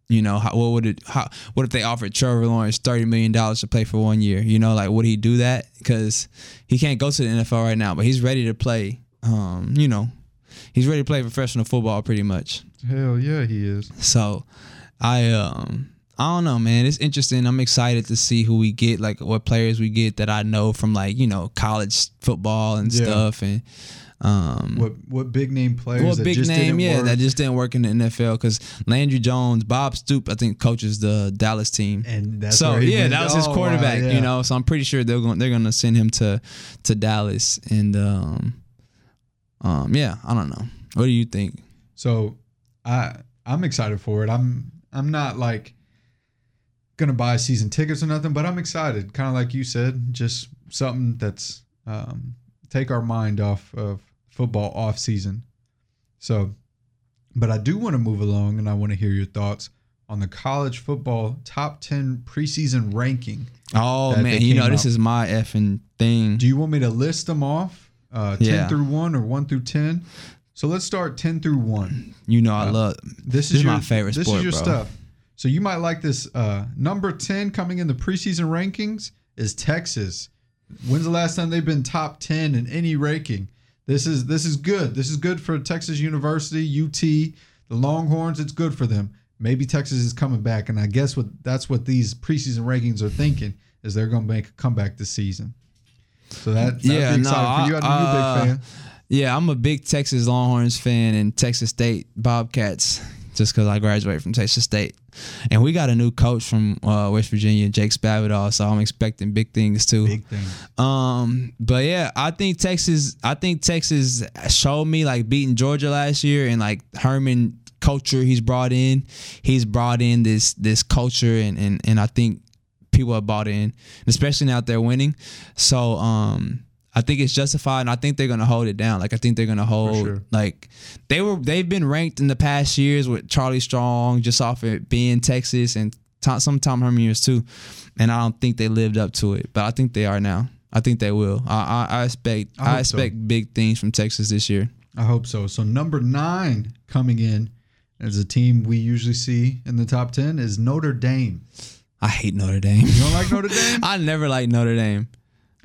Speaker 2: you know, how, what would it how what if they offered Trevor Lawrence thirty million dollars to play for one year? You know, like would he do that? Because he can't go to the NFL right now, but he's ready to play. Um, you know, he's ready to play professional football pretty much.
Speaker 1: Hell yeah, he is.
Speaker 2: So I um I don't know, man. It's interesting. I'm excited to see who we get, like what players we get that I know from like, you know, college football and
Speaker 1: Yeah.
Speaker 2: stuff and um
Speaker 1: What what big name players?
Speaker 2: well,
Speaker 1: that
Speaker 2: big name, yeah,
Speaker 1: work,
Speaker 2: that just didn't work in the NFL because Landry Jones, Bob Stoop, I think coaches the Dallas team.
Speaker 1: and that's
Speaker 2: so yeah, that was his
Speaker 1: Oh, wow,
Speaker 2: quarterback,
Speaker 1: yeah.
Speaker 2: you know. So I'm pretty sure they're going they're going to send him to to Dallas and um um yeah, I don't know. What do you think?
Speaker 1: So I I'm excited for it. I'm I'm not like gonna buy season tickets or nothing, but I'm excited. Kind of like you said, just something that's um, take our mind off of football off season. So, but I do want to move along, and I want to hear your thoughts on the college football top ten preseason ranking.
Speaker 2: Oh man, you know
Speaker 1: came
Speaker 2: this is my effing thing.
Speaker 1: Do you want me to list them off, uh, ten
Speaker 2: Yeah.
Speaker 1: through one or one through ten? So let's start ten through one.
Speaker 2: You know I
Speaker 1: Uh,
Speaker 2: love
Speaker 1: This is,
Speaker 2: is
Speaker 1: your,
Speaker 2: my favorite
Speaker 1: This
Speaker 2: sport,
Speaker 1: is your
Speaker 2: bro.
Speaker 1: stuff. So you might like this. Uh, number ten coming in the preseason rankings is Texas. When's the last time they've been top ten in any ranking? This is this is good. This is good for Texas University, UT, the Longhorns. It's good for them. Maybe Texas is coming back, and I guess what that's what these preseason rankings are thinking is they're going to make a comeback this season. So that
Speaker 2: Yeah,
Speaker 1: be
Speaker 2: no,
Speaker 1: exciting for you. I
Speaker 2: uh,
Speaker 1: big fan.
Speaker 2: Yeah, I'm a big Texas Longhorns fan and Texas State Bobcats just because I graduated from Texas State. And we got a new coach from uh, West Virginia, Jake Spavital, so I'm expecting big things too.
Speaker 1: Big thing.
Speaker 2: Um, but yeah, I think Texas. I think Texas showed me like beating Georgia last year, and like Herman culture he's brought in. He's brought in this this culture, and and and I think people have bought in, especially now that they're winning. So um. I think it's justified, and I think they're gonna hold it down. Like I think they're gonna hold.
Speaker 1: sure.
Speaker 2: Like they were, they've been ranked in the past years with Charlie Strong, just off it being Texas, and Tom, some Tom Herman years too. And I don't think they lived up to it, but I think they are now. I think they will. I I, I expect
Speaker 1: I
Speaker 2: I,
Speaker 1: hope so.
Speaker 2: expect big things from Texas this year.
Speaker 1: I hope so. So number nine coming in as a team we usually see in the top ten is Notre Dame.
Speaker 2: I hate Notre Dame.
Speaker 1: You don't like Notre (laughs) Dame?
Speaker 2: I never liked Notre Dame.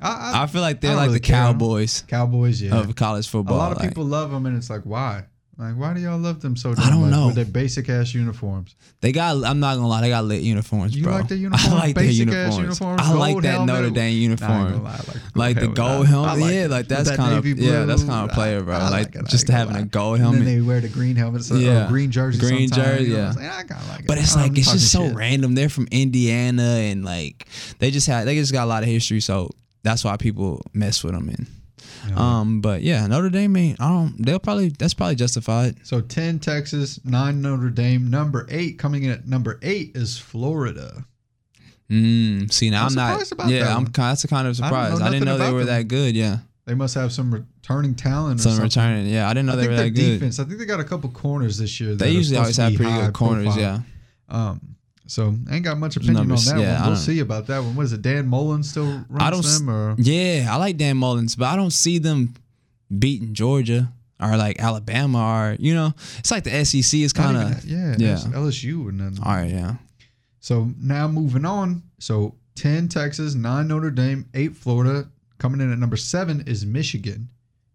Speaker 1: I,
Speaker 2: I feel like they're like
Speaker 1: really
Speaker 2: the
Speaker 1: care.
Speaker 2: Cowboys
Speaker 1: Cowboys, yeah.
Speaker 2: of college football.
Speaker 1: a lot of
Speaker 2: Like,
Speaker 1: people love them, and it's like, why? Like, why do y'all love them so?
Speaker 2: I don't
Speaker 1: much
Speaker 2: know.
Speaker 1: With their basic ass uniforms.
Speaker 2: They got. I'm not gonna lie. They got lit uniforms,
Speaker 1: You
Speaker 2: bro.
Speaker 1: like their (laughs) uniforms?
Speaker 2: I like their uniforms.
Speaker 1: uniforms,
Speaker 2: I like that
Speaker 1: helmet.
Speaker 2: Notre Dame
Speaker 1: Nah, I
Speaker 2: uniform.
Speaker 1: gonna lie, I like,
Speaker 2: Like the gold
Speaker 1: I- I
Speaker 2: helmet,
Speaker 1: like
Speaker 2: yeah,
Speaker 1: it.
Speaker 2: like that's
Speaker 1: that
Speaker 2: kind of yeah, that's kind of player, bro.
Speaker 1: I
Speaker 2: like
Speaker 1: it,
Speaker 2: just having a gold
Speaker 1: And
Speaker 2: helmet.
Speaker 1: then they wear the green helmets, uh,
Speaker 2: Yeah.
Speaker 1: green jersey,
Speaker 2: Green
Speaker 1: sometimes,
Speaker 2: jersey,
Speaker 1: you know,
Speaker 2: yeah.
Speaker 1: I kind of like it.
Speaker 2: But it's like it's just so random. They're from Indiana and like they just had they just got a lot of history, so that's why people mess with them. And
Speaker 1: Yeah.
Speaker 2: um, but yeah, Notre Dame, ain't- I don't. They'll probably that's probably justified.
Speaker 1: So 10 Texas, 9 Notre Dame. Number 8 coming in at number 8 is Florida.
Speaker 2: Mm, see, now
Speaker 1: I'm
Speaker 2: I'm, not.
Speaker 1: about
Speaker 2: yeah,
Speaker 1: that
Speaker 2: I'm. That's a kind of
Speaker 1: I don't know
Speaker 2: surprise. I, didn't know they were
Speaker 1: them.
Speaker 2: that good. Yeah,
Speaker 1: They must have some returning talent or
Speaker 2: some
Speaker 1: something.
Speaker 2: returning. Yeah, I didn't know
Speaker 1: I
Speaker 2: they were that good.
Speaker 1: defense, I think they got a couple corners this year.
Speaker 2: They usually always have pretty good corners.
Speaker 1: profile.
Speaker 2: Yeah,
Speaker 1: Um, so I ain't got much opinion
Speaker 2: Numbers,
Speaker 1: on that
Speaker 2: yeah,
Speaker 1: one. We'll see about that one. What is it? Dan Mullen still runs
Speaker 2: I don't
Speaker 1: them, or
Speaker 2: yeah. I like Dan Mullins, but I don't see them beating Georgia or like Alabama or you know, it's like the SEC is kind of.
Speaker 1: yeah,
Speaker 2: yeah.
Speaker 1: LSU and then.
Speaker 2: All right, yeah.
Speaker 1: So now moving on. So ten Texas, nine Notre Dame, eight Florida. Coming in at number seven is Michigan.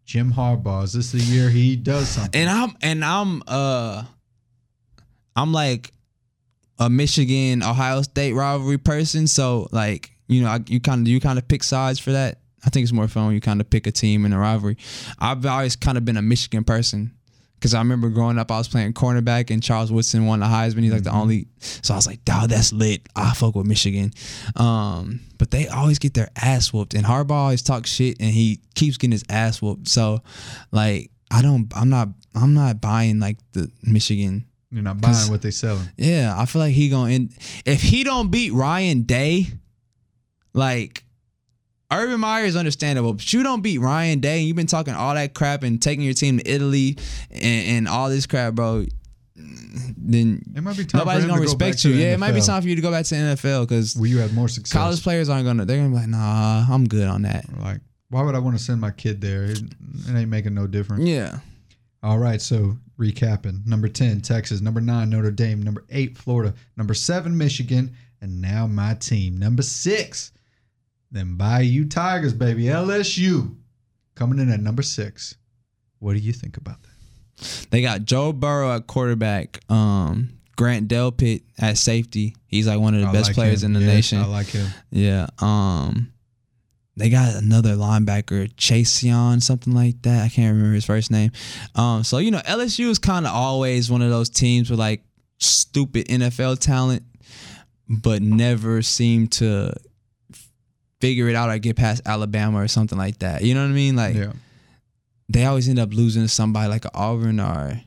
Speaker 1: Jim Harbaugh. Is this the year he does something?
Speaker 2: And I'm and I'm uh I'm like a Michigan Ohio State rivalry person, so like you know I, you kind of you kind of pick sides for that. I think it's more fun when you kind of pick a team in a rivalry. I've always kind of been a Michigan person Because I remember growing up, I was playing cornerback, and Charles Woodson won the Heisman. He's like the only. So I was like, "Dog, that's lit. I fuck with Michigan." Um, but they always get their ass whooped, and Harbaugh always talks shit, and he keeps getting his ass whooped. So, like, I don't. I'm not. I'm not buying like the Michigan.
Speaker 1: You're not buying what they selling.
Speaker 2: Yeah, I feel like he gonna end. If he don't beat Ryan Day, like Urban Meyer is understandable, but you don't beat Ryan Day. and You've been talking all that crap and taking your team to Italy and, and all this crap, bro. Then
Speaker 1: It might be time.
Speaker 2: nobody's gonna
Speaker 1: to
Speaker 2: respect
Speaker 1: to
Speaker 2: you.
Speaker 1: the
Speaker 2: Yeah, it might be time for you to go back to the NFL because
Speaker 1: where you have more success.
Speaker 2: college players aren't gonna. They're gonna be like, nah, I'm good on that.
Speaker 1: Like, why would I want to send my kid there? It, it ain't making no difference.
Speaker 2: Yeah,
Speaker 1: All right, so recapping: number ten, Texas; number nine, Notre Dame; number eight, Florida; number seven, Michigan; and now my team, number six, them Bayou Tigers, baby, LSU, coming in at number six. What do you think about that?
Speaker 2: they got Joe Burrow at quarterback. Um, Grant Delpit at safety. He's like one of the
Speaker 1: I
Speaker 2: best
Speaker 1: like
Speaker 2: players
Speaker 1: him.
Speaker 2: in the
Speaker 1: Yes,
Speaker 2: nation.
Speaker 1: I like him.
Speaker 2: Yeah. Um they got another linebacker, Chaisson, something like that. I can't remember his first name. Um, so you know, LSU is kind of always one of those teams with like stupid NFL talent, but never seem to figure it out or get past Alabama or something like that. You know what I mean? Like
Speaker 1: Yeah,
Speaker 2: they always end up losing to somebody like Auburn or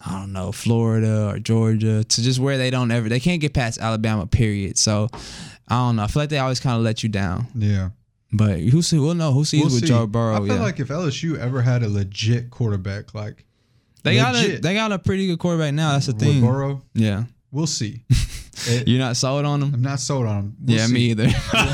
Speaker 2: I don't know, Florida or Georgia to just where they don't ever they can't get past Alabama, period. So I don't know. I feel like they always kind of let you down.
Speaker 1: yeah.
Speaker 2: But who see we'll know who sees
Speaker 1: We'll
Speaker 2: with
Speaker 1: see.
Speaker 2: Joe Burrow.
Speaker 1: I feel
Speaker 2: yeah.
Speaker 1: like if LSU ever had a legit quarterback, like
Speaker 2: they got a they got a pretty good quarterback now. That's the
Speaker 1: with
Speaker 2: thing.
Speaker 1: Burrow,
Speaker 2: Yeah.
Speaker 1: we'll see. (laughs) It-
Speaker 2: You're not sold on him?
Speaker 1: I'm not sold on him. We'll
Speaker 2: yeah,
Speaker 1: see.
Speaker 2: me either.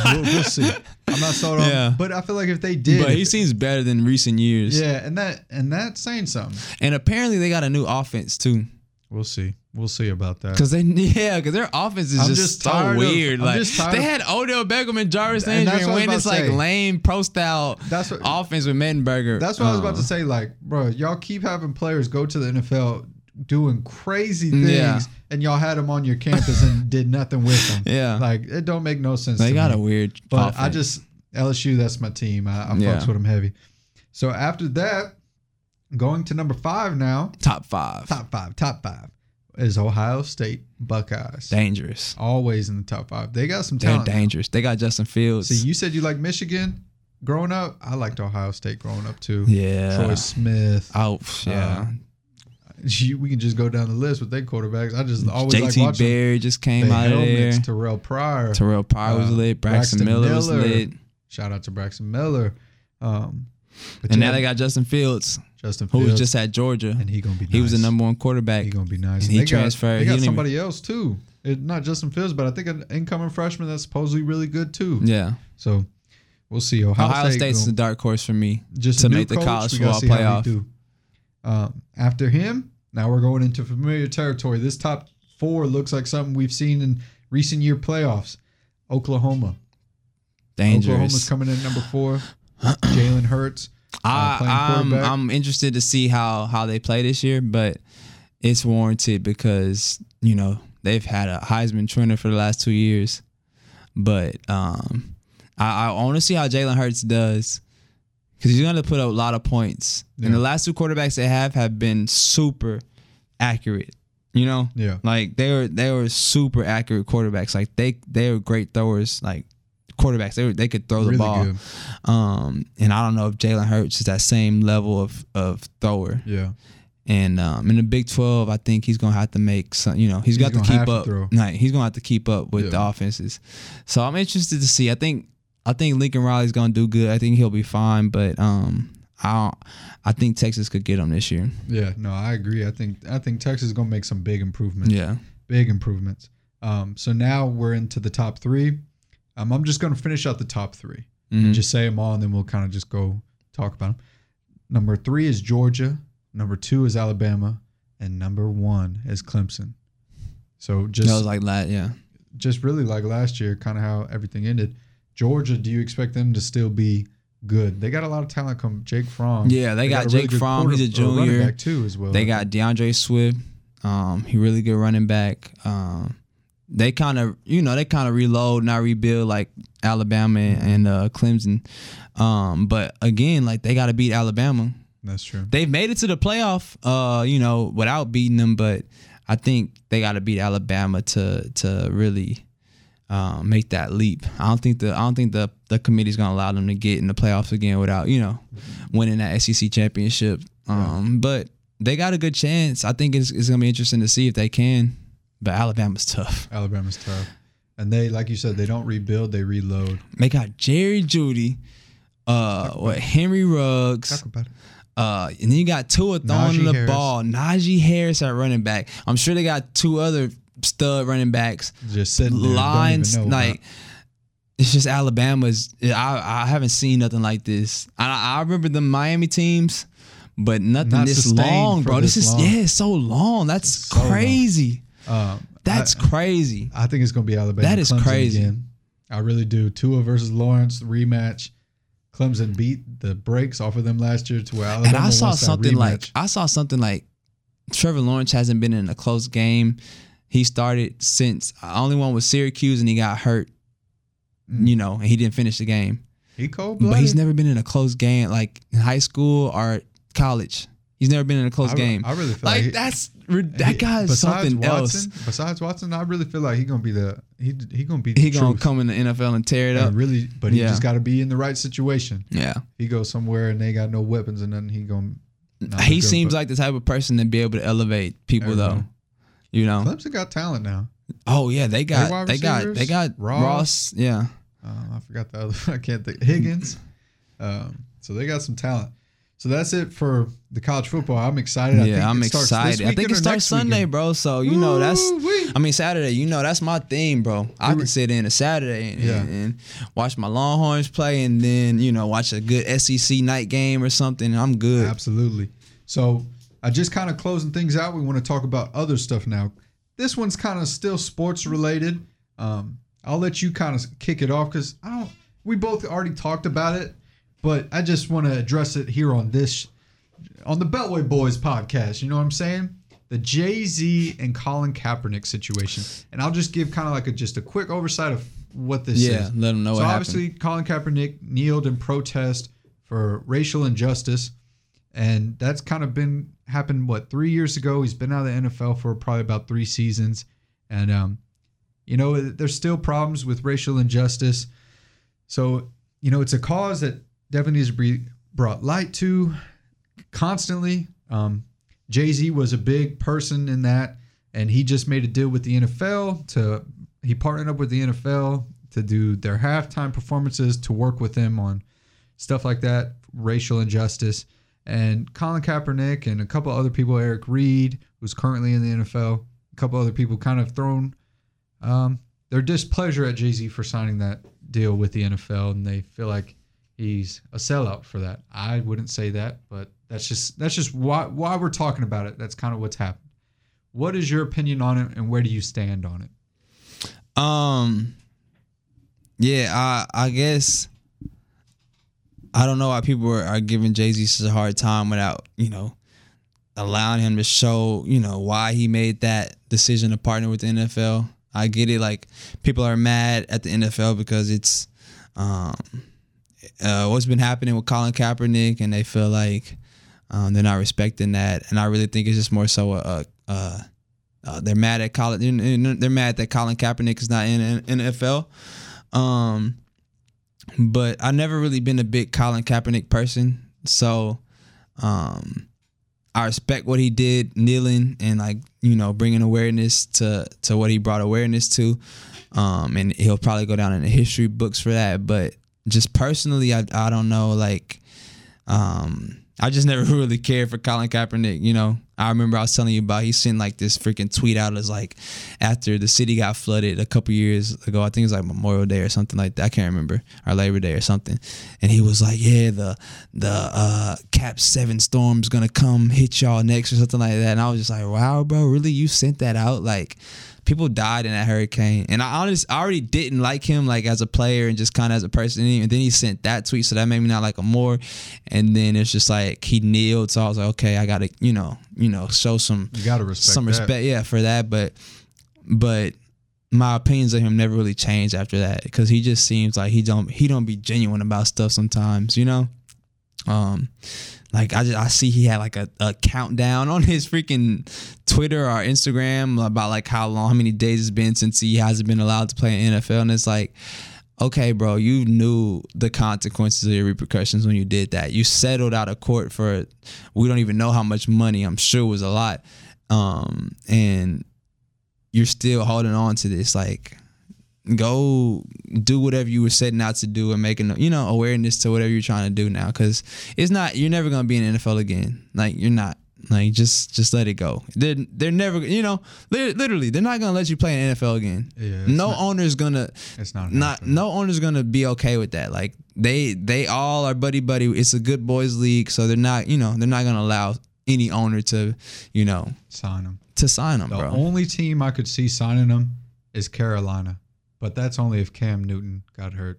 Speaker 1: we'll, we'll see. I'm not sold on (laughs)
Speaker 2: Yeah.
Speaker 1: him, but I feel like if they did,
Speaker 2: but he seems better than recent years.
Speaker 1: yeah, and that and that's saying something.
Speaker 2: And apparently they got a new offense too.
Speaker 1: We'll see. We'll see about that.
Speaker 2: Cause they (laughs) yeah, cause their offense is
Speaker 1: I'm
Speaker 2: just,
Speaker 1: just
Speaker 2: so
Speaker 1: of-
Speaker 2: weird.
Speaker 1: I'm
Speaker 2: like they had Odell Beckham and Jarvis
Speaker 1: And
Speaker 2: Landry and
Speaker 1: what I was
Speaker 2: win
Speaker 1: about
Speaker 2: this
Speaker 1: to
Speaker 2: like lame pro style
Speaker 1: That's what
Speaker 2: offense with Mettenberger.
Speaker 1: that's what I was about
Speaker 2: Uh,
Speaker 1: to say. Like, bro, y'all keep having players go to the NFL doing crazy things,
Speaker 2: Yeah.
Speaker 1: and y'all had them on your campus and (laughs) did nothing with them.
Speaker 2: Yeah,
Speaker 1: Like, it don't make no sense.
Speaker 2: they got
Speaker 1: me.
Speaker 2: a weird.
Speaker 1: But I
Speaker 2: offense.
Speaker 1: just LSU. That's my team. I, I
Speaker 2: Yeah.
Speaker 1: fucks with them heavy. So after that, going to number five now.
Speaker 2: top five.
Speaker 1: Top five. Top five is Ohio State Buckeyes.
Speaker 2: dangerous.
Speaker 1: Always in the top five. They got some
Speaker 2: They're
Speaker 1: talent.
Speaker 2: dangerous. They got Justin Fields.
Speaker 1: See, you said you like Michigan growing up. I liked Ohio State growing up too.
Speaker 2: yeah.
Speaker 1: Troy Smith.
Speaker 2: Oh yeah.
Speaker 1: You- we can just go down the list with their quarterbacks. I just always like
Speaker 2: JT
Speaker 1: watching
Speaker 2: Barry just came out of there.
Speaker 1: Terrell Pryor.
Speaker 2: Terrell Pryor was
Speaker 1: uh,
Speaker 2: lit. Braxton,
Speaker 1: Braxton
Speaker 2: Miller, was lit.
Speaker 1: Shout out to Braxton Miller. Um, but
Speaker 2: And now they got Justin Fields,
Speaker 1: Justin
Speaker 2: who
Speaker 1: Fields,
Speaker 2: was just at Georgia.
Speaker 1: and he gonna be.
Speaker 2: He was the number one quarterback.
Speaker 1: He gonna be nice.
Speaker 2: And he
Speaker 1: they
Speaker 2: transferred.
Speaker 1: Got, they
Speaker 2: He
Speaker 1: got
Speaker 2: didn't even-
Speaker 1: somebody else too. It, not Justin Fields, but I think an incoming freshman that's supposedly really good too.
Speaker 2: Yeah.
Speaker 1: So we'll see. Ohio,
Speaker 2: Ohio
Speaker 1: State
Speaker 2: State's the dark horse for me.
Speaker 1: just
Speaker 2: to make the
Speaker 1: coach,
Speaker 2: college football playoff.
Speaker 1: Um, after him, now we're going into familiar territory. This top four looks like something we've seen in recent year playoffs. Oklahoma. Oklahoma's
Speaker 2: Dangerous.
Speaker 1: coming in at number four. Jalen Hurts. uh,
Speaker 2: I, I'm. I'm interested to see how how they play this year, but it's warranted because you know they've had a Heisman winner for the last two years. But um, I, I want to see how Jalen Hurts does because he's going to put up a lot of points.
Speaker 1: Yeah.
Speaker 2: And the last two quarterbacks they have have been super accurate. You know,
Speaker 1: Yeah.
Speaker 2: like they were they were super accurate quarterbacks. Like they they were great throwers. Like quarterbacks, they were, they could throw the
Speaker 1: really
Speaker 2: ball.
Speaker 1: good.
Speaker 2: Um, and I don't know if Jalen Hurts is that same level of of thrower.
Speaker 1: Yeah.
Speaker 2: And um, in the Big Twelve, I think he's gonna have to make some. You know, he's
Speaker 1: He's
Speaker 2: got to keep
Speaker 1: to
Speaker 2: up. Like, he's gonna have to keep up with the offenses. So I'm interested to see. I think I think Lincoln Riley's gonna do good. I think he'll be fine. But um, I I think Texas could get him this year.
Speaker 1: Yeah. No, I agree. I think I think Texas is gonna make some big improvements.
Speaker 2: Yeah.
Speaker 1: Big improvements. Um, so now we're into the top three. Um, I'm just gonna finish out the top 3
Speaker 2: Mhm.
Speaker 1: Just say them all, and then we'll kind of just go talk about them. Number three is Georgia. Number two is Alabama, and number one is Clemson. So just
Speaker 2: that was like that. Yeah.
Speaker 1: just really like last year, kind of how everything ended. Georgia, do you expect them to still be good? They got a lot of talent. Come Jake Fromm.
Speaker 2: Yeah, they, got,
Speaker 1: a really
Speaker 2: Jake Fromm. He's a
Speaker 1: running
Speaker 2: junior.
Speaker 1: back too as well.
Speaker 2: They got D'Andre Swift. Um, he really good running back. Um, they kind of, you know, they kind of reload, not rebuild like Alabama and, and uh, Clemson. Um, but again, like they got to beat Alabama.
Speaker 1: That's true.
Speaker 2: They've made it to the playoff, uh, you know, without beating them, but I think they got to beat Alabama to to really um, make that leap. I don't think the I don't think the the committee's gonna allow them to get in the playoffs again without you know winning that SEC championship. Um, But they got a good chance. I think it's it's gonna be interesting to see if they can. But Alabama's tough.
Speaker 1: Alabama's tough, and they, like you said, they don't rebuild; they reload.
Speaker 2: They got Jerry Jeudy, uh, what Henry Ruggs.
Speaker 1: Talk about it.
Speaker 2: Uh, and then you got Tua throwing
Speaker 1: Najee
Speaker 2: the
Speaker 1: Harris.
Speaker 2: ball. Najee Harris at running back. I'm sure they got two other stud running backs.
Speaker 1: Just sitting there,
Speaker 2: Lines
Speaker 1: don't even know
Speaker 2: like it's just Alabama's. I I haven't seen nothing like this. I I remember the Miami teams, but nothing
Speaker 1: Not
Speaker 2: this long, bro. This,
Speaker 1: this
Speaker 2: is
Speaker 1: long.
Speaker 2: yeah, it's so long. That's
Speaker 1: so long. Um,
Speaker 2: That's
Speaker 1: I,
Speaker 2: crazy.
Speaker 1: I think it's going to be Alabama.
Speaker 2: That is
Speaker 1: Clemson again.
Speaker 2: That is crazy.
Speaker 1: Again. I really do. Tua versus Lawrence rematch. Clemson beat the brakes off of them last year to where Alabama
Speaker 2: and I saw something like. I saw something like Trevor Lawrence hasn't been in a close game. He started since only one was Syracuse and he got hurt.
Speaker 1: Mm.
Speaker 2: You know, and he didn't finish the game.
Speaker 1: he cold blooded,
Speaker 2: But he's never been in a close game like in high school or college. He's never been in a close
Speaker 1: I,
Speaker 2: game.
Speaker 1: I really feel
Speaker 2: like
Speaker 1: like,
Speaker 2: that's that
Speaker 1: he-
Speaker 2: guy is something
Speaker 1: Watson,
Speaker 2: else.
Speaker 1: Besides Watson, I really feel like he gonna be the he he gonna be
Speaker 2: He gonna
Speaker 1: truth.
Speaker 2: come in the NFL and tear it
Speaker 1: And
Speaker 2: up.
Speaker 1: really, but he
Speaker 2: Yeah.
Speaker 1: just got to be in the right situation.
Speaker 2: Yeah.
Speaker 1: He goes somewhere and they got no weapons and then he gonna.
Speaker 2: he
Speaker 1: good,
Speaker 2: seems like the type of person to be able to elevate people though. You know.
Speaker 1: Clemson got talent now.
Speaker 2: Oh yeah, they got they got they got
Speaker 1: Ross.
Speaker 2: Ross. Yeah.
Speaker 1: Um, I forgot the other. One. (laughs) I can't think. Higgins. Um, so they got some talent. So that's it for the college football. I'm excited. I
Speaker 2: yeah,
Speaker 1: think
Speaker 2: I'm
Speaker 1: it starts this
Speaker 2: excited. I think it starts Sunday,
Speaker 1: weekend.
Speaker 2: bro. So you know that's
Speaker 1: Woo-wee.
Speaker 2: I mean Saturday. You know that's my theme, bro. I can sit in a Saturday and,
Speaker 1: Yeah.
Speaker 2: and watch my Longhorns play, and then you know watch a good SEC night game or something. I'm good.
Speaker 1: Absolutely. So I just kind of closing things out. We want to talk about other stuff now. This one's kind of still sports related. Um, I'll let you kind of kick it off because I don't. We both already talked about it, but I just want to address it here on this, on the Beltway Boys podcast. You know what I'm saying? The Jay Z and Colin Kaepernick situation, and I'll just give kind of like a just a quick oversight of what this
Speaker 2: Yeah,
Speaker 1: is.
Speaker 2: Yeah, let them know
Speaker 1: so obviously, Colin Kaepernick kneeled in protest for racial injustice, and that's kind of been happened. What three years ago? He's been out of the NFL for probably about three seasons, and um, you know, there's still problems with racial injustice. So you know, it's a cause that definitely to be brought light to constantly. Um, Jay Z was a big person in that, and he just made a deal with the NFL to he partnered up with the NFL to do their halftime performances to work with them on stuff like that, racial injustice. And Colin Kaepernick and a couple other people, Eric Reid, who's currently in the NFL, a couple other people kind of thrown um, their displeasure at Jay Z for signing that deal with the NFL, and they feel like he's a sellout for that. I wouldn't say that, but that's just that's just why why we're talking about it. That's kind of what's happened. What is your opinion on it, and where do you stand on it?
Speaker 2: Um, yeah, I I guess I don't know why people are, are giving Jay Z such a hard time without you know allowing him to show you know why he made that decision to partner with the NFL. I get it, like people are mad at the NFL because it's um uh, what's been happening with Colin Kaepernick, and they feel like um, they're not respecting that. And I really think it's just more so a, a, a they're mad at Colin. They're, they're mad that Colin Kaepernick is not in, in NFL. Um, but I've never really been a big Colin Kaepernick person, so um, I respect what he did, kneeling and like you know bringing awareness to to what he brought awareness to. Um, and he'll probably go down in the history books for that. But just personally, I I don't know like um I just never (laughs) really cared for Colin Kaepernick. You know, I remember I was telling you about he sent like this freaking tweet out as like after the city got flooded a couple years ago. I think it was like Memorial Day or something like that. I can't remember or Labor Day or something. And he was like, "Yeah, the the uh, Cap Seven storm's gonna come hit y'all next or something like that." And I was just like, "Wow, bro, really? You sent that out like?" People died in that hurricane. And i honest i already didn't like him like as a player and just kind of as a person. And then he sent that tweet so that made me not like him more. And then it's just like he kneeled so i was like okay i gotta you know you know show some
Speaker 1: You got to respect
Speaker 2: some
Speaker 1: that.
Speaker 2: respect yeah for that. But but my opinions of him never really changed after that because he just seems like he don't he don't be genuine about stuff sometimes you know Um, like I just I see he had like a, a countdown (laughs) on his freaking Twitter or Instagram about like how long, how many days it's been since he hasn't been allowed to play in NFL, and it's like. Okay, bro, you knew the consequences of your repercussions when you did that. You settled out of court for we don't even know how much money. I'm sure was a lot. Um, and you're still holding on to this. Like, go do whatever you were setting out to do and making you know awareness to whatever you're trying to do now. Because it's not you're never gonna be in NFL again. Like you're not. Like just just let it go. They're they're never you know literally they're not gonna let you play in NFL again.
Speaker 1: Yeah,
Speaker 2: no
Speaker 1: not-
Speaker 2: owner's gonna
Speaker 1: It's not
Speaker 2: not no owner's gonna be okay with that. Like they they all are buddy buddy. It's a good boys league so they're not you know they're not gonna allow any owner to you know
Speaker 1: sign them
Speaker 2: to sign them
Speaker 1: The
Speaker 2: bro.
Speaker 1: only team I could see signing them is Carolina, but that's only if Cam Newton got hurt.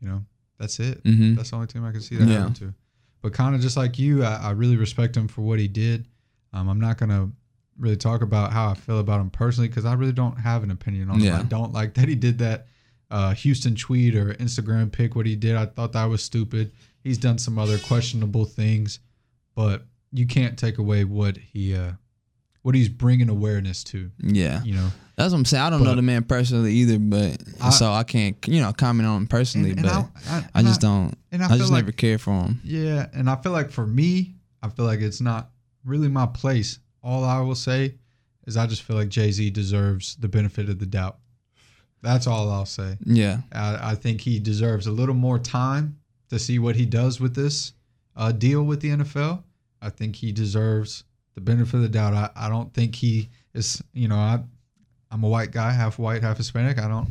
Speaker 1: You know, that's it.
Speaker 2: hmm
Speaker 1: That's the only team I can see that
Speaker 2: Yeah.
Speaker 1: happen to. But kind of just like you, I, I really respect him for what he did. Um, I'm not gonna really talk about how I feel about him personally because I really don't have an opinion on him. I don't like that he did that uh, Houston tweet or Instagram pic. What he did, I thought that was stupid. He's done some other questionable things, but you can't take away what he uh, what he's bringing awareness to.
Speaker 2: yeah
Speaker 1: You know,
Speaker 2: That's what I'm saying. I don't know the man personally either, but
Speaker 1: I-
Speaker 2: so I can't, you know, comment on him personally.
Speaker 1: And- and
Speaker 2: but
Speaker 1: I, I-
Speaker 2: I, just don't.
Speaker 1: and I
Speaker 2: just
Speaker 1: like-
Speaker 2: never cared for him.
Speaker 1: Yeah, and I feel like for me, I feel like it's not really my place. All I will say is I just feel like Jay Z deserves the benefit of the doubt. That's all I'll say.
Speaker 2: Yeah,
Speaker 1: I, I think he deserves a little more time to see what he does with this uh, deal with the NFL. I think he deserves the benefit of the doubt. I, I don't think he is, you know, I, I'm a white guy, half white, half Hispanic. I don't,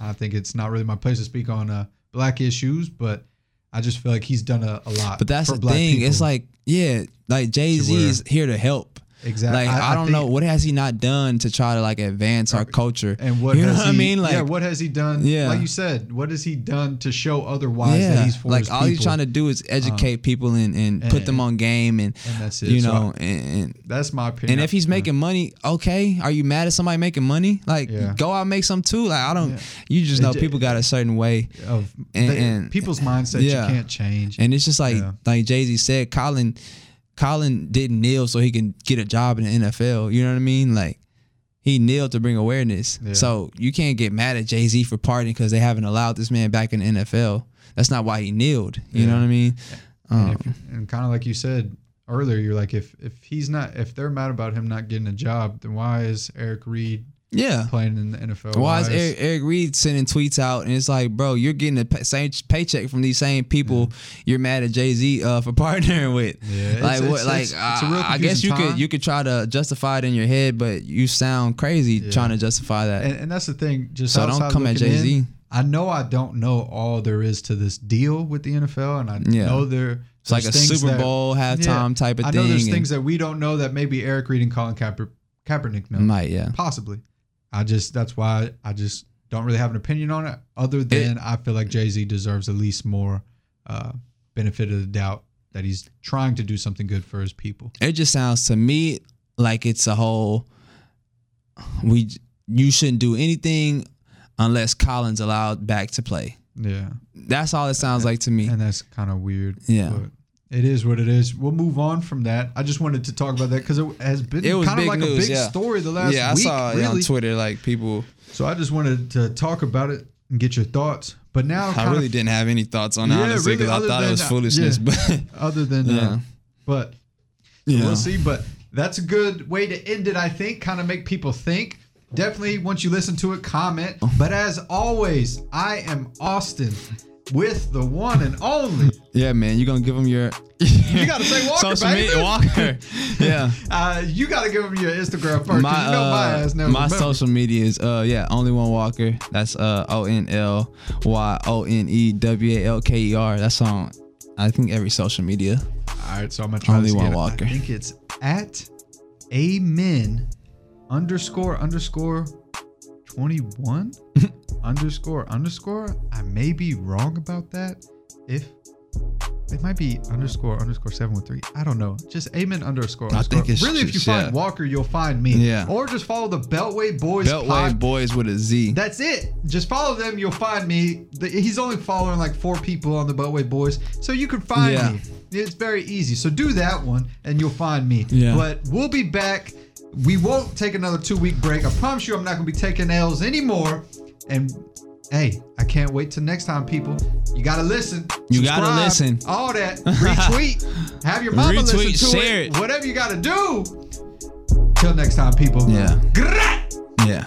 Speaker 1: I think it's not really my place to speak on uh, black issues, but I just feel like he's done a, a lot.
Speaker 2: but that's the thing. It's like, yeah, like Jay Z is here to help.
Speaker 1: Exactly.
Speaker 2: Like I, don't
Speaker 1: think-
Speaker 2: know what has he not done to try to like advance our culture.
Speaker 1: And what
Speaker 2: you know what I
Speaker 1: he,
Speaker 2: mean? Like,
Speaker 1: yeah, what has he done?
Speaker 2: Yeah.
Speaker 1: like you said, what has he done to show otherwise
Speaker 2: yeah,
Speaker 1: that he's for
Speaker 2: like all he's trying to do is um, educate people and, and, put them on game and
Speaker 1: and that's it.
Speaker 2: you
Speaker 1: So
Speaker 2: know
Speaker 1: I-
Speaker 2: and, and
Speaker 1: that's my opinion.
Speaker 2: And if he's making money, okay. Are you mad at somebody making money? Like,
Speaker 1: Yeah.
Speaker 2: go out and make some too. Like, I don't.
Speaker 1: Yeah.
Speaker 2: You just know
Speaker 1: It-
Speaker 2: people got a certain way,
Speaker 1: of
Speaker 2: and-
Speaker 1: they-
Speaker 2: and-
Speaker 1: people's mindset
Speaker 2: yeah.
Speaker 1: you can't change.
Speaker 2: and it's just like like Jay Z said, Colin, Colin didn't kneel so he can get a job in the NFL. You know what I mean? Like, he kneeled to bring awareness.
Speaker 1: Yeah.
Speaker 2: So you can't get mad at Jay Z for partying because they haven't allowed this man back in the NFL. That's not why he kneeled. You know what I mean?
Speaker 1: and,
Speaker 2: Um,
Speaker 1: if- and kind of like you said earlier, you're like if if he's not if they're mad about him not getting a job, then why is Eric Reid
Speaker 2: yeah.
Speaker 1: playing in the NFL?
Speaker 2: Why is Eric, Eric Reid sending tweets out and it's like, bro, you're getting the pay- same paycheck from these same people you're mad at Jay Z uh, for (laughs) partnering with?
Speaker 1: Yeah,
Speaker 2: like
Speaker 1: it's-
Speaker 2: what? Like
Speaker 1: it's- it's a real
Speaker 2: uh, I guess you
Speaker 1: confusing
Speaker 2: could you could try to justify it in your head, but you sound crazy
Speaker 1: Yeah.
Speaker 2: trying to justify that.
Speaker 1: and, and that's the thing. Just
Speaker 2: so don't come at Jay Z.
Speaker 1: I know I don't know all there is to this deal with the NFL, and I
Speaker 2: Yeah.
Speaker 1: know there.
Speaker 2: It's like a
Speaker 1: there's
Speaker 2: Super
Speaker 1: that-
Speaker 2: Bowl halftime type of thing.
Speaker 1: I
Speaker 2: thing.
Speaker 1: know there's
Speaker 2: and-
Speaker 1: things that we don't know that maybe Eric Reid and Colin Kaeper, Kaepernick know.
Speaker 2: might yeah.
Speaker 1: Possibly. I just that's why I just don't really have an opinion on it. Other than I feel like Jay Z deserves at least more uh, benefit of the doubt that he's trying to do something good for his people.
Speaker 2: It just sounds to me like it's a whole. We you shouldn't do anything unless Colin's allowed back to play.
Speaker 1: Yeah,
Speaker 2: That's all it sounds like to me.
Speaker 1: and that's kind of weird.
Speaker 2: Yeah.
Speaker 1: but it is what it is. We'll move on from that. I just wanted to talk about that because it has been
Speaker 2: It
Speaker 1: kind of like a big
Speaker 2: yeah.
Speaker 1: story the last
Speaker 2: yeah, I
Speaker 1: week.
Speaker 2: saw it on Twitter. Like people,
Speaker 1: So I just wanted to talk about it and get your thoughts. But now,
Speaker 2: I really
Speaker 1: of,
Speaker 2: didn't have any thoughts on it
Speaker 1: Yeah,
Speaker 2: honestly because
Speaker 1: other
Speaker 2: I thought it was
Speaker 1: uh,
Speaker 2: foolishness.
Speaker 1: yeah.
Speaker 2: But (laughs)
Speaker 1: other than,
Speaker 2: yeah,
Speaker 1: uh, but
Speaker 2: yeah.
Speaker 1: We'll see, but that's a good way to end it, I think. Kind of make people think. Definitely, once you listen to it, comment. But as always, I am Austin with the one and only.
Speaker 2: yeah, man, you're gonna give them your
Speaker 1: You gotta say Walker,
Speaker 2: social
Speaker 1: baby.
Speaker 2: media Walker. yeah. (laughs)
Speaker 1: Uh, you gotta give him your Instagram first.
Speaker 2: My
Speaker 1: you know my
Speaker 2: uh,
Speaker 1: ass never
Speaker 2: my social media is uh yeah only one Walker. That's uh O N L Y O N E W A L K E R. That's on I think every social media.
Speaker 1: All right, so I'm gonna try
Speaker 2: Only one. Walker.
Speaker 1: I think it's at amen underscore underscore 21 (laughs) underscore underscore. I may be wrong about that. If It might be underscore underscore seven one three. I don't know. Just amen underscore.
Speaker 2: I
Speaker 1: underscore.
Speaker 2: think it's
Speaker 1: really if you find
Speaker 2: yeah.
Speaker 1: Walker, you'll find me.
Speaker 2: Yeah.
Speaker 1: Or just follow the Beltway Boys.
Speaker 2: Beltway
Speaker 1: pod-
Speaker 2: Boys with a Z.
Speaker 1: That's it. Just follow them. You'll find me. He's only following like four people on the Beltway Boys, so you can find
Speaker 2: Yeah.
Speaker 1: me. It's very easy. So do that one, and you'll find me.
Speaker 2: Yeah.
Speaker 1: But we'll be back. We won't take another two week break. I promise you, I'm not gonna be taking L's anymore. And hey, I can't wait till next time, people. You gotta listen.
Speaker 2: You gotta listen.
Speaker 1: All that. (laughs) Retweet. Have your mama
Speaker 2: Retweet,
Speaker 1: listen to
Speaker 2: share
Speaker 1: it.
Speaker 2: it.
Speaker 1: Whatever you gotta do. Till next time, people.
Speaker 2: Yeah. Yeah.